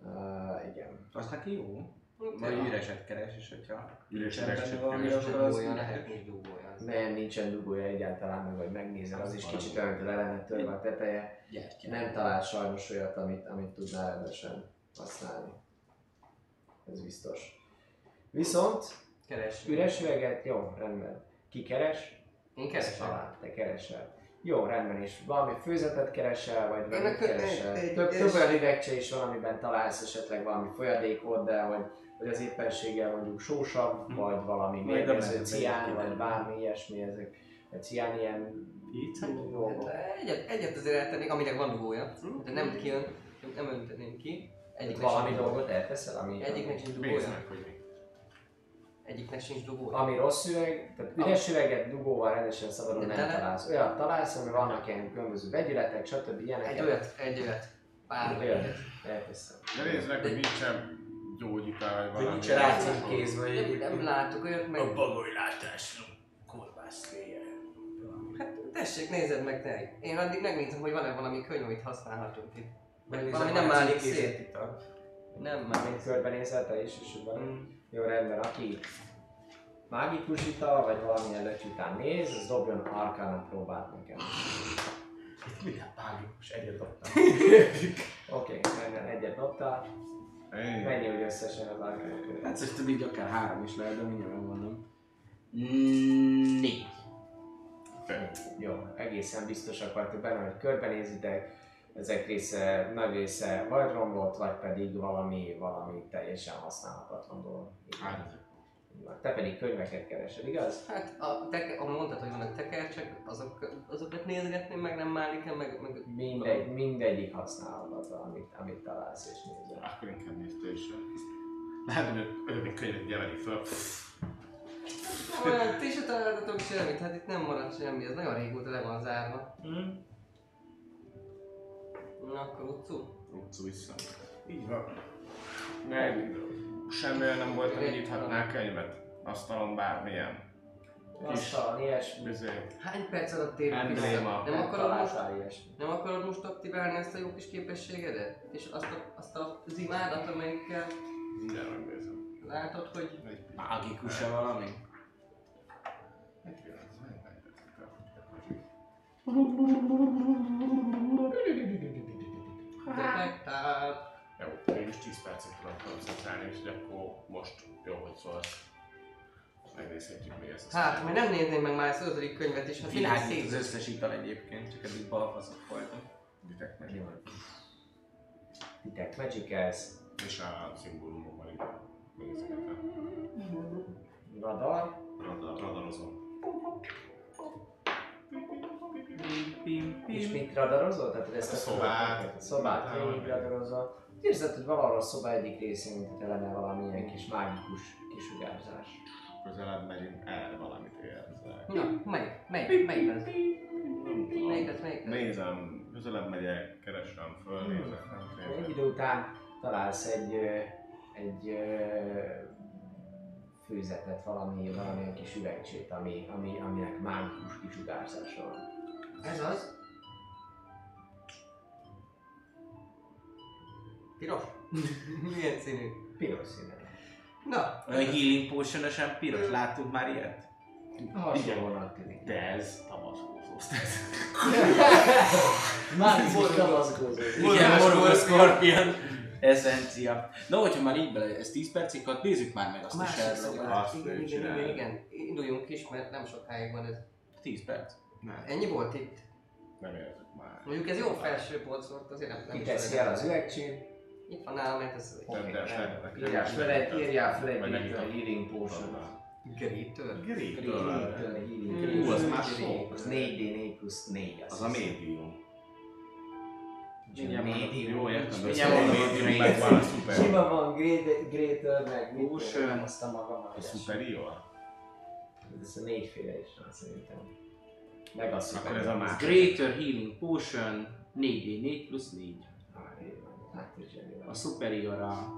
Uh, igen. Az neki jó. Vagy üreset keres, és hogyha Üres nincsen benne üvegcsét valami, keres. akkor az Dugója, lehet nincs dugója. az. Nem, nincsen dugója egyáltalán, meg vagy megnézel, az is kicsit olyan, hogy le lenne törve a teteje. Gyertya. Nem talál sajnos olyat, amit, amit tudnál rendesen használni. Ez biztos. Viszont Keres. üres üveget, jó, rendben. Ki keres? Én Ezt keresem. talál, te keresel. Jó, rendben is. Valami főzetet keresel, vagy valamit akkor keresel. egy- egy- több, egy- több olyan üvegcse is van, amiben találsz esetleg valami folyadékot, de hogy, hogy az éppenséggel mondjuk sósabb, Hm. vagy valami mérgező cián, vagy bármi ilyesmi, ezek a cián ilyen Itt? dolgok. Hát, egyet, egyet azért eltennék, aminek van dugója. De nem kijön, nem önteném ki. Egyiknek Valami dolgot elteszel, ami, Egyiknek sincs dugója. Egyiknek sincs dugója. ami rossz üveg, tehát üres üveget dugóval rendesen szabadon nem tele- találsz. Olyat találsz, ami vannak ilyen különböző vegyületek, stb. ilyenek. Egy olyat, egy olyat. Pár Olyat. Elteszem. De nézd meg, hogy nincsen gyógyítál, vagy valami. nincs rácímkéz, vagy Nem, látok olyat, meg... bagolylátású kolbászféje. Hát tessék, nézed meg te. Én addig megnézem, hogy van-e valami könyv, amit használhatunk itt. Valami nem állik szét. Nem már. Körbenézel te is, és hogy van. Mm. Jó, rendben, aki mágikus ital, vagy valamilyen löty után néz, az dobjon arkána próbát nekem. Minden mágikus, egyet dobtam. Oké, okay, rendben, egyet dobtál. Ennyi. Mennyi, hogy összesen az arkána Hát szerintem így akár három is lehet, de mindjárt megmondom. Mm, Négy. Jó, egészen biztosak vagytok benne, hogy körbenézitek, ezek része, nagy része vagy romlott, vagy pedig valami, valami teljesen használhatatlan dolog. Hát. Te pedig könyveket keresed, igaz? Hát, a teke, a mondtad, hogy vannak tekercsek, azok, azokat nézgetném, meg nem málik el, meg, meg Mindegy, mindegyik használhatatlan, amit, amit találsz és nézel. akkor inkább nézd te is. Látom, hogy ötödik könyvet gyeveri föl. Olyan, ti se találtatok semmit, hát itt nem maradt semmi, ez nagyon régóta le van zárva. Mm. Na akkor utcú. Utcu vissza. Így van. Meg semmilyen nem volt, hogy nyithatnál könyvet. Asztalon bármilyen. Asztal, ilyesmi. Bizony. Hány perc alatt térünk vissza? Nem akarod, most, nem akarod most aktiválni ezt a jó kis képességedet? És azt a, azt a zimádat, amelyikkel Mindjárt megnézem. látod, hogy Egy Mágikus-e valami? Egy detektált. Jó, mégis 10 percig tudom koncentrálni, és akkor most jó, hogy szólsz. Megnézhetjük még ezt a Hát, majd nem nézném meg már ezt az ötödik könyvet is, hát mindenki Világít az szét. összes ital egyébként, csak eddig balfaszok voltak. Detect. Jó. Detect Magic ez, És a szimbólumokban így nézegetem. radar, Radar, radarozom. Pim, és pim. mit radarozol? Tehát ezt a szobát. szobát, a szobát végig radarozol. Érzed, hogy valahol a szoba egyik részén, mint hogy lenne valamilyen kis mágikus kisugárzás. Közelebb megyünk, erre valamit érzek. Na, melyik? Melyik? Melyik az? Melyik az? Melyik az? Nézem, közelebb megyek, keresem föl, nézek, nem Egy idő után találsz egy, egy főzetet, valami, valamilyen kis üvegcsét, ami, ami, aminek mágikus kisugárzása van. Ez az? Piros? Milyen színű? Piros színe. Na, Olyan healing potion piros, láttunk már ilyet? Hasonlóan tűnik. De ez tabaszkózós. Mágikus kamaszkózó. Igen, Morgul Scorpion. Essencia. Na, hogyha már így bele, ez 10 percig, akkor nézzük már meg azt a a szobát. azt Igen, igen, igen, igen. Induljunk is, mert nem sokáig van ez. 10 perc. Nem, Ennyi volt itt? nem érzek már. Mondjuk ez jó felső polc volt, azért nem, nem Kiteszi olyan. el az üvegcsét, Itt van nálam, mert ez De- de- de- de- Írjál fel egy, írjál fel egy Healing Potion. Greater. Greater Healing Ú, az már sok. Az 4D4 plusz 4. Az a médium. Jó, értem, de az Mindjárt a médium meg van a szuper. Sima van Greater, meg mit Potion. tudom, azt a magam A superior? Ez a négyféle is van szerintem. Meg a Akkor ez a más. Greater Healing Potion 4D4 plusz 4. Ah, így van. Hát. A Superior a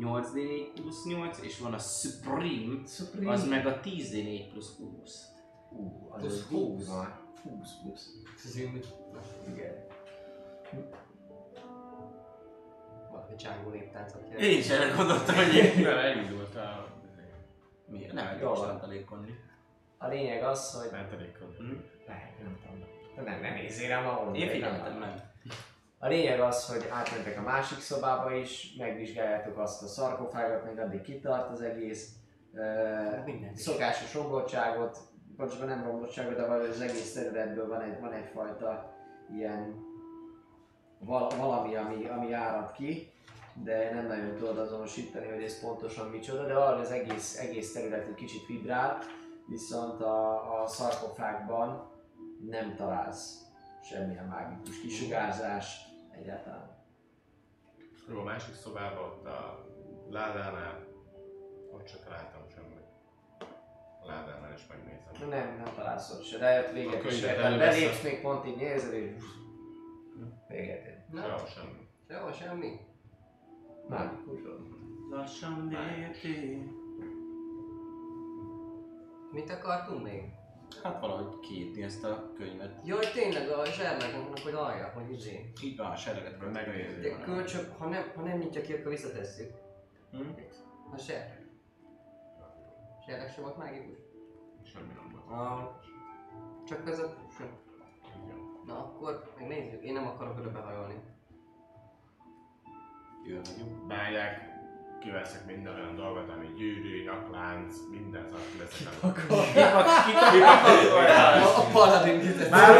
8D4 plusz 8, és van a Supreme, Supreme. az meg a 10D4 plusz 20. Ú, az Plusz egy 20 van. 20 plusz. Ez Igen. valami Django néptáncot jelent. Én is erre gondoltam, hogy én... Mivel elindult a... Miért? Nem, van. tartalékonni. A lényeg az, hogy... Mentelékon. Lehet, nem tudom. De nem, nem nézzél rám ahol. Én figyeltem. A lényeg az, hogy átmentek a másik szobába is, megvizsgáljátok azt a szarkofágot, még addig kitart az egész. Uh, szokásos romlottságot, pontosabban nem romlottságot, de valahogy az egész területből van, egy, van egyfajta ilyen val- valami, ami, ami árad ki, de nem nagyon tudod azonosítani, hogy ez pontosan micsoda, de arra az egész, egész terület egy kicsit vibrál, viszont a, a szarkofágban nem találsz semmilyen mágikus kisugárzást egyáltalán. Jó, a másik szobában, ott a ládánál, ott se találtam semmit. A ládánál is megnézem. Nem, nem találsz ott se, de ott véget is előveszed. Belépsz még pont így nézed, és véget ér. Na, Sehol semmi. jó, semmi. Mágikus. Lassan léptél. Mit akartunk még? Hát valahogy kiírni ezt a könyvet. Jaj, tényleg a zserlegünknek, hogy alja, hogy izé. Így van, a serleget kell Megnézni. De kölcsök, ha nem, ha nem nyitja ki, akkor visszatesszük. Hm? A ser. Serleg sem volt mágikus? Semmi nem volt. Ah, csak ez a... Igen. Na akkor megnézzük. Én nem akarok oda behajolni. Jó vagyunk. Bányák, kiveszek minden olyan dolgot, ami gyűrű, nyaklánc, minden szart kiveszek. A paladin kitett. Már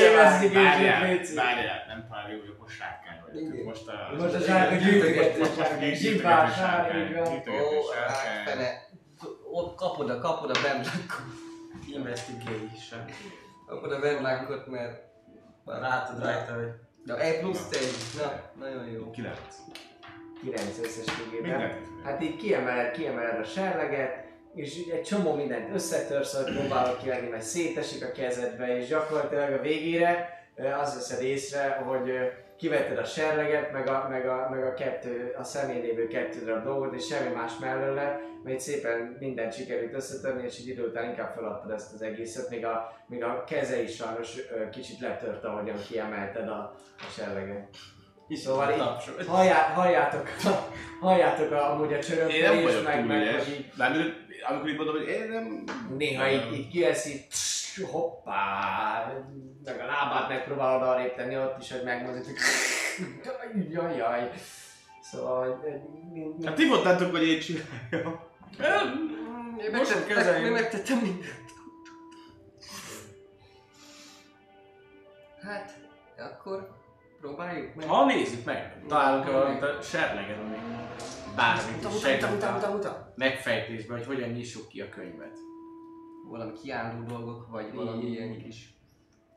investigation Várjál, léci. várjál, nem jó, hogy most sárkány vagyok. Most a... Most a sárkány. gyűjtögető Zsibás sárkány. Ó, sárkány. fene. Ott kapod a, kapod a bemlákot. Investigation. Kapod a bemlákot, mert... Látod rajta, hogy Na, egy plusz egy. Na, nagyon jó. Kilenc. 9 összességében. Mindent. Hát így kiemeled, kiemeled a serleget, és egy csomó mindent összetörsz, hogy próbálod kivenni, mert szétesik a kezedbe, és gyakorlatilag a végére ö, azt veszed észre, hogy ö, kivetted a serleget, meg a, meg a, meg a kettő, a szemén lévő kettő darab dolgot, és semmi más mellőle, mert szépen mindent sikerült összetörni, és így idő után inkább feladtad ezt az egészet, még a, még a keze is sajnos ö, kicsit letört, ahogyan kiemelted a, a serleget. Szóval így halljá, halljátok, halljátok a, amúgy a Én nem vagyok meg, meg ügyes. hogy így, Mármint, amikor így mondom, hogy én nem... néha így, így így tss, hoppá, meg a lábát megpróbálod arrébb tenni ott is, hogy megmozdít, hogy jaj, jaj. Szóval, Hát ti mondtátok, hogy én csináljam. Én Most megtettem, kezeljük. én megtettem mindent. Hát, akkor próbáljuk meg. Ha nézzük meg, találunk-e valamit a serlegen, ami bármit is segít a megfejtésbe, hogy hogyan nyissuk ki a könyvet. Valami kiálló dolgok, vagy valami ilyen kis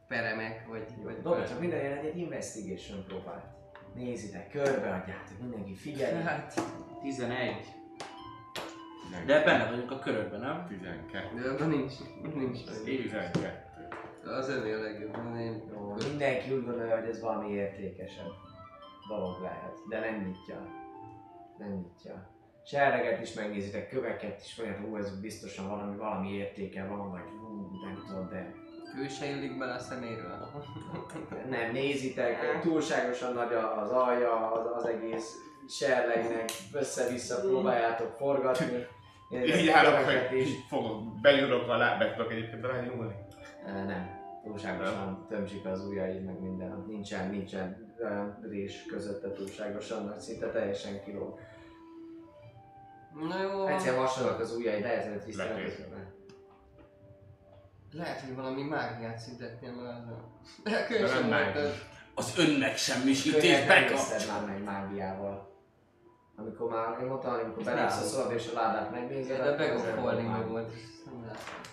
peremek, vagy... vagy Dobjatok minden ilyen egy investigation próbált. Nézitek, körbeadjátok, mindenki figyelj. Hát, 11. De benne vagyunk a körökben, nem? 12. de abban nincs, nincs. 12. Az övé a legjobb, én... Jó, mindenki úgy gondolja, hogy ez valami értékesebb dolog lehet, de nem nyitja. Nem nyitja. Serleget is megnézitek, köveket is, vagy hú, ez biztosan valami, valami értéke van, vagy hú, nem tudom, de Ő se illik bele a szeméről. nem nézitek, túlságosan nagy a- az alja, az, az egész serlegnek, össze-vissza próbáljátok forgatni. Így állok, hogy fogok, benyúlok a tudok egyébként belányúlni. Ö, Nem, túlságosan tömzsik az ujjaid, meg minden. Nincsen, nincsen rés közötte túlságosan nagy, szinte teljesen kilóg. Na jó, Egyszer vasalnak az ujjaid, lehet, hogy. Lekézzel. lehet, hogy valami mágiát szintetnél már ezzel. De a De könyv nem sem volt mágikus. ez. Az önmegsemmisítés bekapcsol. már meg mágiával. Amikor már, én mondtam, amikor belépsz a szobába és a ládát megnézed, De mágia. meg volt, és nem látom.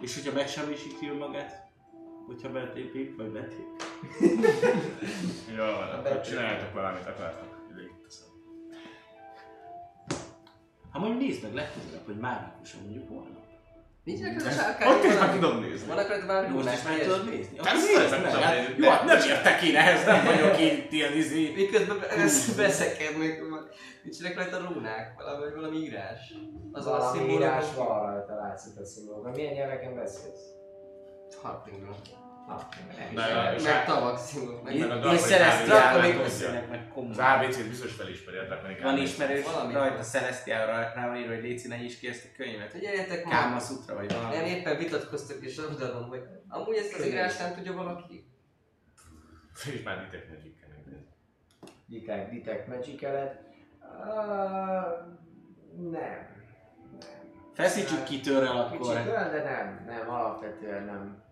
És hogyha megsemmisíti önmagát, hogyha betépik, vagy betépik. Jó van, akkor csináljátok valamit akartok. Ide itt teszem. Ha mondjuk nézd meg legközelebb, hogy mágikusan mondjuk holnap. Nincsenek ez a Ott sárkányok is meg tudom nézni. Vannak rajta valami Most is meg tudod nézni? Persze, meg tudom hát, nézni. Jó, hát nem értek én ehhez, nem vagyok itt ilyen izé. Miközben be- beszekednek, nincsenek rajta rúnák, valami, valami írás. Az a Valami írás van rajta, látszik a szimbólum. Milyen nyelveken beszélsz? Harpingról. Nem Na, és Meg á- tavak szimbólum. Meg a Én darab, hogy Celestiálról Draconik beszélek meg komolyan. Az ABC-t biztos felismeri, a Draconik Van ismerős Valami. rajta Celestiálra rá van írva, hogy Léci, ne is ki ezt a könyvet. Figyeljetek Káma ma! Sutra vagy Nem valami. éppen vitatkoztak és odaadom, hogy amúgy ezt az írást nem tudja valaki? És már Detect nézni. Detect, detect magic -eled. Uh, nem. Nem. Feszítsük ki Kicsit akkor. olyan, de nem, nem, alapvetően nem.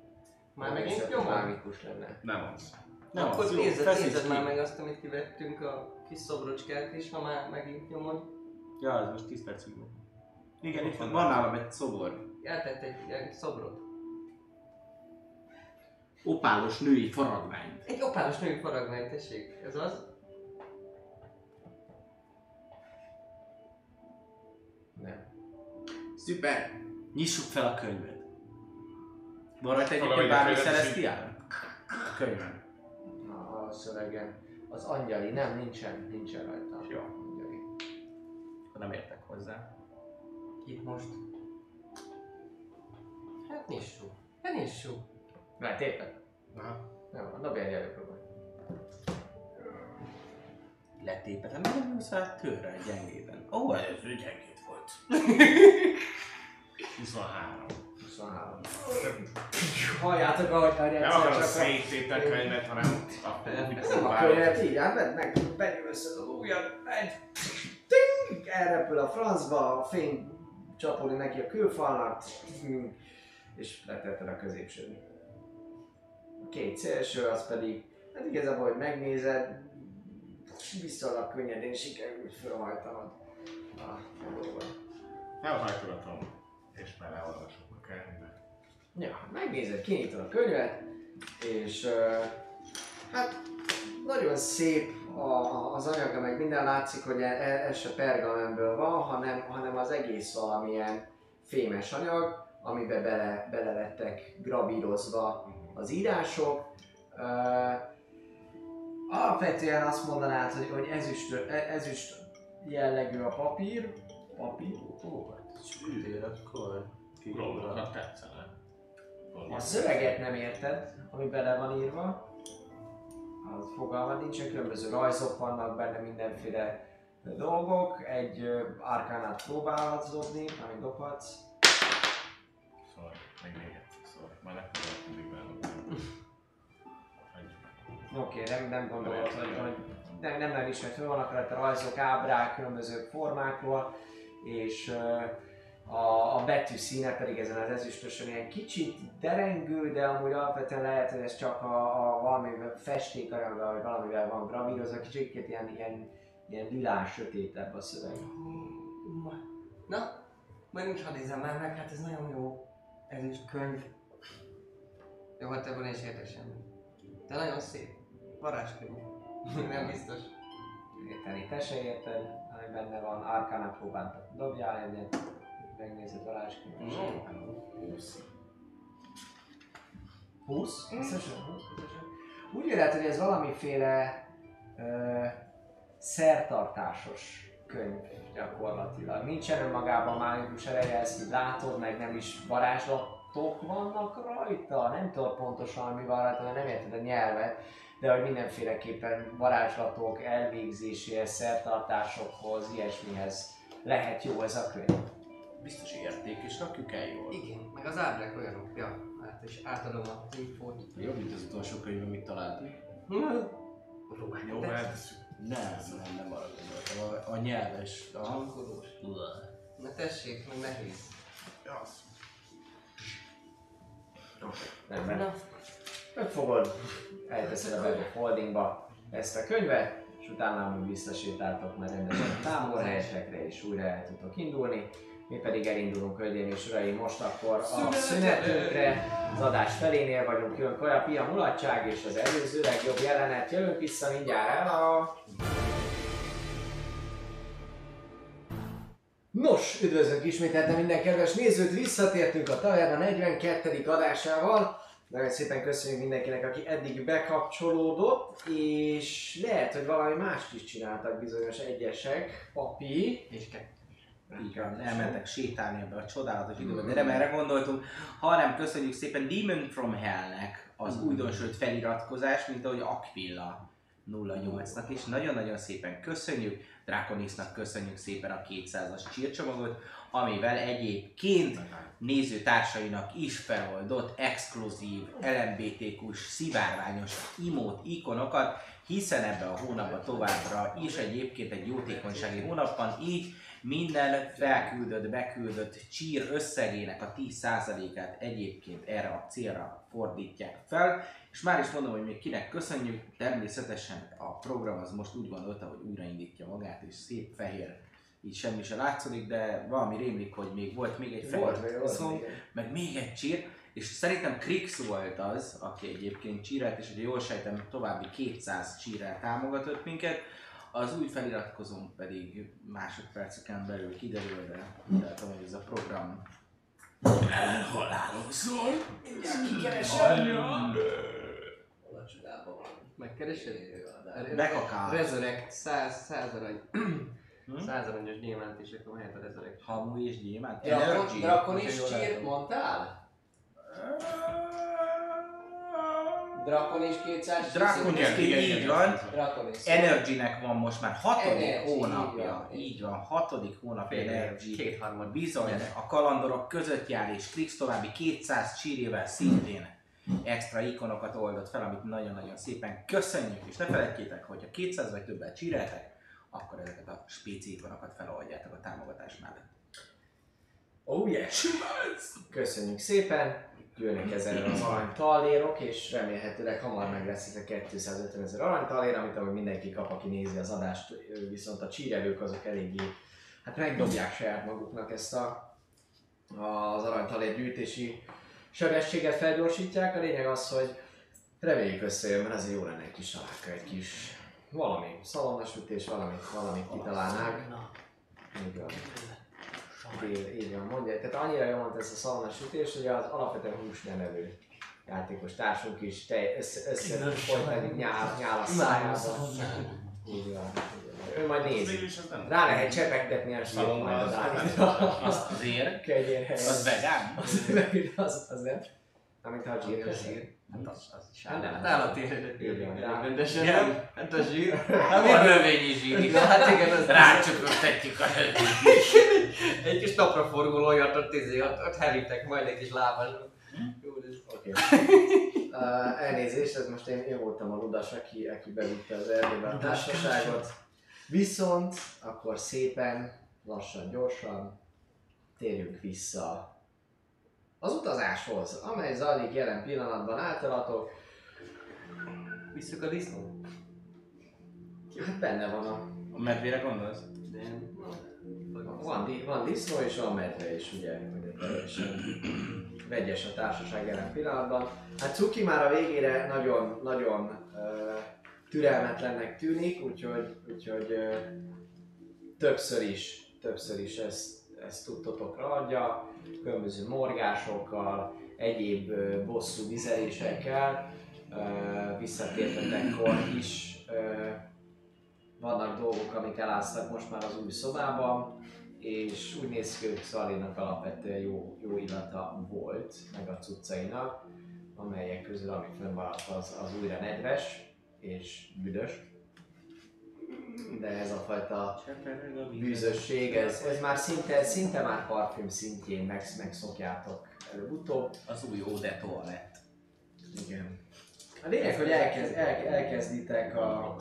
Már megint nyomod? Mágikus lenne. Nem az. Nem, Akkor az nézed, nézed már meg azt, amit kivettünk a kis szobrocskát is, ha már megint nyomod. Ja, ez most 10 percig van. Igen, itt van, van nálam egy szobor. Eltett egy ilyen szobrot. Opálos női faragványt. Egy opálos női faragmány, tessék. Ez az? Nem. Szuper! Nyissuk fel a könyvet. Van rajta egyébként bármi Celestiál? A könyven. A, a szövegen. Az angyali, nem, nincsen, nincsen rajta. Jó. Angyali. Akkor nem értek hozzá. Itt most. Hát nyissuk. Hát nyissuk. Mert éppen. Aha. Nem, dobj egy előpróbát. Letépet, hát nem nyúlsz rá törrel gyengében. Ó, oh, ez gyengét volt. 23. 23. Halljátok, ahogy a Nem rendszer akarom csak a... széttépni a könyvet, hanem a nem a könyvet így, hát vedd meg, benyűlösszöd az ujjad, egy, ting, elrepül a francba, a fény csapódik neki a külfalnak, és letetted a középsőn. A két szélső, az pedig, hát igazából, hogy megnézed, viszonylag könnyedén sikerült felhajtanod a dolgot. Elhajtogatom, és már elolvasok a könyvbe. Ja, megnézed, kinyitod a könyvet, és uh, hát nagyon szép a, az anyaga, meg minden látszik, hogy e- ez se pergamenből van, hanem, hanem az egész valamilyen fémes anyag, amiben bele, bele lettek grabírozva az írások. Uh, alapvetően azt mondanád, hogy, hogy ezüst, e- ezüst jellegű a papír, papír, Ó, hát akkor. Rólakat tetszene. A szöveget nem érted, ami bele van írva. Az fogalmad nincsen, különböző rajzok vannak benne, mindenféle dolgok. Egy arkánát próbálhatsz dobni, amit dobhatsz. Szóval, meg még egyszer, szóval majd legközelebb mindig belőle. Oké, okay, nem, nem gondolod, hogy, hogy nem, nem, nem ismert, hogy vannak rajta rajzok, ábrák, különböző formákról, és ö, a, a betű színe pedig ezen az ezüstösön ilyen kicsit derengő, de amúgy alapvetően lehet, hogy ez csak a, a valamivel festékanyaggal, vagy valamivel van gravírozva, kicsit ilyen, ilyen, ilyen lilás sötétebb a szöveg. Na, majd nincs hadd nézem már meg, hát ez nagyon jó. Ez is könyv. Jó, hát ebből én is értek semmit. De nagyon szép. Varázskönyv. Nem biztos. Érteni, te se érted, ami benne van, Arcana próbáltak. Dobjál egyet, megnézed varázskönyvet. No. 20. 20? Összesen 20? Összesen. Úgy érzed, hogy ez valamiféle ö, szertartásos könyv gyakorlatilag. Nincsen önmagában mágikus ereje, ezt így látod, meg nem is varázslatok vannak rajta. Nem tudod pontosan mi van rajta, mert nem érted a nyelvet, de hogy mindenféleképpen varázslatok elvégzéséhez, szertartásokhoz, ilyesmihez lehet jó ez a könyv. Biztos érték, és rakjuk el jól. Igen, meg az ábrák olyanok. Ja, hát és átadom a infót. Jobb, mint az utolsó könyv, amit találtunk. Jó, hát Nem, nem, nem arra gondoltam. A, a nyelves, a Hangodós. Na tessék, meg nehéz. Ja, az. Oké. Rendben. Megfogod, elteszed a of Holdingba ezt a könyvet, és utána amúgy visszasétáltok már rendesen a táborhelyetekre, és újra el tudtok indulni. Mi pedig elindulunk, hölgyeim és uraim, most akkor a szünetünkre, az adás felénél vagyunk, jön kaja, pia, mulatság, és az előző legjobb jelenet, jövünk vissza mindjárt el a... Nos, üdvözlünk ismételten minden kedves nézőt, visszatértünk a Taverna 42. adásával. Nagyon szépen köszönjük mindenkinek, aki eddig bekapcsolódott, és lehet, hogy valami mást is csináltak bizonyos egyesek. Papi. És kettő. Így van, elmentek sétálni ebbe a csodálatos időben, de nem erre gondoltunk, hanem köszönjük szépen Demon from Hell-nek az újdonsült feliratkozás, mint ahogy Aquilla 08-nak is. Nagyon-nagyon szépen köszönjük, Draconisnak köszönjük szépen a 200-as csírcsomagot, amivel egyébként nézőtársainak is feloldott exkluzív LMBTQ-s szivárványos imót, ikonokat, hiszen ebbe a hónapban továbbra is egyébként egy jótékonysági hónap van, így minden felküldött, beküldött csír összegének a 10%-át egyébként erre a célra fordítják fel, és már is mondom, hogy még kinek köszönjük, természetesen a program az most úgy gondolta, hogy újraindítja magát, és szép fehér, így semmi se látszik, de valami rémlik, hogy még volt még egy fehér szó, meg még egy csír, és szerintem Krix volt az, aki egyébként csírelt, és hogy jól sejtem, további 200 csírrel támogatott minket, az új feliratkozónk pedig másodperceken belül kiderül, de tehát, hogy ez a program elhalálozol. Hol a csodában van? Megkeresed? Bekakál. Resurrect 100, 100 arany. Hm? 100 aranyos gyémánt és akkor mehet a Resurrect. Hamu és gyémánt. Drakon. Drakon jól csírt látom. mondtál? Drakon is 200 Drakon is, igen, így van. Energy-nek van most már hatodik Energy, így hónapja. van. Így van, hatodik hónapja Energy. Kétharmad. Bizony, a kalandorok között jár, és Krix további 200 csírével szintén extra ikonokat oldott fel, amit nagyon-nagyon szépen köszönjük, és ne felejtjétek, hogy ha 200 vagy többet csíreltek, akkor ezeket a spéci ikonokat feloldjátok a támogatás mellett. Oh yes! Köszönjük szépen! Jönnek ezzel az arany tallérok, és remélhetőleg hamar meg lesz ez a 250 ezer arany tallér, amit ahogy mindenki kap, aki nézi az adást, viszont a csírelők azok eléggé, hát megdobják saját maguknak ezt a, az arany tallér gyűjtési sebességet felgyorsítják. A lényeg az, hogy reméljük összejön, mert azért jó lenne egy kis találka, egy kis valami, szalonnasütés, valamit, valamit kitalálnánk. Így így van, mondja. Tehát annyira jól mondta ez a szalonna sütés, hogy az alapvetően hús nem evő játékos társunk is te, össze, össze folytani nyál, nyál a szájában. Így van. Ő majd nézi. Ez nem. Rá lehet csepegtetni a sírt Szalonna majd az- az állítra. Azt Kegyén helyett. az vegán? Az, az, az nem. Amit a zsír köszi. Hát az, az is Hát nem. állat. Van, rá. Rendesen Igen. nem? Hát a zsír. Hát a növényi zsír? Hát igen, az Rácsöpögtetjük a Egy kis napra forgó olyat ott, izé, ott, ott herítek majd egy kis lábas. Jó, ez Oké. Uh, elnézést, ez most én, én voltam a ludas, aki, aki bevitte az erdőbe a társaságot. Viszont akkor szépen, lassan, gyorsan térjünk vissza az utazáshoz, amely zajlik jelen pillanatban általatok. Visszük a disznó. Hát benne van a... A medvére gondolsz? Van, van disznó és van medve is, ugye, ugye teljesen vegyes a társaság jelen pillanatban. Hát Cuki már a végére nagyon, nagyon uh, türelmetlennek tűnik, úgyhogy, úgyhogy uh, többször is, többször is ezt, ezt tudtotokra adja, különböző morgásokkal, egyéb uh, bosszú vizelésekkel, visszatértetekkor is uh, vannak dolgok, amik eláztak most már az új szobában, és úgy néz ki, hogy Szalinak alapvetően jó, jó illata volt, meg a cuccainak, amelyek közül, ami fönnmaradt, az, az újra nedves és büdös. De ez a fajta bűzösség, ez, ez már szinte, szinte már parfüm szintjén meg, megszokjátok előbb-utóbb. Az új Ode toalett. Igen. A lényeg, hogy elkezd, el, elkezditek a,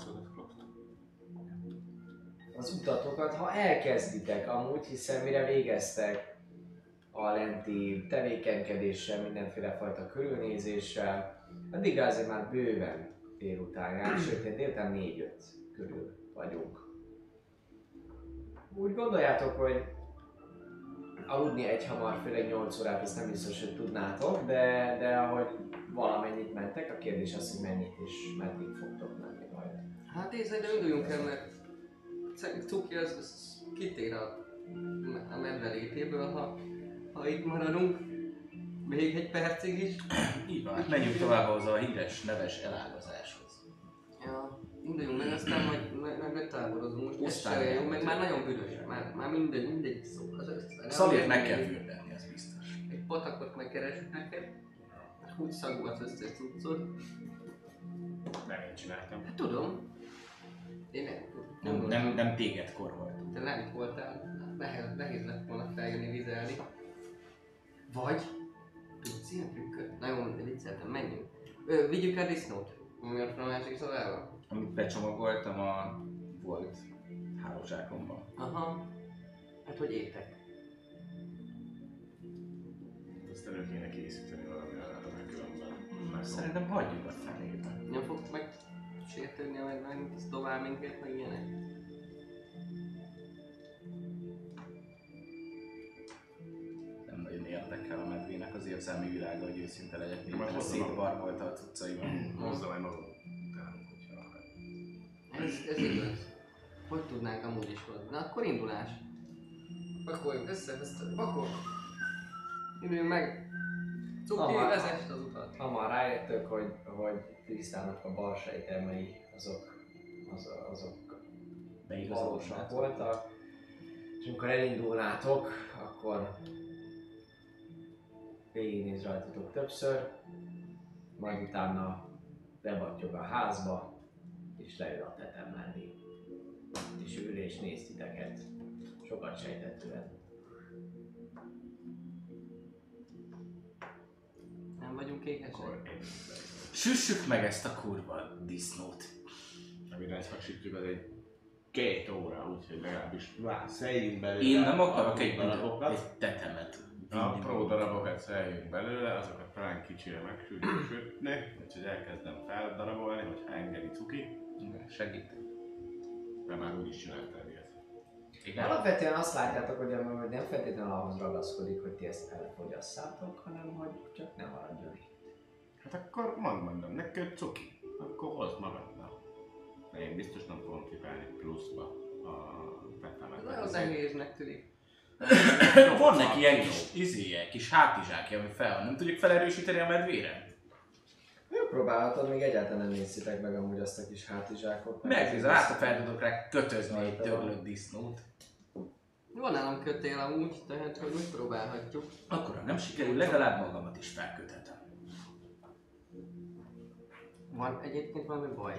az utatokat, ha elkezditek amúgy, hiszen mire végeztek a lenti tevékenykedéssel, mindenféle fajta körülnézéssel, addig azért már bőven délután jár, sőt, délután 4-5 körül vagyunk. Úgy gondoljátok, hogy aludni egy hamar, főleg 8 órát, ezt nem biztos, hogy tudnátok, de, de ahogy valamennyit mentek, a kérdés az, hogy mennyit és meddig fogtok menni majd. Hát én szerintem induljunk el, mert szerintem Cuki az, az kitér a, a medve létéből, ha, ha itt maradunk. Még egy percig is. Így van, hát menjünk tovább ahhoz a híres, neves elágazáshoz. Ja, induljunk meg, aztán majd meg, meg megtáborozunk. Most ez Osztály se jó, meg már nagyon büdös. Már, már mindegy, mindegy szó. Az. Szalét meg kell fürdeni, ez biztos. Egy patakot megkeresünk neked. Úgy szagú az összes cuccot. Nem én csináltam. Hát tudom. Én nem, Nem, nem, nem téged korholt. Te nem voltál, nehéz, nehéz lett volna feljönni vizelni. Vagy tudsz ilyen trükköt? Na jó, vicceltem, menjünk. Ö, vigyük el disznót. Mi ott van a másik szobában? Amit becsomagoltam a volt hálózsákomban. Aha. Hát hogy étek? Ezt elő kéne készíteni valami arra, mert különben Szerintem hagyjuk a fenébe. Nem fog meg sértődni, meg meg ez tovább minket, meg ilyenek? Nem nagyon érdekel a medvének az érzelmi világa, hogy őszinte legyek. Miután hozzam a- szétbarbolta a cuccaimat. Hozza majd magad utánunk, hogyha. Ez, ez igaz. Hogy tudnánk amúgy is hozni? Na akkor indulás. Pakoljunk össze, össze, pakol. Induljunk meg. Cuki, Aha. vezess az. Hamar rájöttök, hogy, hogy Krisztának a bal sejtelmei azok, az, azok valósak voltak. És amikor elindulnátok, akkor végignéz rajtatok többször, majd utána bevattyog a házba, és leül a tetem mellé. És ül és néz titeket, sokat sejtettően. Nem vagyunk éhesek. Akkor én Süssük meg ezt a kurva disznót. Amire ezt hasítjuk, az egy két óra, úgyhogy legalábbis vár, szeljünk belőle. Én nem akarok egy, darabokat. egy tetemet. Apró darabokat szeljünk belőle, azokat talán kicsire megsütni, úgyhogy elkezdem feldarabolni, hogyha engedi cuki, Segít. de már úgyis csináltál ilyet. Igen. Alapvetően azt látjátok, hogy hogy nem feltétlenül ahhoz ragaszkodik, hogy ti ezt elfogyasszátok, hanem hogy csak ne maradjon itt. Hát akkor mondd mondom, neked cuki, akkor hozd magadnak. De én biztos nem fogom kipálni pluszba a tetemet. Nagyon nehéznek tűnik. Van neki ilyen kis, izéje, kis hátizsákja, ami fel van. Nem tudjuk felerősíteni a medvére? Próbálhatod, még egyáltalán nem néztétek meg amúgy azt a kis hátizsákot. Megnézem, hát ha fel tudok rá kötözni egy törlött disznót. Van nálam kötél amúgy, tehát hogy úgy próbálhatjuk. Akkor ha nem sikerül, legalább magamat is felköthetem. Van egyébként valami baj?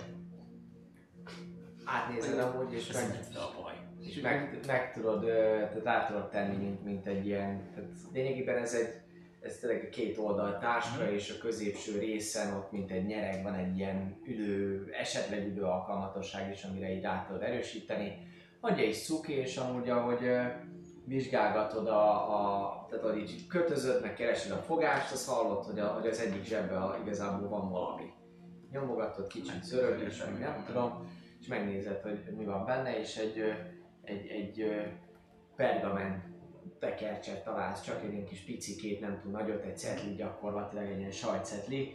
Átnézed amúgy, és Ez meg, a baj. és meg, meg tudod, tehát át tudod tenni, mint, mint egy ilyen, tehát lényegében ez egy, ez tényleg egy két oldal táska, és a középső részen ott, mint egy nyereg, van egy ilyen ülő, esetleg ülő alkalmatosság is, amire így át tudod erősíteni. Adja is cuki, és amúgy ahogy vizsgálgatod a, a tehát ahogy így kötözöd, meg keresed a fogást, azt hallod, hogy, a, hogy az egyik zsebben a- igazából van valami. Nyomogatod, kicsit zörög is, meg nem tudom, és megnézed, hogy mi van benne, és egy, egy, egy ö, pergamen tekercset találsz, csak egy ilyen kis picikét, nem túl nagyot, egy cetli gyakorlatilag, egy ilyen sajtcetli,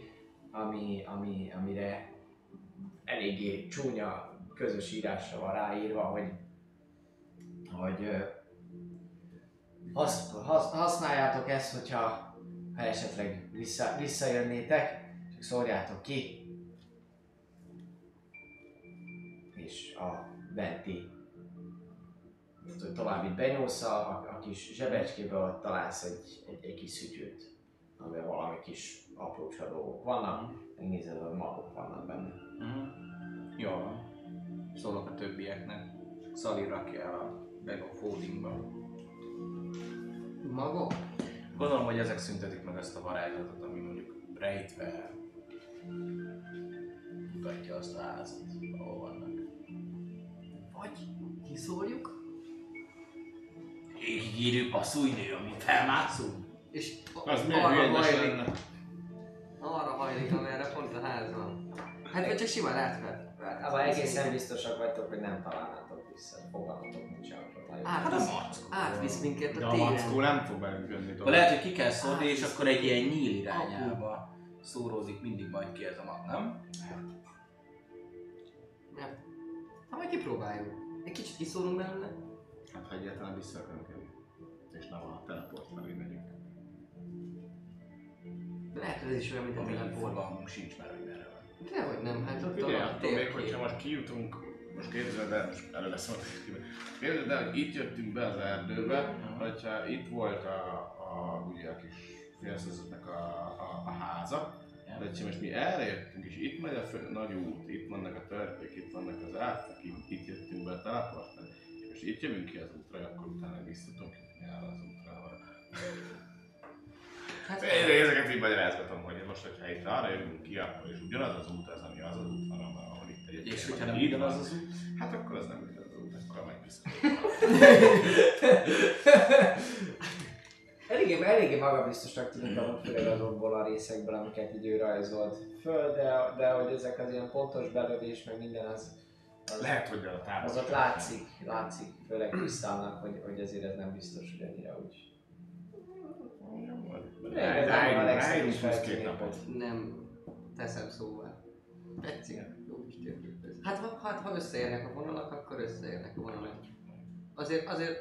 ami, ami, amire eléggé csúnya közös írásra van ráírva, hogy, hogy hasz, hasz, használjátok ezt, hogyha ha esetleg vissza, visszajönnétek, csak szórjátok ki, és a benti tovább itt benyúlsz a, a, a kis zsebecskébe, ott találsz egy, egy, egy kis szütyőt, amiben valami kis aprócska dolgok vannak, megnézed, hogy magok vannak benne. Uh-huh. Jó van. Szólok a többieknek. Szali rakja el a bag of holdingba. Magok? Gondolom, hogy ezek szüntetik meg azt a varázslatot, ami mondjuk rejtve mutatja azt a házat, ahol vannak. Vagy kiszórjuk? égigérő passzújnő, amit felmászunk. És Az milyen arra hajlik, arra hajlik, amerre pont a ház van. Hát vagy csak simán átvet. Abban egészen biztosak vagytok, hogy nem találnátok vissza. Fogalmatok nincs arról nagyon. Átvisz, átvisz minket De a a mackó téren. nem fog velünk jönni tovább. lehet, hogy ki kell szórni, és akkor egy ilyen nyíl irányába szórózik mindig majd ki ez a mag, nem? Nem. Ha majd kipróbáljuk. Egy kicsit kiszólunk belőle. Hát ha egyáltalán vissza akarunk jönni. És nem a teleport felé megyünk. De lehet, hogy ez is olyan, mint a teleport. fogalmunk sincs már, hogy merre van. Dehogy nem, hát ott Ugye, a attól még, hogyha most kijutunk, most képzeld el, most szólt, képzeld el, hogy itt jöttünk be az erdőbe, hogyha itt volt a, a, ugye a kis félszezetnek a, a, a háza, de ha most mi erre jöttünk, és itt megy a fő, nagy út, itt vannak a törpék, itt vannak az árfák, itt, itt jöttünk be a teleportnál, és most itt jövünk ki az útra, akkor utána vissza tudunk jutni el az útra. Hát, Én ezeket így magyarázgatom, hogy most, hogyha itt arra jövünk ki, akkor is ugyanaz az út az, ami az az út van, egyébként És hogyha nem Így ugyanaz az út? Hát akkor az nem ugyanaz az út, akkor vissza. Eléggé, eléggé magabiztosnak tűnik amúgy főleg azokból a részekből, amiket így ő rajzolt föl, de, de hogy ezek az ilyen pontos belövés, meg minden az, az, Lehet, hogy a tábor. az ott látszik, látszik, főleg Krisztálnak, hogy, hogy azért ez nem biztos, hogy ennyire úgy. Ráj- Igazából a ráj- legszebb rájunk is plusz két feltűnik, napot. nem teszem szóval. Tetszik. Jó kis térkép ez. Hát ha, hát, ha összeérnek a vonalak, akkor összeérnek a vonalak. Azért, azért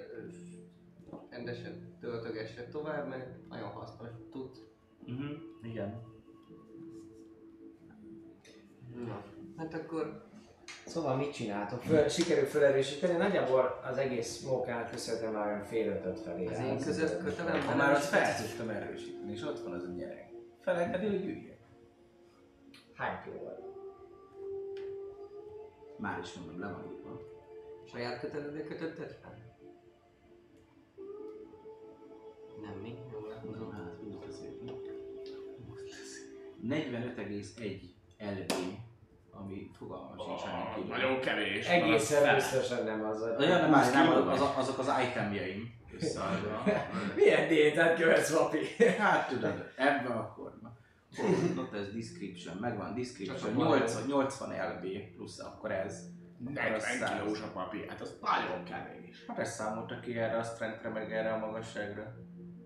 rendesen töltögesse tovább, mert nagyon hasznos tud. Uh-huh. Igen. Na, hát akkor Szóval mit csináltok? Föl, sikerül felerősíteni, nagyjából az egész mókának köszönhetően már olyan fél ötöt felé. az én között kötelem, Ha már azt fel tudtam erősíteni, és ott van az a gyerek. Felengedi, hogy üljek. Hány kiló vagy? Már is mondom, le van írva. Saját köteledre kötötted fel? Nem mi? Jól látom. Hát, úgy beszélünk. 45,1 LB, ami fogalmam sincs, hány kiló. Nagyon kevés. Egészen biztosan nem az vagy. Olyan nem, az, nem az, az, azok az itemjeim összeadva. Milyen diétát követsz, Vapi? Hát tudod, ebben akkor na. Ott ez description, megvan description, Csak a baj. 80, 80 LB plusz akkor ez. Akkor az 40 száz. kilós a papír, hát az nagyon kevés. Hát ezt számoltak ki erre a strengthre, meg erre a magasságra.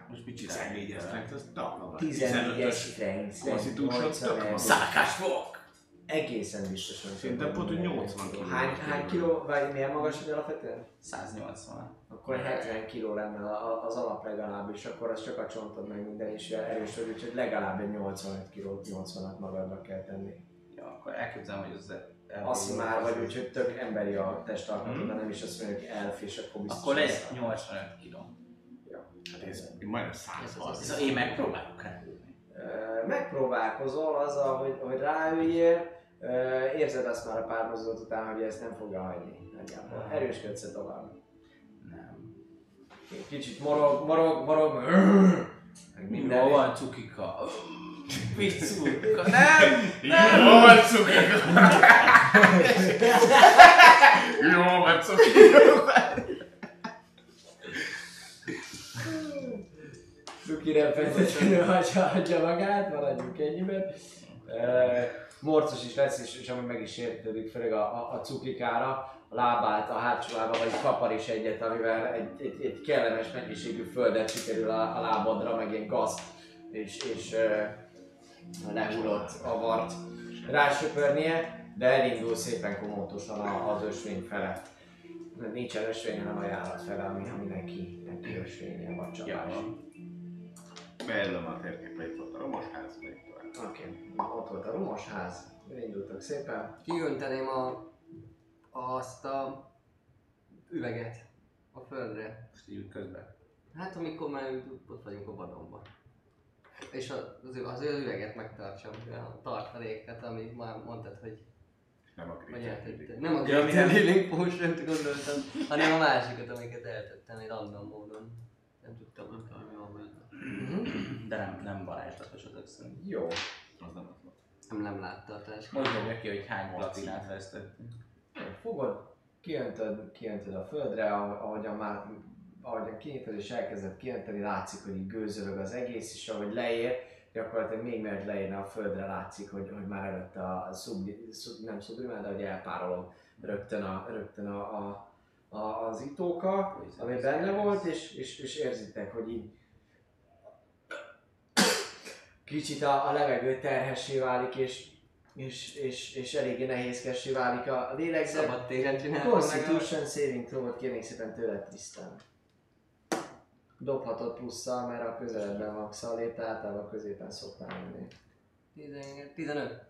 Most mit csinálják? 14 strength, az tök magas. 14-es strength, Constitution 80 tök. Szálkás fog! Egészen biztosan. Szerintem pont, hogy 80 kiló. Hány, hány kiló, vagy milyen magas vagy alapvetően? 180. Akkor 70 kiló lenne a- az alap legalábbis, akkor az csak a csontod meg minden is erős vagy, úgyhogy legalább egy 85 kilót, 80-at magadnak kell tenni. Ja, akkor elképzelem, hogy az Azt már vagy, úgyhogy tök emberi a testalkatod, de nem is azt mondjuk, hogy elf, és akkor biztos. Akkor lesz. 85 kiló. Hát ez majdnem 130. Szóval én megpróbálok. Ö, Megpróbálkozol azzal, hogy, hogy ráüljél, érzed azt már a pár mozdulat után, hogy ezt nem fogja hagyni. Nagyjából. Erősködsz tovább. Nem. Kicsit morog, morog, morog, meg minden. Jó van, cukika. Mit cukika? Nem! Jó van cuki! Jó van cuki! Cuki repedetlenül hagyja, hagyja magát, maradjunk ennyiben. Uh, morcos is lesz, és, és ami meg is értődik, főleg a, a, a cukikára, a lábát, a hátsó lába, vagy kapar is egyet, amivel egy, egy, egy kellemes mennyiségű földet sikerül a, a lábadra, meg ilyen gazt, és, és uh, lehullott avart rásöpörnie, de elindul szépen komótosan a- az ösvény fele. Nincsen ösvény, hanem a járat fele, ami, ami neki, neki ösvénye vagy csapás. Ja. Bejelölöm a térképre, itt volt a romos ház, még tovább. Oké, okay. ott volt a rumos ház, elindultak szépen. Kiönteném a, azt a üveget a földre. Most így közben. Hát amikor már ott- vagyunk a vadonban. És az, az, az üveget megtartsam, a tartaléket, amit már mondtad, hogy, Nem a hogy kritikát. eltettem. Nem a Ja, Great nem- Healing potion gondoltam, hanem a másikat, amiket eltettem egy random módon. Nem tudtam, tudom, mi van benne. De nem, nem varázslatos ezek szerint. Jó. Az nem az volt. Nem, nem látta a táskát. Mondja neki, hogy hány platinát vesztettünk. Fogod, kiöntöd, kiöntöd a földre, ah- ahogyan már ahogy kinyitod és elkezded kijelenteni, látszik, hogy így gőzölög az egész, és ahogy leér, gyakorlatilag még mielőtt leérne a földre, látszik, hogy, hogy már előtte a szubli, szub, nem sublimál, de hogy elpárolog rögtön, a, rögtön a, a, a, az itóka, ami benne volt, és, és, és érzitek, hogy így kicsit a, a levegő terhessé válik, és, és, és, és eléggé nehézkessé válik a lélegzet. Szabad téren a... Constitution saving throw-ot kérnék szépen tőled, Tristan. Dobhatod plusszal, mert a közeledben van Xalér, tehát általában középen szoktál menni. 10 15.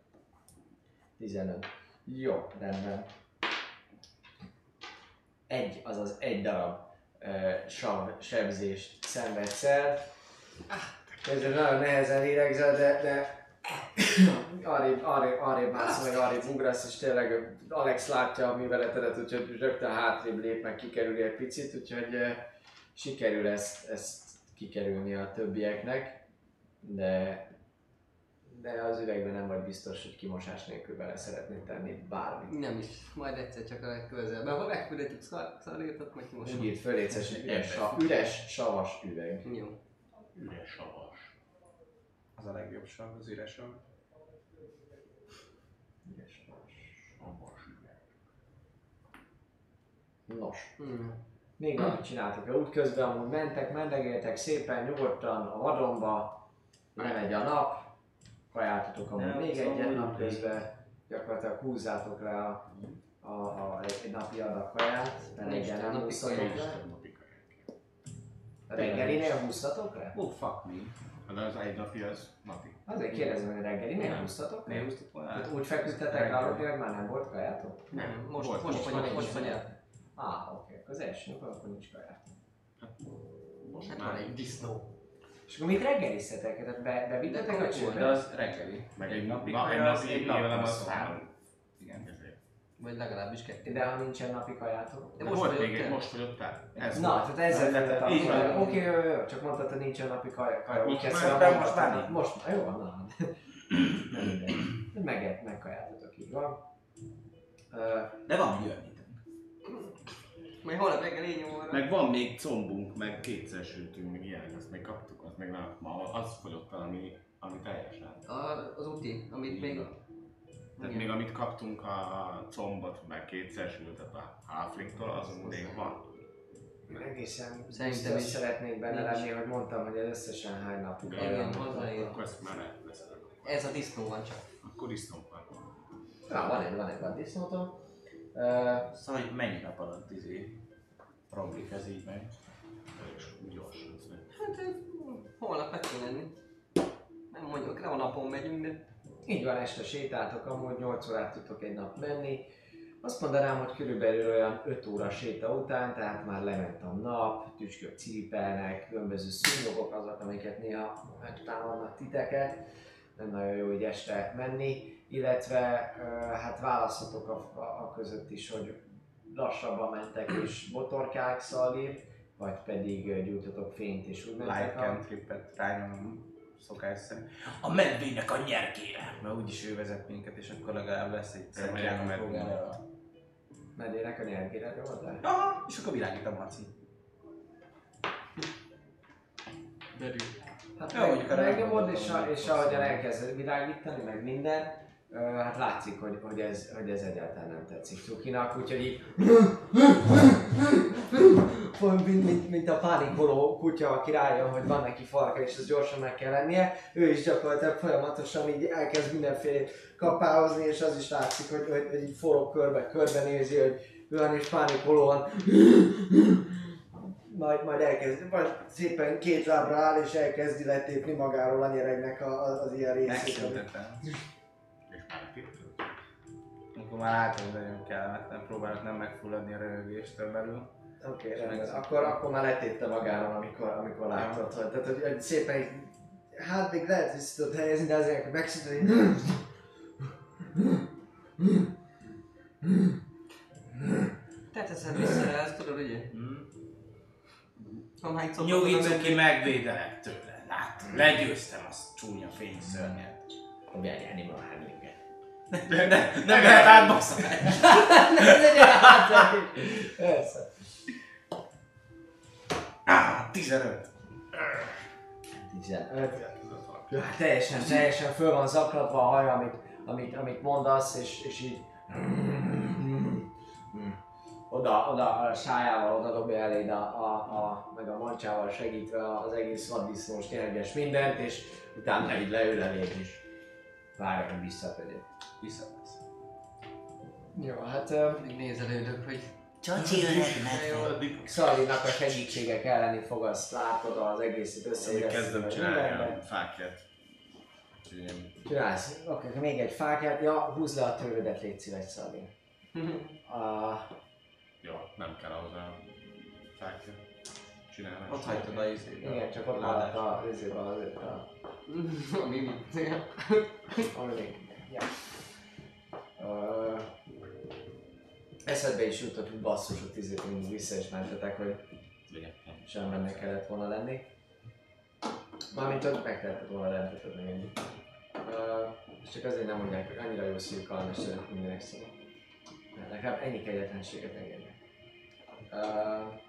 15. Jó, rendben. Egy, azaz egy darab uh, sav, sebzést szenvedsz el. Ezzel nagyon nehezen lélegzel, de, de arrébb, arrébb, arrébb állsz, meg arrébb ugrasz, és tényleg Alex látja a műveletedet, úgyhogy rögtön hátrébb lép, meg kikerüli egy picit, úgyhogy sikerül ezt, ezt kikerülni a többieknek, de de az üvegben nem vagy biztos, hogy kimosás nélkül bele szeretnéd tenni bármit. Nem is, majd egyszer csak a legközelebb. Ha megküldetjük szarírtot, majd Úgy most. írt föl, üres, sa, üres, savas üveg. Jó. Üres savas. Az a legjobb sav, az üres sav. Üres. Nos, Hmm. még valamit csináltok, útközben amúgy mentek, mendegéltek szépen, nyugodtan a vadonba, lemegy a nap, kajáltatok amúgy Nem, még szóval egyet úgy napközben, gyakorlatilag húzzátok le a, a, a, egy, egy napi adag kaját, mert reggel nem húztatok le. Reggelinél húztatok le? Oh, fuck me. De az egy napi az napi. Azért kérdezem, hogy reggelinél húztatok le? Miért húztuk volna? Tehát úgy feküdtetek aludni, hogy már nem volt kajátok? Nem, most, Volt, most, most vagy, most vagy el. Á, oké, akkor az első nap akkor nincs kajátok. Most Hát már egy disznó. És akkor mit reggeliztetek? Tehát be, bevittetek a De De csőbe? az reggeli. Meg egy napi na, egy napi egy napra az három. Vagy legalábbis kettő. De ha nincsen napi kajátok? De De most volt egy, el. most fogyott el. Ez Na, volt. tehát ezzel Tehát lettem. így van. Oké, jó, jó, csak mondtad, hogy nincsen napi kaja. kaja. Hát most már- most már Most már, jó, van, na. Nem mindegy. Meg, megkajáltatok, így van. De van jönni. Majd holnap reggel én nyomorra. Meg van még combunk, meg kétszer sültünk, meg ilyenek, azt még kaptuk, azt még nem, ma az fogyott el, ami, ami teljesen. A, az úti, amit még... Tehát Igen. még amit kaptunk a combot, meg kétszer sültet a halflingtól, azon még van. egészen Szerintem biztos is. szeretnék benne lenni, hogy mondtam, hogy ez összesen hány napig Igen, hozzáér. Akkor ezt már lehet. Ez a disznó van csak. Akkor isztunk van. Na, van egy, van egy vaddisznótom. Ö, Szóval, hogy mennyi nap alatt izé romlik ez így meg. És gyorsan. Hát holnap meg kell lenni. Nem mondjuk, nem a napon megyünk, de... Így van, este sétáltok, amúgy 8 órát tudtok egy nap menni. Azt mondanám, hogy körülbelül olyan 5 óra séta után, tehát már lement a nap, tüskök ciripelnek, különböző szúnyogok azok, amiket néha megtámadnak titeket. Nem nagyon jó így este menni, illetve hát választhatok a, a, a között is, hogy lassabban mentek és botorkák szalír, vagy pedig ö, gyújtotok fényt és úgy mentek a... cantripet rányomom szokás szerint. A medvének a nyergére! Mert úgyis ő vezet minket, és akkor legalább lesz egy szerkján mert- próbálja. Medének a nyelgére voltál? Aha, és akkor világít a maci. Derül. Hát Jó, meg, megnyomod, és, a, és hogy ahogyan elkezd világítani, meg minden, hát látszik, hogy, hogy, ez, hogy ez egyáltalán nem tetszik Cukinak, úgyhogy így Olyan, mint, mint, mint a pánikoló kutya, aki rájön, hogy van neki falka, és ez gyorsan meg kell lennie, ő is gyakorlatilag folyamatosan így elkezd mindenféle kapályozni, és az is látszik, hogy, hogy, hogy így forog körbe, körbenézi, hogy olyan is pánikolóan majd, majd elkezd, majd szépen két lábra áll, és elkezdi letépni magáról a nyeregnek a, a, az ilyen részét. Megszüntettem. És már Akkor már látom, hogy nagyon kellemetlen, próbálok nem megfulladni a röhögéstől belül. Oké, okay, rendben. Akkor, akkor már letépte magáról, amikor, amikor láttad, hogy, tehát, hogy, hogy szépen így, hát még lehet vissza tudod helyezni, de azért akkor megszüntet, hogy Te teszed vissza ezt tudod, ugye? Szokott Nyugi megvédelek tőle. Látod, legyőztem azt csúnya fényszörnyet. Dobjál egy animal handlinget. De, de, nem lehet átbaszolni. Persze. 15. 15. Ja, teljesen, teljesen föl van zaklatva a haja, amit, amit, amit mondasz, és, és így... Oda, oda a sájával oda dobja eléd a, a, a, meg a mancsával segítve az egész vaddisznós nyerges mindent, és utána így leül eléd is. Várja, hogy visszategyed. Visszavesz. Jó, hát... ö, Mindig nézelődök, hogy Csacsi öreg Szalinak a segítségek elleni fog, azt látod az egészet Én összeéreztetve kezdem csinálni a fákját. Csinálsz. Oké, akkor még egy fákját. Ja, húzd le a tőrödet, légy szíves, Szali. Uh, Jó, nem kell ahhoz a fákja. Csinálni. Ott hagytad a izét. igen, csak ott maradt a részében az a, a mimik. ami még. Ja. Uh, eszedbe is jutott, hogy basszus, hogy tízét mindig vissza is mentetek, hogy sem benne kellett volna lenni. Mármint ott meg kellett volna rendeted meg ennyi. Uh, csak azért nem mondják, hogy annyira jó szívük a mesterek mindenek szóval. Legalább ennyi kegyetlenséget engednek. Uh,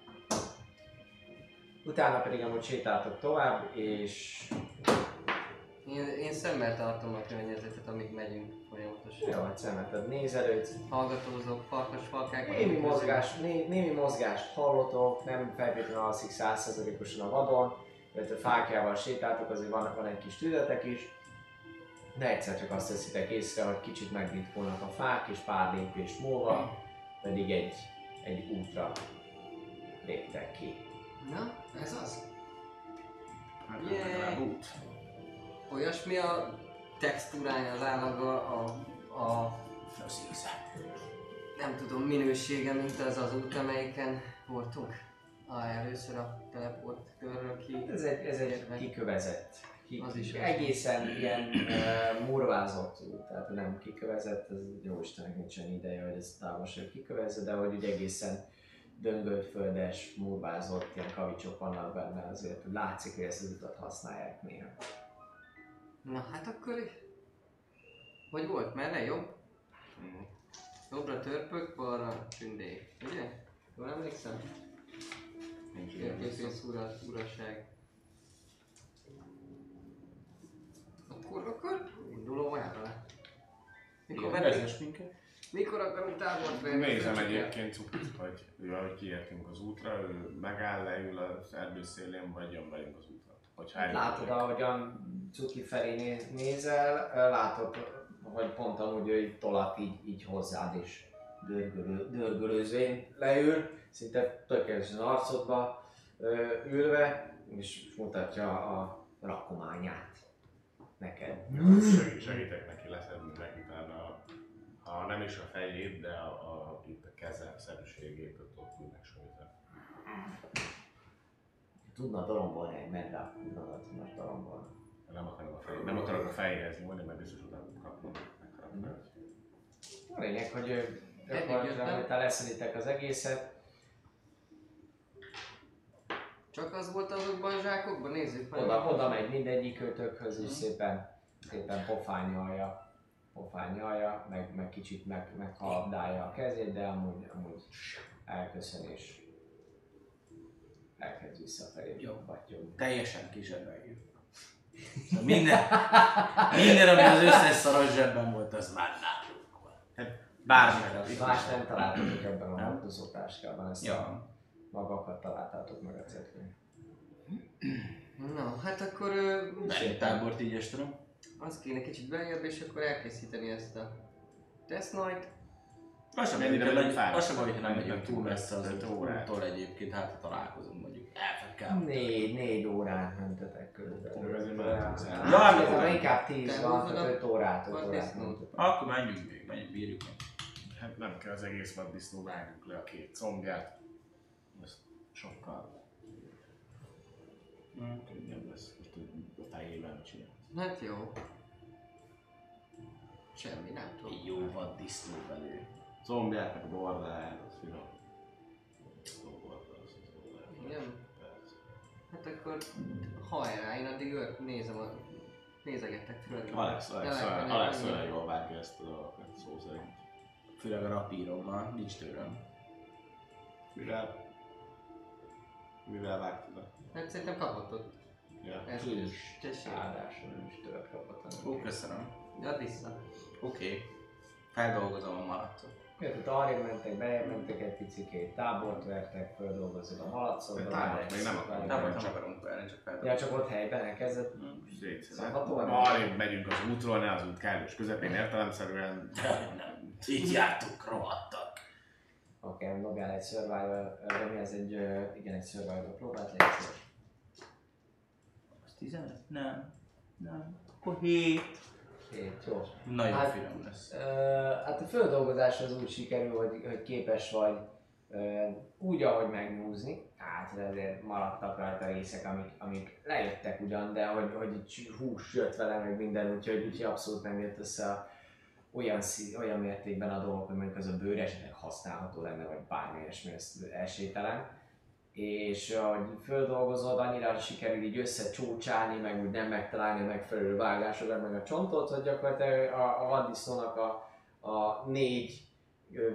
utána pedig amúgy sétáltok tovább, és Én, én szemmel tartom a környezetet, amíg megyünk folyamatosan. jó, hát szemeted nézelődsz, Hallgatózok, farkas falkák. Némi, mozgás, né, némi mozgást hallotok, nem feltétlenül alszik százszerzalékosan a vadon, illetve fákjával sétáltok, azért van, van egy kis tüdetek is, de egyszer csak azt teszitek észre, hogy kicsit megritkulnak a fák, és pár lépés múlva pedig egy, egy útra léptek ki. Na, ez az? Hát legalább út. Olyasmi a textúrája, az állaga, a, a Az íze. nem tudom, minősége, mint az az út, amelyiken voltunk. Ah, először a teleport körről ki. Ez egy, ez egy kikövezett, ki, Az is az. egészen ilyen uh, murvázott út, tehát nem kikövezett, ez jó Istennek nincsen ideje, hogy ez távolság kikövezze, de hogy úgy egészen döngöltföldes, murvázott, ilyen kavicsok vannak benne, azért látszik, hogy ezt az utat használják néha. Na hát akkor... Hogy volt? Merre jobb? Mhm. Jobbra törpök, balra tündék. Ugye? Jól emlékszem? Nincs ilyen vissza. Érképész ura, uraság. Akkor, akkor induló erre. Mikor, vezess minket. Mikor akarunk tábort venni? Nézem egyébként cukit, hogy ő, ahogy kiértünk az útra, ő megáll, leül az erdő szélén, vagy jön velünk az útra. Hát látod, ahogyan Cuki felé né- nézel, látod, hogy pont amúgy ő így tolat így, így hozzád is dörgölő, dörgölőzvén leül, szinte tökéletesen arcodba ülve, és mutatja a rakományát neked. Segít- segítek neki leszedni meg ha nem is a fejét, de a, a, itt a keze szerűségét, ott ott ülnek sajta. Tudna darombolni egy medve, akkor tudna tudna darombolni. Nem akarom a fejét, nem akarok a fejéhez nyúlni, mert biztos oda kapnom. megharapni. A lényeg, hogy gyakorlatilag, te leszeditek az egészet, Csak az volt azokban a zsákokban? Nézzük meg. Oda, oda megy mindegyik őtökhöz, és szépen, szépen pofányolja, pofányolja, meg, meg kicsit meg, meghalabdálja a kezét, de amúgy, amúgy elköszön és elkezd visszafelé Jó. battyogni. Teljesen kizsebbeljük. Szóval Minden, minden, ami az összes szaros zsebben volt, az már nálunk van. Hát bármi. Más nem találtatok ebben a hordozó táskában, ezt Ja. magakat találtátok meg a cetlőn. Na, hát akkor Melyik tábort így estem? Az kéne kicsit beljebb, és akkor elkészíteni ezt a Death Knight. Az sem Mennyire baj, hogy hogyha nem megyünk túl messze az öt órát? úttól egyébként, hát ha találkozunk mondjuk. Elfekkel. Négy, négy órát mentetek körülbelül. Akkor azért mentünk el. Ja, inkább tíz van, öt órát, öt a órát disznót. mentetek. Akkor menjünk még, menjünk, bírjuk meg. Hát nem kell az egész vaddisznó, vágjuk le a két combját. Ez sokkal könnyebb lesz, most a fejében csinálni. Hát jó. Semmi, nem tudom. Egy jó vad disznó belő. Combját, meg a bordáját, az finom. Igen. Hát akkor hajrá, én addig ört, nézem a... Nézegettek föl. Alex, Alex, Alex, Alex, olyan jól vágja ezt a dolgokat, szó szerint. Főleg a rapírommal, nincs tőlem. Fürel. Mivel vágtad a... Hát szerintem kapott ott. Ja. Ezt Kis tessék. áldáson nem is többet kapott. hanem Ó, köszönöm. Add vissza. Oké. Okay. Feldolgozom a. Miért ott arrébb mentek, bejebb mentek egy picikét, tábort vertek, földolgozod a malacot. De tábort még nem akarunk. Nem, nem akarunk velni, csak Ja, feldolgozom. csak ott helyben elkezdett. Szétszedett. Arrébb megyünk az útról, ne az út kellős közepén értelemszerűen. Nem, így jártunk, rohadtak. Oké, okay, dobjál egy survival, ez egy, igen, egy survival próbát, légy 15? Nem. Nem. Akkor 7. Hét, jó. Nagyon Hát- finom lesz. Ö, hát a földolgozás az úgy sikerül, hogy, hogy képes vagy ö, úgy, ahogy megnyúzni. Hát ezért maradtak rajta részek, amik, amik lejöttek ugyan, de hogy, hogy hús jött vele, meg minden, úgyhogy, úgyhogy abszolút nem jött össze a, olyan, szí, olyan mértékben a dolgok, hogy mondjuk az a bőr esetleg használható lenne, vagy bármi ilyesmi, ez esélytelen. És ahogy földolgozod, annyira sikerül így összecsúcsálni, meg úgy nem megtalálni a megfelelő vágásokat, meg a csontot, hogy gyakorlatilag a, a vaddisznónak a, a négy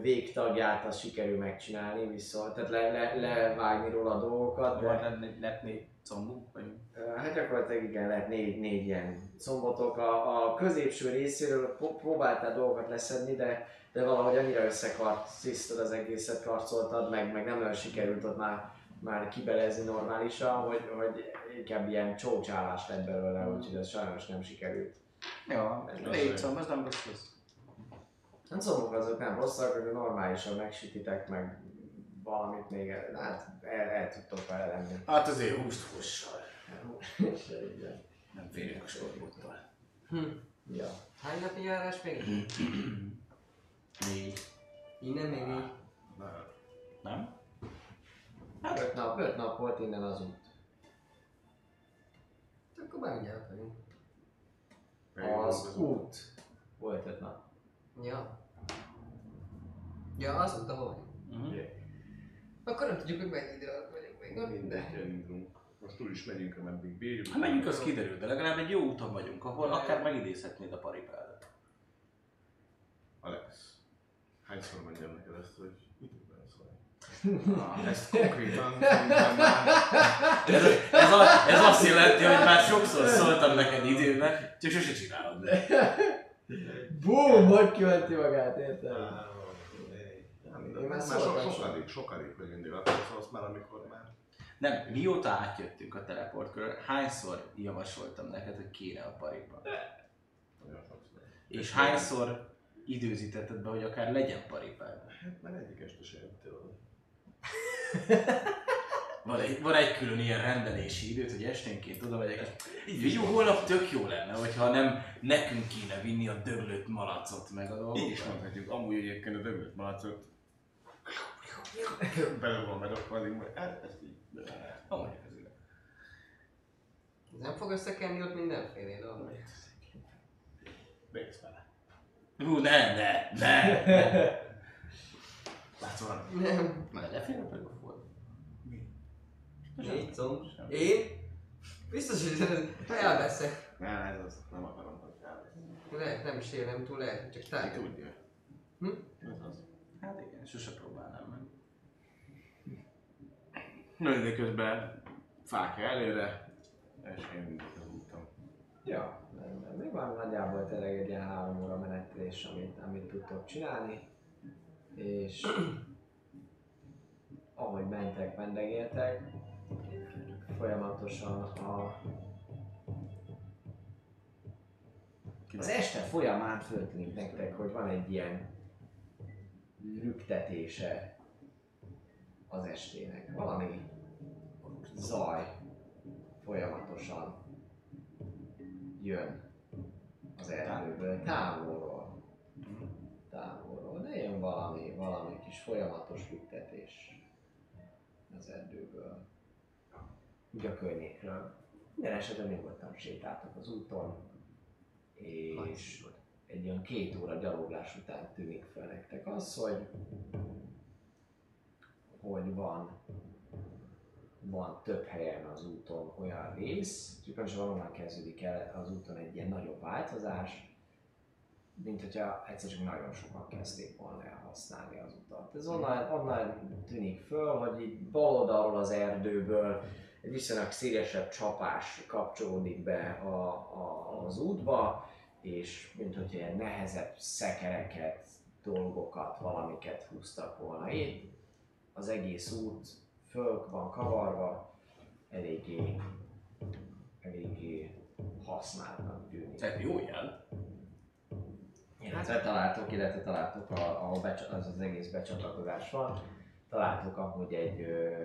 végtagját azt sikerül megcsinálni, viszont tehát le, le, levágni róla a dolgokat, de Van lett négy combunk, vagy Hát gyakorlatilag igen, lehet négy, négy ilyen szombotok. A, a középső részéről pró- próbáltál dolgokat leszedni, de, de valahogy annyira összekarcisztad az egészet, karcoltad, meg, meg nem nagyon sikerült ott már, már kibelezni normálisan, hogy, hogy inkább ilyen csócsálás lett belőle, úgyhogy ez sajnos nem sikerült. Jó, négy comb, az nem rossz lesz. A combok azok nem rosszak, hogy normálisan megsütitek, meg valamit még, hát el, el tudtok vele lenni. Hát azért húst hússal. Nem férjük a skorbótól. Hm. Ja. Hány napi járás még? Négy. Innen még így. Nem? Hát öt nap, öt nap volt innen az út. Akkor már mindjárt vagyunk. Az út volt öt nap. Ja. Ja, az ott, ahol vagyunk. Uh-huh. Akkor nem tudjuk, hogy mennyi idő alatt vagyunk még. Na mindegy. Mindegy, elindulunk. Most túl is megyünk, ameddig bírjuk. Ha menjünk, az kiderül, de legalább egy jó úton vagyunk, ahol akár megidézhetnéd a paripádat. Alex, hányszor mondjam neked ezt, hogy? Ah, Ezt konkrétan mondtam már. Ez, ez, a, ez azt jelenti, hogy már sokszor szóltam neked időben, csak sose csinálod meg. Bum, hogy kiventi magát, érted? Nem, Én már már szóltam sok, is. sokadik, sokadik, hogy mindig akkor szólsz már, amikor már. Nem, mióta átjöttünk a teleportkör, hányszor javasoltam neked, hogy kéne a sokszor. És hányszor időzítetted be, hogy akár legyen paripád? Hát már egyik este se jöttél oda. Van egy, van egy külön ilyen rendelési időt, hogy esténként oda megyek, jó, holnap tök jó lenne, hogyha nem nekünk kéne vinni a döglött malacot meg a Így dolgokat. is mondhatjuk, amúgy egyébként a döglött malacot belül van bedobva, addig majd, hát így. Amúgy ez nem fog összekenni ott mindenféle dolog. Béksz vele. Hú, ne, ne, ne, ne. Látsz valami? Nem. Már lefér a megafon? Négy comb. Én? Biztos, hogy elveszek. Nem, ez az, nem akarom, hogy elvész. Lehet, nem is élem túl, lehet, csak Ki tárgyal. tudja. Hm? Ez az. Hát igen, sose próbálnám meg. Na, de közben fák előre, és én úton. Ja, még van nagyjából tényleg egy ilyen három óra menetelés, amit, amit tudtok csinálni. És ahogy mentek, vendegéltek, folyamatosan a Az este folyamán föltűnik nektek, hogy van egy ilyen lüktetése az estének. Valami zaj folyamatosan jön az erdőből, távolról. Jön valami, valami kis folyamatos lüktetés az erdőből. Úgy a környékről. Minden esetben nyugodtan sétáltak az úton, és egy olyan két óra gyaloglás után tűnik fel nektek az, hogy hogy van van több helyen az úton olyan rész, van onnan kezdődik el az úton egy ilyen nagyobb változás, mint hogyha egyszer csak nagyon sokan kezdték volna el használni az utat. Ez onnan, onnan tűnik föl, hogy így bal oldalról az erdőből egy viszonylag szélesebb csapás kapcsolódik be a, a, az útba, és mint hogy ilyen nehezebb szekereket, dolgokat, valamiket húztak volna itt. Az egész út föl van kavarva, eléggé, eléggé használtnak tűnik. Tehát jó jel. Illetve találtok, illetve találtok, a- ahol becsa, az, az egész becsatlakozás van, találtok ahogy egy ö,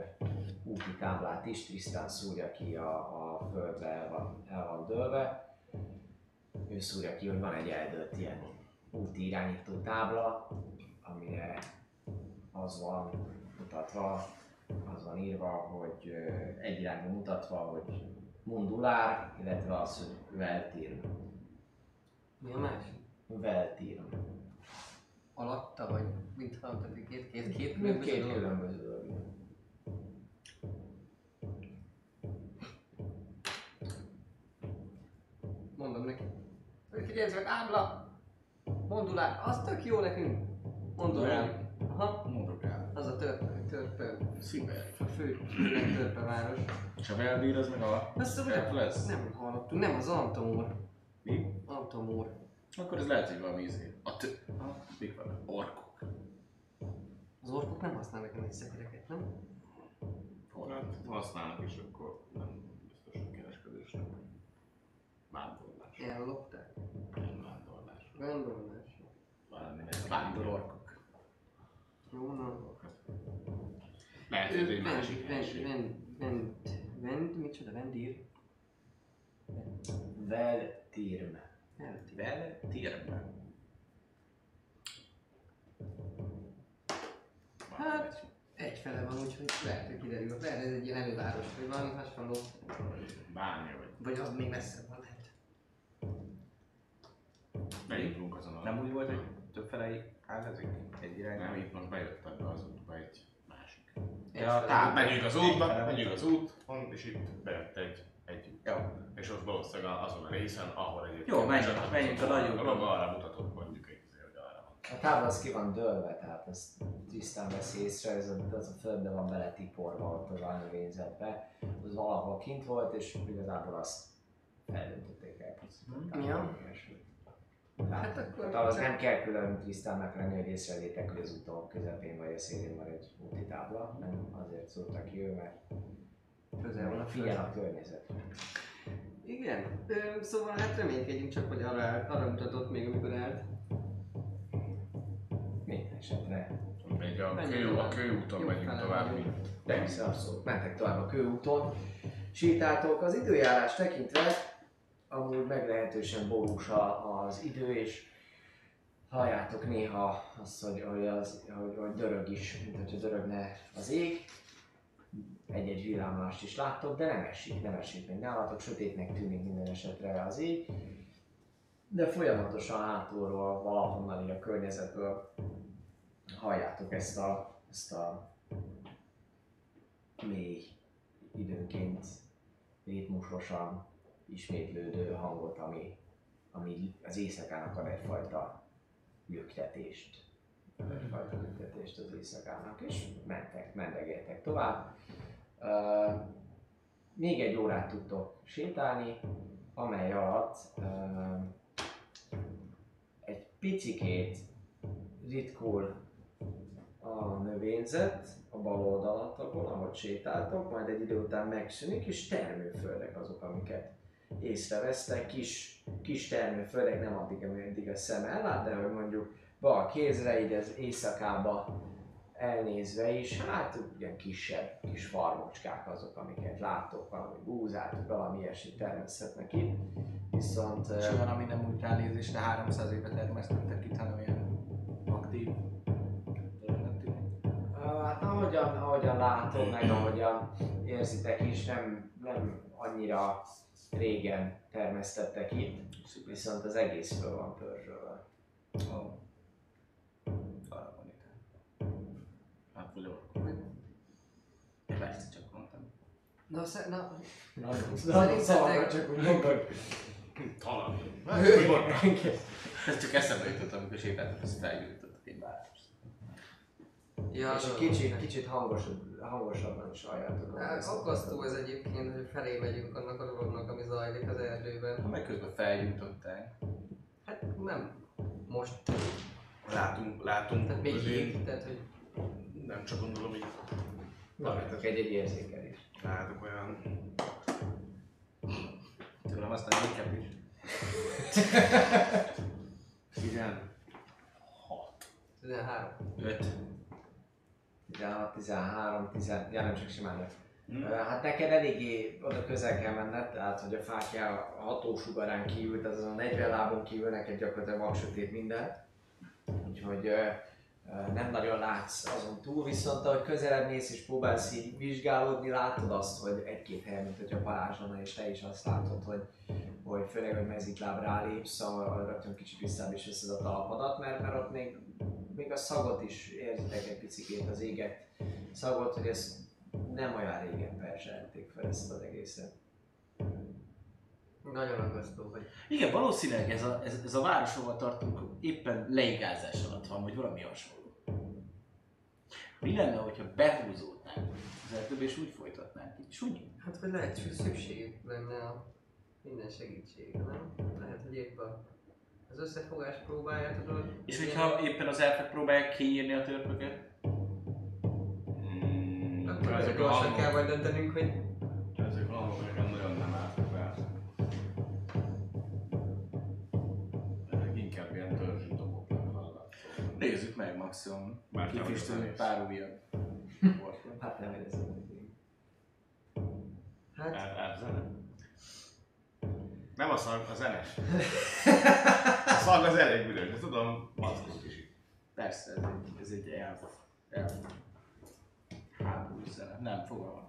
úti táblát is, Tristan szúrja ki a, a földbe, el van, el van dőlve. Ő szúrja ki, hogy van egy eldőlt ilyen úti irányító tábla, amire az van mutatva, az van írva, hogy ö, egy irányba mutatva, hogy Mundulár, illetve az, hogy Veltir. Mi a másik? Veltir. Alatta vagy hallottak, hogy két, két, két különböző két dolog? különböző dolog. Mondom neki. Hogy figyelj, ez ábla! Mondulár, az tök jó nekünk. Mondulár. Aha, Mondok el. az a törpe, törpe, Sziber. a fő, törpe város. És a Velbír az meg a... Azt Rep nem, lesz? nem hallottunk, nem az Antomór. Mi? Antomór. Akkor ez lehet, hogy valami izé. A tö... Ha? Mik vannak? Orkok. Az orkok nem használnak ennek szekereket, nem? Hát használnak is, akkor nem biztos, hogy kereskedésnek. Vándorlás. Ellopták. Nem vándorlás. Gondolás. Valami vándororkok. Jó, na. Lehet, hogy egy Vend, másik vend, helység. vend, vend, vend, micsoda, vendír? Veltirm. Vele térbe. Hát, egyfele van, úgyhogy lehet, hogy kiderül. Lehet, ez egy ilyen előváros, vagy valami hasonló. Bánya vagy. Vagy az még messze van, lehet. Bejutunk azon a... Nem úgy volt, hogy többfele ágazik egy irányba? Nem, itt most bejött ebbe az útba egy másik. Ja, van. Megyünk az útba, megyünk az úton, és itt bejött egy, egy Jó. és ott valószínűleg azon a részen, ahol egyébként Jó, menjünk, menjünk a nagy úton. dolog, arra mutatott mondjuk egy. A tábla az ki van dőlve, tehát ezt tisztán veszi észre, ez a, az a földbe van beletiporva ott a növényzetbe. Az valahol kint volt, és igazából azt eldöntötték el. Ja. Hát Hát akkor- akkor az nem kell külön tisztának lenni, hogy észrevegyétek, hogy az úton közepén vagy a szélén van egy úti tábla, nem azért szóltak ki ő, mert Közel van a figyel föld. a környezetre. Igen. Ö, szóval hát reménykedjünk csak, hogy arra, arra mutatott még, amikor állt. Minden esetre. Megy a, Menjünk kő, a tovább. kőúton Jó megyünk fele tovább. vagyunk. De hiszen abszolút mentek tovább a kőúton. Sétáltok az időjárás tekintve, amúgy meglehetősen borús a- az idő, és halljátok néha azt, hogy, hogy, az, hogy, hogy dörög is, mint hogyha dörögne az ég. Egy-egy villámlást is láttok, de nem esik, nem esik még nálatok, sötétnek tűnik minden esetre az ég. De folyamatosan hátulról, valahonnan így a környezetből halljátok ezt a, ezt a mély, időnként ritmusosan ismétlődő hangot, ami, ami az éjszakának ad egyfajta lüktetést. Egyfajta lüktetést az éjszakának, és mentek, mendegéltek tovább. Még egy órát tudtok sétálni, amely alatt egy picikét ritkul a növényzet a bal oldalatokon, ahogy sétáltok, majd egy idő után megszűnik, és termőföldek azok, amiket észrevesztek, kis, kis termőföldek, nem addig, ameddig a szem ellát, de hogy mondjuk bal kézre, így az éjszakába elnézve is, hát ilyen kisebb, kis farmocskák azok, amiket láttok, valami búzát, valami ilyesmi termeszthetnek itt. Viszont És van, ami nem úgy ránézésre 300 éve termesztettek itt, hanem ilyen aktív. Hát ahogyan, ahogyan látod, meg ahogyan érzitek is, nem, nem annyira régen termesztettek itt, viszont az egész föl van pörzsölve. Ó. Na, sze- na, Nagyon Szerintetek- szavakra csak úgy mondod. Talán. Ez csak eszembe jutott, amikor sétáltam, ezt felgyújtottak egy várost. Ja, És egy kicsit, kicsit hangosabb, hangosabban is halljátok. Hát, Aggasztó ez egyébként, hogy felé megyünk annak a dolognak, ami zajlik az erdőben. Ha meg közben felgyújtották. Hát nem most, Látunk, látunk. tehát még jég, tehát hogy Nem csak gondolom, hogy Tartok egy-egy érzékelést. Látok olyan... Tőlem aztán inkább is. Igen. 13. 5. 16, 13, 10, ja nem csak simán lett. Hm? Ö, Hát neked eléggé oda közel kell menned, tehát hogy a fákja a hatósugarán kívül, tehát azon a 40 lábon kívül neked gyakorlatilag vaksötét minden. Úgyhogy nem nagyon látsz azon túl, viszont ahogy közelebb mész és próbálsz így vizsgálódni, látod azt, hogy egy-két helyen, mint hogyha parázslana, és te is azt látod, hogy, hogy főleg, hogy mezitláb rálépsz, a, rögtön kicsit visszább is veszed a talapadat, mert, mert ott még, még a szagot is érzitek egy picikét, az éget szagot, hogy ez nem olyan régen perzselték fel ezt az egészet. Nagyon aggasztó, hogy Igen, valószínűleg ez a, ez, ez a város, ahol tartunk, éppen leigázás alatt van, vagy valami hasonló. Mi lenne, hogyha behúzódnánk az erdőbe, és úgy folytatnánk így? Sunyi? Hát, hogy lehet, hogy szükség lenne a minden segítségre, nem? Lehet, hogy épp a, az összefogás próbálja, tudod? És hogyha éppen az elfek próbálják kiírni a törpöket? Mm, Akkor ezek gyorsan kell majd döntenünk, hogy Nézzük meg maximum. Kifüstölni vagyok pár portot. Hát nem érezem, hát Ár, árzene? Nem a szag, a zene. A szag az elég büdös, de tudom, maszkot is itt. Persze, ez egy, ez egy elf. elf. Háború zene. Nem, fogalmam.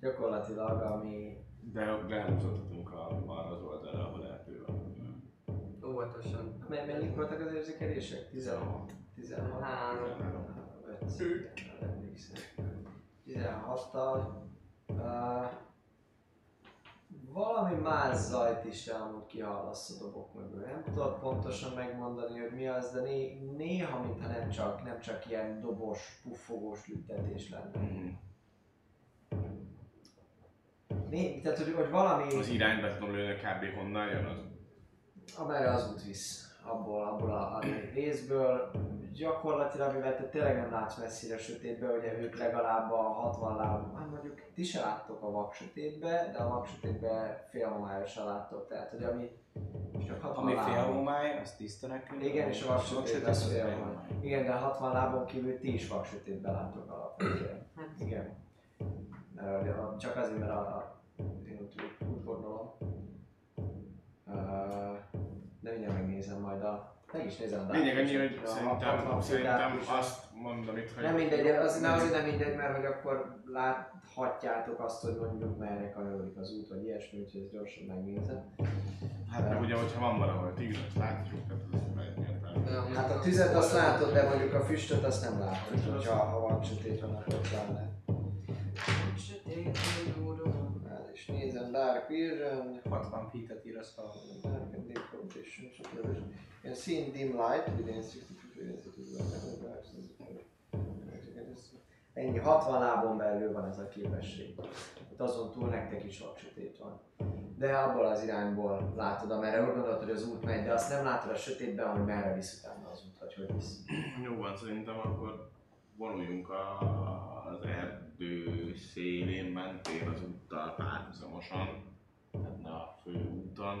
Gyakorlatilag, ami De lehúzottunk a, arra az oldalra, ahol erdő van. Óvatosan. Men- mennyik voltak az érzékelések? 16. 16. Három. 5. 16-tal. Uh, valami más zajt is amúgy kihallasz a dobok mögül. Nem tudod pontosan megmondani, hogy mi az, de né- néha, mintha nem csak, nem csak ilyen dobos, puffogós lüktetés lenne. Mhm. Né- tehát, hogy, hogy valami... Az irányba tudom lőni, kb. honnan jön az. Amerre az út visz, abból, abból a, a részből. Gyakorlatilag, mivel te tényleg nem látsz messzire a sötétbe, ugye ők legalább a 60 láb, hát mondjuk ti se láttok a vak sötétbe, de a vak sötétbe félhomályosan láttok, tehát hogy ami csak 60 Ami félhomály, az tiszta nekünk. Igen, és a vak sötét sötét az félhomály. Igen, de a 60 lábon kívül ti is vak sötétbe láttok alapvetően. Hát, Igen. Mert csak azért, mert a, a én úgy, úgy gondolom. Uh, de mindjárt megnézem majd a... Meg is nézem a Lényeg annyi, hogy a szerintem, 60 szerintem fokát is. azt mondom itt, hogy... Nem mindegy, az, ne, azért nem mindegy, mert hogy akkor láthatjátok azt, hogy mondjuk merre kanyarodik az út, vagy ilyesmi, úgyhogy ezt gyorsan megnézem. Hát meg ugye, hogyha van valahol tíz, azt látjuk, tehát de amúgy Hát a tüzet azt látod, de mondjuk a füstöt azt nem látod, hogyha ha van sötét van, akkor pláne. Sötét, Dark Vision, 60 feet-et ír az a... Dark and Dim Condition, supervision. You can see in dim light within 60 Ennyi, 60 lábon belül van ez a képesség. Itt azon túl nektek is sok sötét van. De abból az irányból látod, amerre úgy gondolod, hogy az út megy, de azt nem látod a sötétben, hogy merre visz utána az út, vagy hogy visz. Jó van, szerintem akkor vonuljunk a, az erdő szélén mentén az úttal párhuzamosan, tehát ne a fő úton.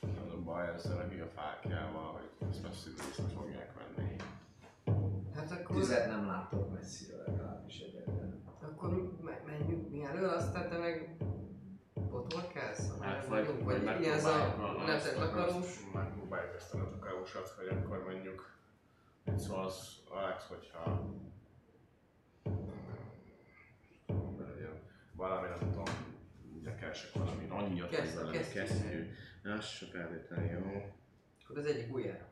Az a baj ezzel a fákjával, hogy ezt messziről vissza fogják venni. Hát akkor, Tüzet nem látok messziről legalábbis egyébként. akkor me- menjünk mi elől, aztán te meg botolkálsz? Hát vagy, vagy, vagy vagy ilyen ez a megpróbáljuk a- nemzet azt- akarós. azt- Megpróbáljuk ezt a takarósat, hogy akkor mondjuk mit szólsz, Alex, hogyha valami, nem tudom, ugye keresek valami annyit, hogy Kezd- valami kezdjük. kesztyű. Az se feltétlenül jó. Akkor az egyik ujjára.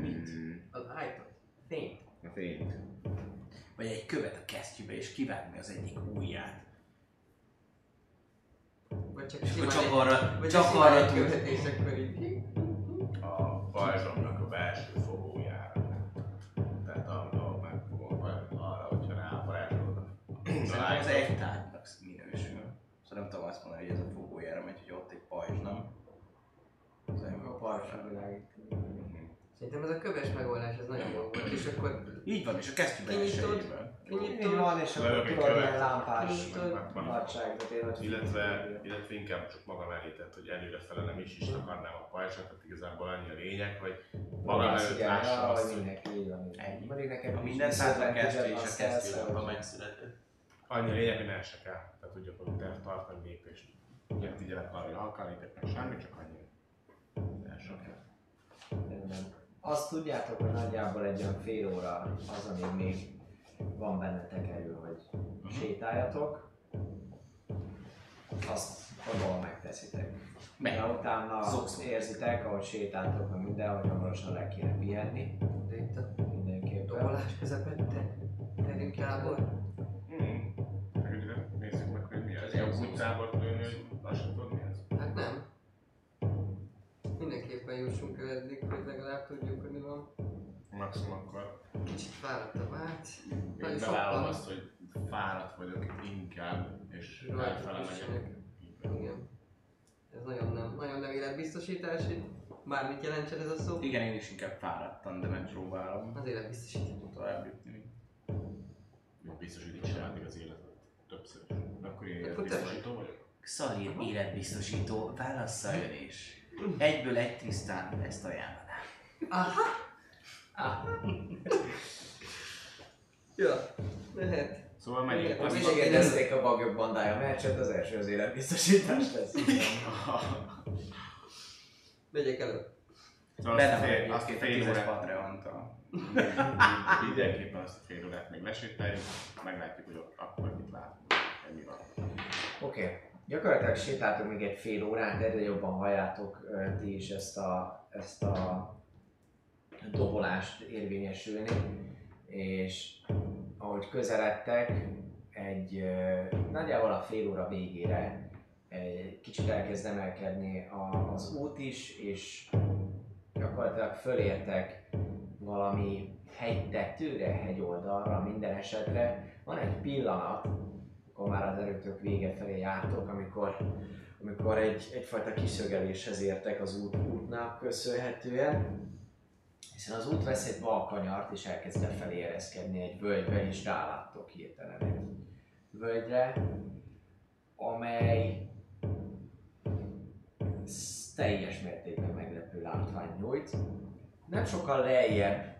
Mit? Az ájtot. Fényt. A fényt. Vagy egy követ a kesztyűbe és kivágni az egyik ujját. Vagy csak És akkor csak arra, vagy csak arra tud. A pajzsomnak Az olyan A parsa világít. Szerintem ez a köves megoldás, ez nagyon jó volt, és akkor Így van, és a kesztyű Kinyitod. kinyitod, van, és akkor tudod, ilyen lámpás Kinyitod. nagyság, tehát én ott Illetve, illetve inkább csak magam elé tett, hogy előre fele nem is is takarnám a pajzsot, tehát igazából annyi a lényeg, hogy magam előtt lássa azt, hogy mindenki, így van. így van. Ennyi. Mondjuk nekem A minden szállta kezdő és a azt kell kezdő szólni. a megszületett. annyi a lényeg, hogy ne esek el. Tehát hogy terv tartani lépést. Nem figyelek arra, hogy meg semmi, csak annyi. Rendben. Azt tudjátok, hogy nagyjából egy olyan fél óra az, amíg még van bennetek erő, hogy sétáljatok. Azt valahol megteszitek. Megy. De utána Zokszó. érzitek, ahogy sétáltok, hogy minden, hogy hamarosan le kéne pihenni. de itt a Mindenképpen. dobolás közepette, terünk tábor. Hmm. Meg nézzük meg, hogy mi. Ez jó. Úgy tábort lőni, hogy Mindenképpen jussunk el eddig, hogy legalább tudjuk, hogy mi van. Maximum akkor Kicsit fáradt a vác. Nagyon én bevállalom sokkal. azt, hogy fáradt vagyok inkább, és elfele megyek. Igen. Ez nagyon nem, nagyon nem életbiztosítás, hogy bármit jelentsen ez a szó. Igen, én is inkább fáradtam, de megpróbálom Az életbiztosítás. tovább jutni. Jó, biztos, hogy így csinálni az életet. Többször akkor én Akkor te biztosító vagyok. Szalír életbiztosító, válassza ön is. Egyből egy tisztán ezt ajánlanám. Aha! Ah, Ja, lehet. Szóval megyünk. Az is- kérdezték a bagyok bandája meccset, az első az életbiztosítás lesz. Megyek elő. Szóval Benne azt a fél órát, Patreon-tól. mindenképpen azt a fél órát még lesétáljuk, meglátjuk, hogy akkor mit látunk, ennyi van. Oké. Okay. Gyakorlatilag sétáltok még egy fél órát, egyre jobban halljátok ti is ezt a, ezt a dobolást érvényesülni, és ahogy közeledtek, egy nagyjából a fél óra végére egy kicsit elkezd emelkedni az út is, és gyakorlatilag fölértek valami hegytetőre, hegyoldalra minden esetre. Van egy pillanat, akkor már az erőtök vége felé jártok, amikor, amikor egy, egyfajta kiszögeléshez értek az út, útnál köszönhetően, hiszen az út vesz egy balkanyart, és elkezd lefelé ereszkedni egy völgybe, és ráláttok hirtelen egy völgyre, amely teljes mértékben meglepő látvány nyújt. Nem sokkal lejjebb,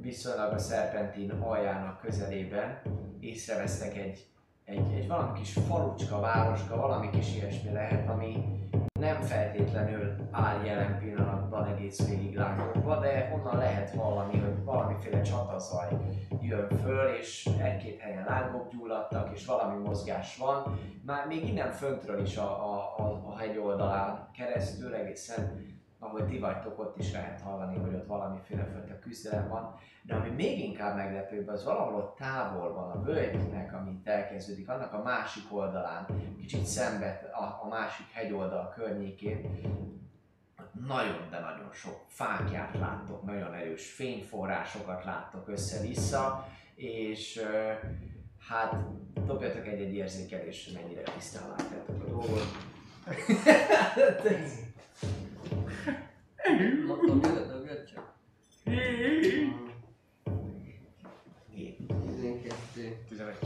viszonylag a szerpentin aljának közelében észrevesztek egy egy, egy valami kis falucska, városka, valami kis ilyesmi lehet, ami nem feltétlenül áll jelen pillanatban egész végig lángokba, de onnan lehet hallani, hogy valamiféle csatazaj jön föl, és egy-két helyen lángok gyulladtak, és valami mozgás van. Már még innen föntről is a, a, a, a hegy oldalán keresztül egészen ahogy ti vagytok, ott is lehet hallani, hogy ott valamiféle fajta küzdelem van. De ami még inkább meglepőbb, az valahol ott távolban, a völgynek, amit elkezdődik, annak a másik oldalán, kicsit szembe a, a másik hegyoldal környékén, nagyon, de nagyon sok fákját láttok, nagyon erős fényforrásokat láttok össze-vissza, és hát dobjatok egy-egy érzékelés, mennyire tisztán látjátok a dolgot. Mondtam, hogy dobjad csak. Hét. 12. 11.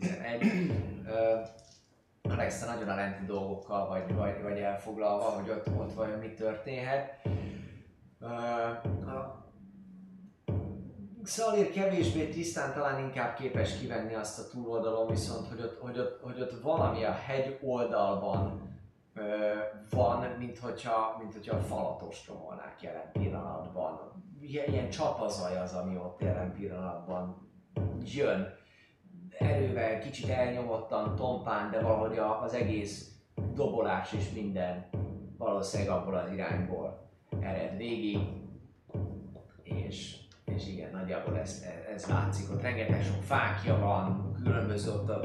11. Ö, Alex, te nagyon a lenti dolgokkal vagy, vagy, vagy elfoglalva, hogy ott, ott vajon mi történhet. Ö, a Szalír kevésbé tisztán talán inkább képes kivenni azt a túloldalon, viszont hogy ott, hogy ott, hogy ott valami a hegy oldalban van, mint hogyha, mint hogyha a falat ostromolnák jelen pillanatban. Ilyen, ilyen csapazaj az, ami ott jelen pillanatban jön. Erővel, kicsit elnyomottan, tompán, de valahogy az egész dobolás és minden valószínűleg abból az irányból ered végig, és, és igen, nagyjából ez, ez látszik, ott rengeteg sok fákja van, különböző ott a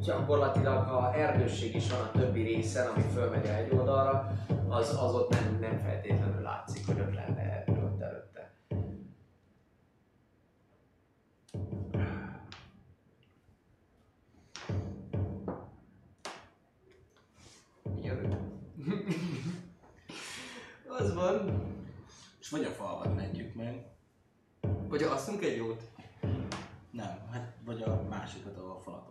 gyakorlatilag ha erdősség is van a többi részen, ami fölmegy egy oldalra, az, az ott nem, nem feltétlenül látszik, hogy ott lenne erdő ott előtte. Az van. És vagy a falvat mentjük meg, Vagy asszunk egy jót. nem, hát vagy a másikat, ahol a falat.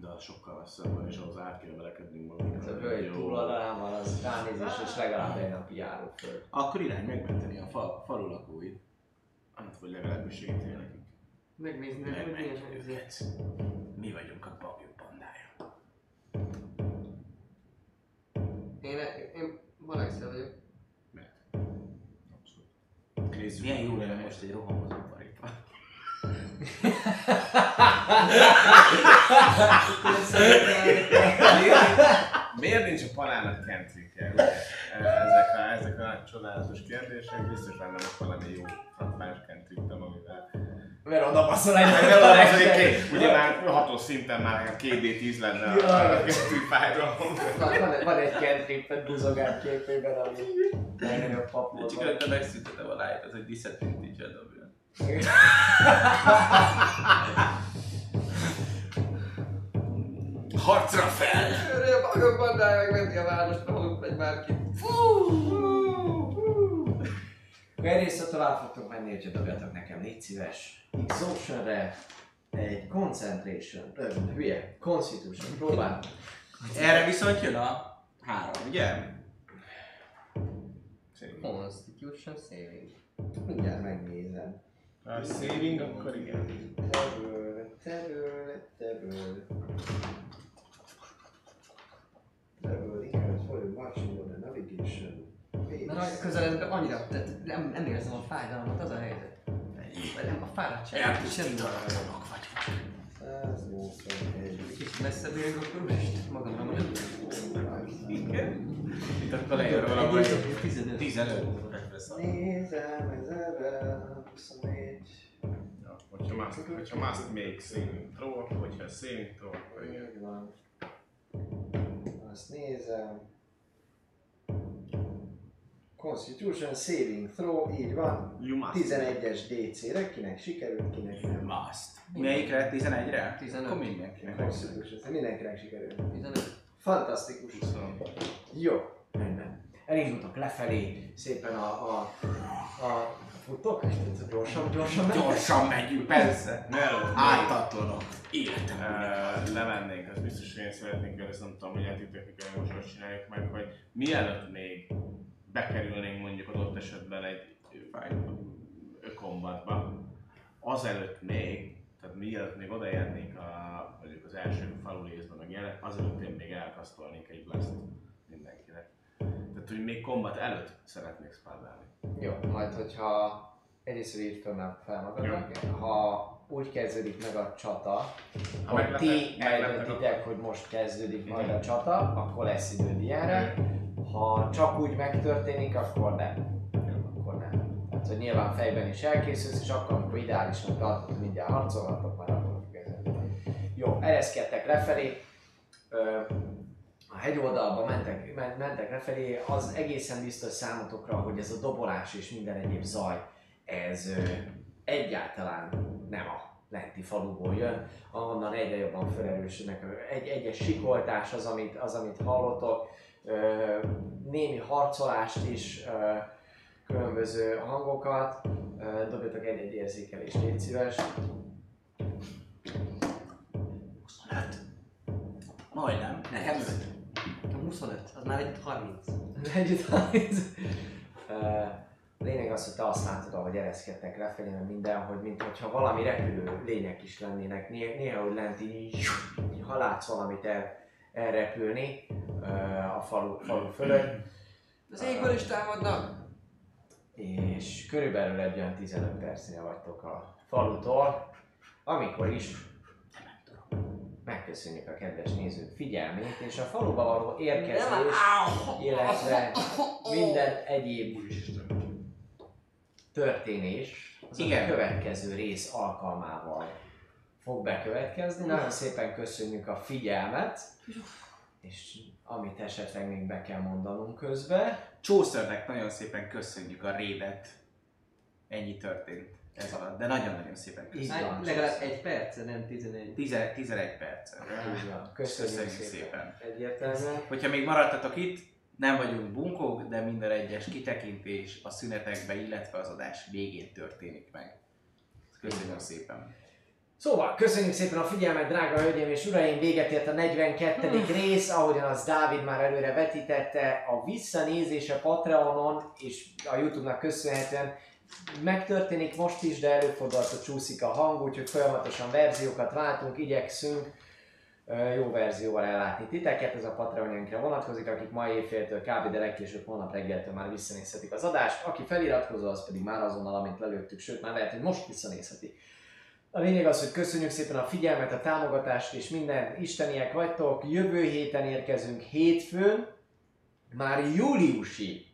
De az sokkal messzebb van, és ahhoz át kell velekednünk magunkat. Ez a völgy túloldalán van, az ránézés, és legalább egy napi járó föl. Akkor irány megmenteni a fal, falu lakóit. Hát, vagy legalábbis segítél nekik. Megnézni, hogy Megmentjük milyen őket. Mi vagyunk a papjuk bandája. Én, én Balexel vagyok. Abszolút. Nézzük. Milyen jó lenne most egy rohamozó. Miért nincs a palának kentrikje? ugye? Ezek a, ezek a csodálatos kérdések, biztos lenne valami jó frappás kentriktem, amivel... Mert oda passzol egy Meg meg az, a hogy két, ugye már hatos szinten már nekem 2D10 lenne a, a kentrifájról. Van, van, egy kentrippet buzogát képében, ami legnagyobb papul Csak előtte megszüntetem a lájt, az egy disadvantage dobja. Harcra fel! A bagok bandája megmenti a várost, ahol megy bárki. Egyrészt ha tovább fogtok menni, hogyha dobjatok nekem, légy szíves. Exhaustionre egy concentration, ö, hülye, constitution, próbál. Erre viszont jön a három, ugye? Constitution saving. Mindjárt megnézem. A saving, akkor igen. Terül, terül, terül. Terül, igen, for marching on a navigation. Na, nagy közeledbe annyira, tehát nem, nem érzem a fájdalmat, az a helyzet. Vagy nem a fáradtság. Semmi. vagy. 181. Kicsit messzebb érünk, akkor úristen, magamra maradok. Itt akkor lejön valahol Egy egy 15. 15. Nézem, ez ebben 24. Ja, hogyha must, hogyha make saving throw, hogyha throw, akkor igen. Így van. Azt nézem. Constitution Saving Throw, így van. You must. 11-es DC-re, kinek sikerült, kinek nem. Must. Melyikre? 11-re? 15. Akkor mindenkinek. Constitution, mindenkinek sikerült. 15. Fantasztikus. Jó, rendben. Elindultok lefelé, szépen a, a, a futok, gyorsan, gyorsan mentek. Gyorsan megyünk, persze. Mielőtt Áltatlanok. Életem. uh, lemennénk, az biztos, hogy én szeretnék, ezt nem tudom, hogy játéktechnikai most hogy csináljuk meg, hogy mielőtt még bekerülnénk mondjuk adott esetben egy kombatba, azelőtt még, tehát mielőtt még odaérnénk a, mondjuk az első falu részben, meg ilyenek, azelőtt én még elkasztolnék egy blast mindenkinek. Tehát, hogy még kombat előtt szeretnék spellelni. Jó, majd hogyha egyrészt írd fel, magadnak, ha úgy kezdődik meg a csata, Ha hogy ti eldöntitek, hogy most kezdődik majd a csata, akkor lesz időd ilyenre. Ha csak úgy megtörténik, akkor nem. Akkor nem. Tehát, hogy nyilván fejben is elkészülsz, és akkor, amikor ideálisan tartod, hogy mindjárt harcolhatok, már akkor kezdeni. Jó, ereszkedtek lefelé. Ö, a hegyoldalba mentek, men- mentek lefelé, az egészen biztos számotokra, hogy ez a dobolás és minden egyéb zaj, ez ö, egyáltalán nem a lenti faluból jön, ahonnan egyre jobban felerősödnek. Egy, egyes sikoltás az, amit, az, amit hallotok, ö, némi harcolást is, ö, különböző hangokat, ö, dobjatok egy-egy érzékelést, légy szíves. 25. Majdnem. Nekem 5. A 25, az már egy 30. Együtt 30. Ö, Lényeg az, hogy te azt látod, ahogy ereszkedtek lefelé, meg minden, hogy mintha valami repülő lények is lennének. Né- Néha, hogy lent így, ha látsz valamit el, elrepülni a falu, falu fölött, Az égből is támadnak. és körülbelül egy olyan 15 percnél vagytok a falutól, amikor is megköszönjük a kedves nézők figyelmét, és a faluba való érkezés, illetve minden egyéb történés az Igen. a következő rész alkalmával fog bekövetkezni. Nagyon szépen köszönjük a figyelmet, és amit esetleg még be kell mondanunk közben. Csószörnek nagyon szépen köszönjük a rédet. Ennyi történt ez alatt, de nagyon-nagyon szépen. Hát, legalább egy perce, nem 11. 11, 11 percen. Így van. Köszönjük, Köszönjük szépen. szépen. Egyértelműen. Hogyha még maradtatok itt, nem vagyunk bunkók, de minden egyes kitekintés a szünetekbe, illetve az adás végén történik meg. Köszönöm szépen. Szóval, köszönjük szépen a figyelmet, drága hölgyeim és uraim! Véget ért a 42. rész, ahogyan az Dávid már előre vetítette, a visszanézése Patreonon és a Youtube-nak köszönhetően megtörténik most is, de előfordulhat, hogy csúszik a hang, úgyhogy folyamatosan verziókat váltunk, igyekszünk jó verzióval ellátni titeket, ez a Patreonjainkra vonatkozik, akik ma éjféltől kb. de legkésőbb holnap reggeltől már visszanézhetik az adást, aki feliratkozó, az pedig már azonnal, amint lelőttük, sőt már lehet, hogy most visszanézheti. A lényeg az, hogy köszönjük szépen a figyelmet, a támogatást és minden isteniek vagytok. Jövő héten érkezünk hétfőn, már júliusi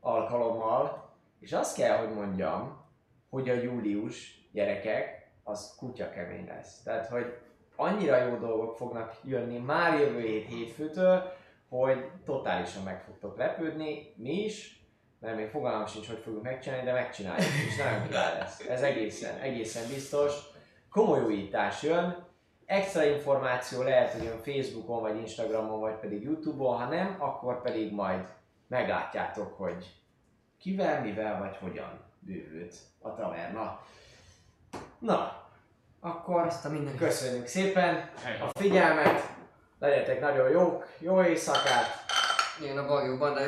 alkalommal, és azt kell, hogy mondjam, hogy a július gyerekek, az kutya kemény lesz. Tehát, hogy annyira jó dolgok fognak jönni már jövő hét hétfőtől, hogy totálisan meg fogtok lepődni, mi is, mert még fogalmam sincs, hogy fogjuk megcsinálni, de megcsináljuk, és nagyon király lesz. Ez egészen, egészen biztos. Komoly újítás jön, extra információ lehet, hogy jön Facebookon, vagy Instagramon, vagy pedig Youtube-on, ha nem, akkor pedig majd meglátjátok, hogy kivel, mivel, vagy hogyan bővült a taverna. Na, akkor Azt a minden köszönjük szépen a figyelmet, legyetek nagyon jók, jó éjszakát, Jön a bagyóban, de